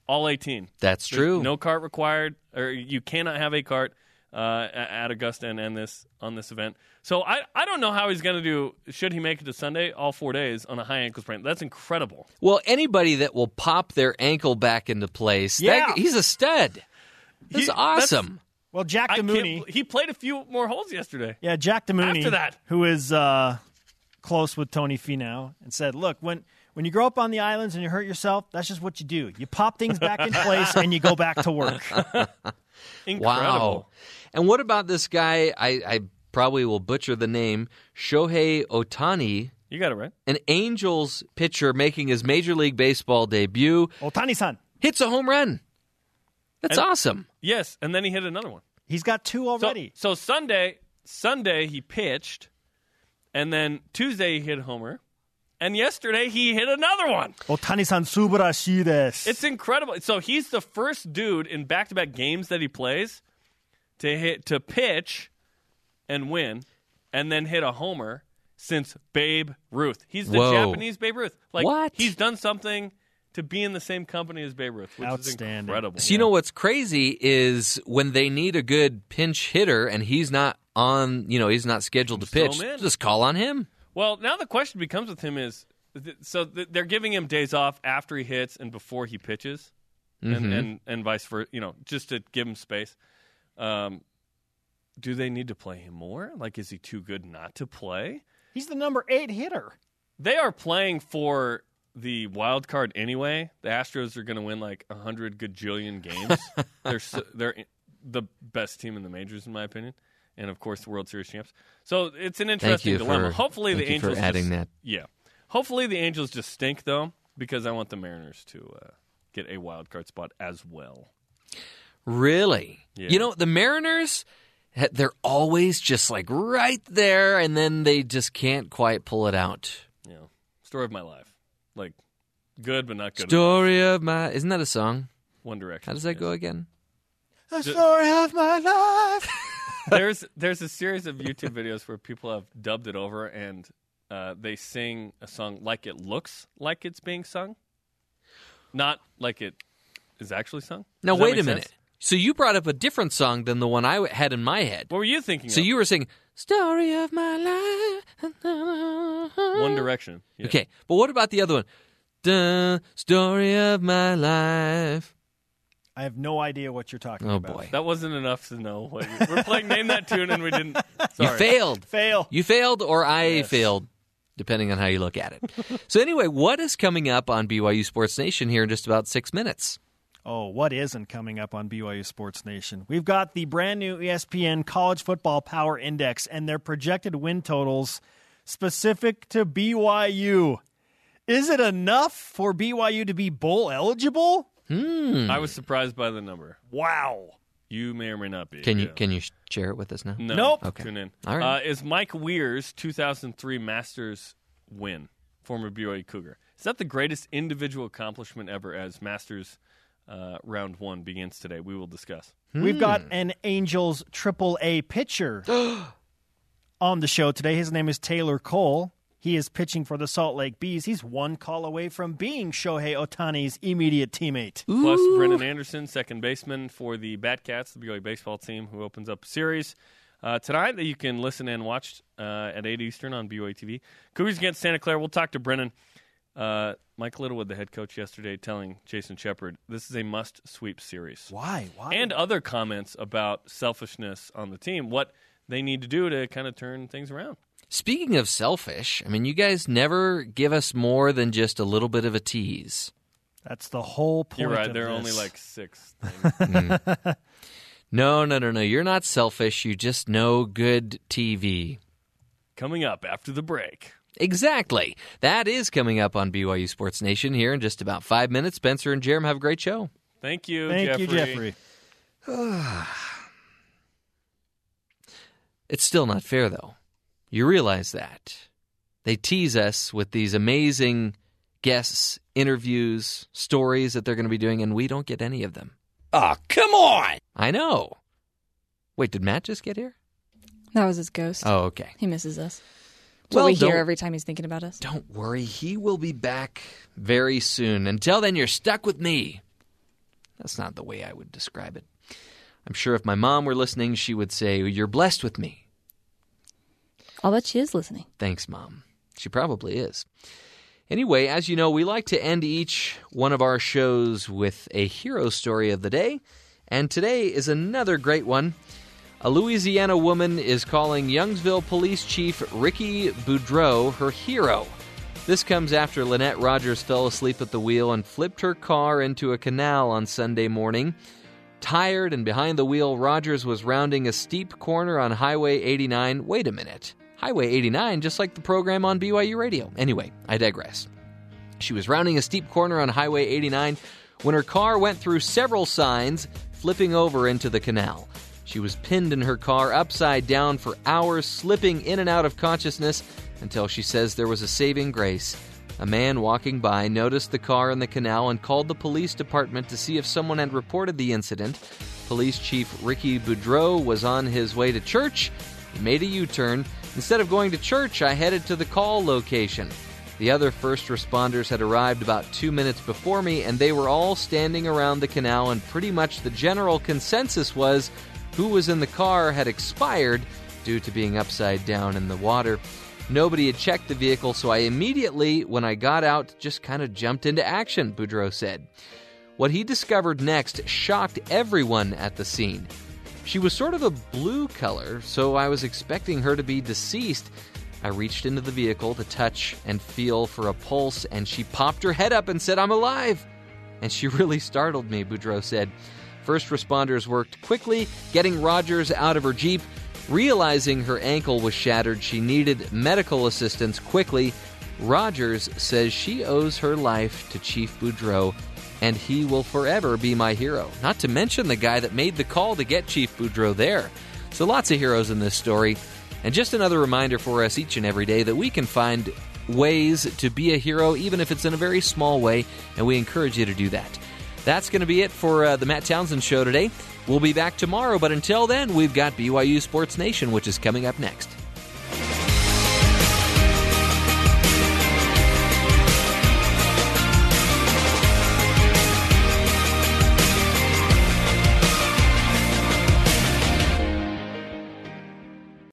[SPEAKER 18] all 18.
[SPEAKER 3] That's
[SPEAKER 18] There's
[SPEAKER 3] true.
[SPEAKER 18] No cart required, or you cannot have a cart uh, at Augusta and, and this on this event. So I, I don't know how he's going to do. Should he make it to Sunday, all four days on a high ankle sprain? That's incredible.
[SPEAKER 3] Well, anybody that will pop their ankle back into place, that-
[SPEAKER 17] Yeah.
[SPEAKER 3] he's a stud. That's
[SPEAKER 18] He-
[SPEAKER 3] awesome.
[SPEAKER 17] Well, Jack
[SPEAKER 18] I can't
[SPEAKER 17] DeMooney.
[SPEAKER 18] He played a few more holes yesterday.
[SPEAKER 17] Yeah, Jack DeMooney,
[SPEAKER 18] After that.
[SPEAKER 17] who is uh, close with Tony Finau, and said, "Look, when when you grow up on the islands and you hurt yourself, that's just what you do. You pop things back in place and you go back to work."
[SPEAKER 3] Wow. And what about this guy? I, I probably will butcher the name Shohei Ohtani.
[SPEAKER 18] You got it right.
[SPEAKER 3] An Angels pitcher making his Major League Baseball debut.
[SPEAKER 17] Ohtani-san
[SPEAKER 3] hits a home run. That's
[SPEAKER 18] And-
[SPEAKER 3] awesome.
[SPEAKER 18] Yes, and then he hit another one.
[SPEAKER 17] He's got two already.
[SPEAKER 18] So, so Sunday, Sunday he pitched, and then Tuesday he hit a homer, and yesterday he hit another one.
[SPEAKER 17] Oh, Ohtani-san subarashi desu.
[SPEAKER 18] It's incredible. So he's the first dude in back-to-back games that he plays to hit to pitch and win, and then hit a homer since Babe Ruth. He's the
[SPEAKER 3] Whoa.
[SPEAKER 18] Japanese Babe Ruth. Like
[SPEAKER 3] What?
[SPEAKER 18] he's done something to be in the same company as Babe Ruth, which
[SPEAKER 17] Outstanding.
[SPEAKER 18] is incredible.
[SPEAKER 3] So you know what's crazy is when they need a good pinch hitter and he's not on, you know, he's not scheduled to pitch, just call on him.
[SPEAKER 18] Well, now the question becomes with him is so they're giving him days off after he hits and before he pitches,
[SPEAKER 3] Mhm.
[SPEAKER 18] and, and and vice versa. You know, just to give him space. Um, do they need to play him more? Like, is he too good not to play?
[SPEAKER 17] He's the number eight hitter.
[SPEAKER 18] They are playing for the wild card anyway. The Astros are going to win like a hundred gajillion games. they're so, they're the best team in the majors, in my opinion, and of course the World Series champs. So it's an interesting
[SPEAKER 3] you
[SPEAKER 18] dilemma.
[SPEAKER 3] for-
[SPEAKER 18] Hopefully
[SPEAKER 3] thank
[SPEAKER 18] the
[SPEAKER 3] you for
[SPEAKER 18] Angels
[SPEAKER 3] adding
[SPEAKER 18] just-
[SPEAKER 3] that.
[SPEAKER 18] Yeah, hopefully the Angels just stink though, because I want the Mariners to uh, get a wild card spot as well.
[SPEAKER 3] Really?
[SPEAKER 18] Yeah.
[SPEAKER 3] You know, the Mariners. They're always just like right there, and then they just can't quite pull it out.
[SPEAKER 18] You know, story of my life, like good but not good.
[SPEAKER 3] Story of my. Isn't that a song?
[SPEAKER 18] One Direction.
[SPEAKER 3] How does that go again?
[SPEAKER 17] The story of my life.
[SPEAKER 18] there's there's a series of YouTube videos where people have dubbed it over and uh, they sing a song like it looks like it's being sung, not like it is actually sung.
[SPEAKER 3] Now,
[SPEAKER 18] Does
[SPEAKER 3] wait a minute. So you brought up a different song than the one I had in my head.
[SPEAKER 18] What were you thinking?
[SPEAKER 3] So
[SPEAKER 18] of?
[SPEAKER 3] you were singing "Story of My Life."
[SPEAKER 18] One Direction. Yeah.
[SPEAKER 3] Okay, but what about the other one? The story of my life.
[SPEAKER 17] I have no idea what you're talking
[SPEAKER 3] Oh
[SPEAKER 17] about.
[SPEAKER 3] boy,
[SPEAKER 18] That wasn't enough to know what you, we're playing. Name that tune, and we didn't.
[SPEAKER 3] you failed.
[SPEAKER 17] Fail.
[SPEAKER 3] You failed, or I failed, depending on how you look at it. so anyway, what is coming up on BYU Sports Nation here in just about six minutes?
[SPEAKER 17] Oh, what isn't coming up on BYU Sports Nation? We've got the brand new ESPN College Football Power Index and their projected win totals specific to BYU. Is it enough for BYU to be bowl eligible?
[SPEAKER 3] Hmm.
[SPEAKER 18] I was surprised by the number.
[SPEAKER 17] Wow.
[SPEAKER 18] You may or may not be.
[SPEAKER 3] Can you
[SPEAKER 18] Yeah.
[SPEAKER 3] can you share it with us now?
[SPEAKER 18] No.
[SPEAKER 17] Nope.
[SPEAKER 3] Okay.
[SPEAKER 18] Tune in.
[SPEAKER 3] All right.
[SPEAKER 18] Uh, is Mike Weir's 2003 Masters win, former BYU Cougar? Is that the greatest individual accomplishment ever as Masters uh, round one begins today? We will discuss.
[SPEAKER 17] We've got
[SPEAKER 3] Hmm.
[SPEAKER 17] an Angels Triple A pitcher on the show today. His name is Taylor Cole. He is pitching for the Salt Lake Bees. He's one call away from being Shohei Ohtani's immediate teammate.
[SPEAKER 18] Plus, Brennan Anderson, second baseman for the Batcats, the BYU baseball team, who opens up a series uh, tonight that you can listen and watch uh, at 8 Eastern on BYU TV. Cougars against Santa Clara. We'll talk to Brennan. Uh, Mike Littlewood, the head coach, yesterday telling Jason Shepard this is a must sweep series.
[SPEAKER 17] Why? Why?
[SPEAKER 18] And other comments about selfishness on the team, what they need to do to kind of turn things around.
[SPEAKER 3] Speaking of selfish, I mean, you guys never give us more than just a little bit of a tease.
[SPEAKER 17] That's the whole point.
[SPEAKER 18] You're right.
[SPEAKER 17] of
[SPEAKER 18] There are only like six things.
[SPEAKER 3] Mm. No, no, no, no. You're not selfish. You just know good TV.
[SPEAKER 18] Coming up after the break.
[SPEAKER 3] Exactly. That is coming up on BYU Sports Nation here in just about five minutes. Spencer and Jerem have a great show.
[SPEAKER 18] Thank you,
[SPEAKER 17] Thank
[SPEAKER 18] Jeffrey.
[SPEAKER 17] you, Jeffrey.
[SPEAKER 3] It's still not fair, though. You realize that. They tease us with these amazing guests, interviews, stories that they're going to be doing, and we don't get any of them.
[SPEAKER 8] Oh, come on.
[SPEAKER 3] I know. Wait, did Matt just get here?
[SPEAKER 13] That was his ghost.
[SPEAKER 3] Oh, okay.
[SPEAKER 13] He misses us. That's
[SPEAKER 3] Well,
[SPEAKER 13] what we hear every time he's thinking about us.
[SPEAKER 3] Don't worry, he will be back very soon. Until then, you're stuck with me. That's not the way I would describe it. I'm sure if my mom were listening, she would say, You're blessed with me.
[SPEAKER 13] I'll bet she is listening.
[SPEAKER 3] Thanks, Mom. She probably is. Anyway, as you know, we like to end each one of our shows with a hero story of the day, and today is another great one. A Louisiana woman is calling Youngsville Police Chief Ricky Boudreaux her hero. This comes after Lynette Rogers fell asleep at the wheel and flipped her car into a canal on Sunday morning. Tired and behind the wheel, Rogers was rounding a steep corner on Highway 89. Wait a minute. Highway 89, just like the program on BYU Radio. Anyway, I digress. She was rounding a steep corner on Highway 89 when her car went through several signs, flipping over into the canal. She was pinned in her car upside down for hours, slipping in and out of consciousness until she says there was a saving grace. A man walking by noticed the car in the canal and called the police department to see if someone had reported the incident. Police Chief Ricky Boudreaux was on his way to church. He made a U turn. Instead of going to church, I headed to the call location. The other first responders had arrived about two minutes before me, and they were all standing around the canal, and pretty much the general consensus was who was in the car had expired, due to being upside down in the water. Nobody had checked the vehicle, so I immediately, when I got out, just kind of jumped into action, Boudreaux said. What he discovered next shocked everyone at the scene. She was sort of a blue color, so I was expecting her to be deceased. I reached into the vehicle to touch and feel for a pulse, and she popped her head up and said, I'm alive. And she really startled me, Boudreaux said. First responders worked quickly, getting Rogers out of her Jeep. Realizing her ankle was shattered, she needed medical assistance quickly. Rogers says she owes her life to Chief Boudreaux, and he will forever be my hero. Not to mention the guy that made the call to get Chief Boudreaux there. So lots of heroes in this story. And just another reminder for us each and every day that we can find ways to be a hero, even if it's in a very small way, and we encourage you to do that. That's going to be it for uh, the Matt Townsend Show today. We'll be back tomorrow, but until then, we've got BYU Sports Nation, which is coming up next.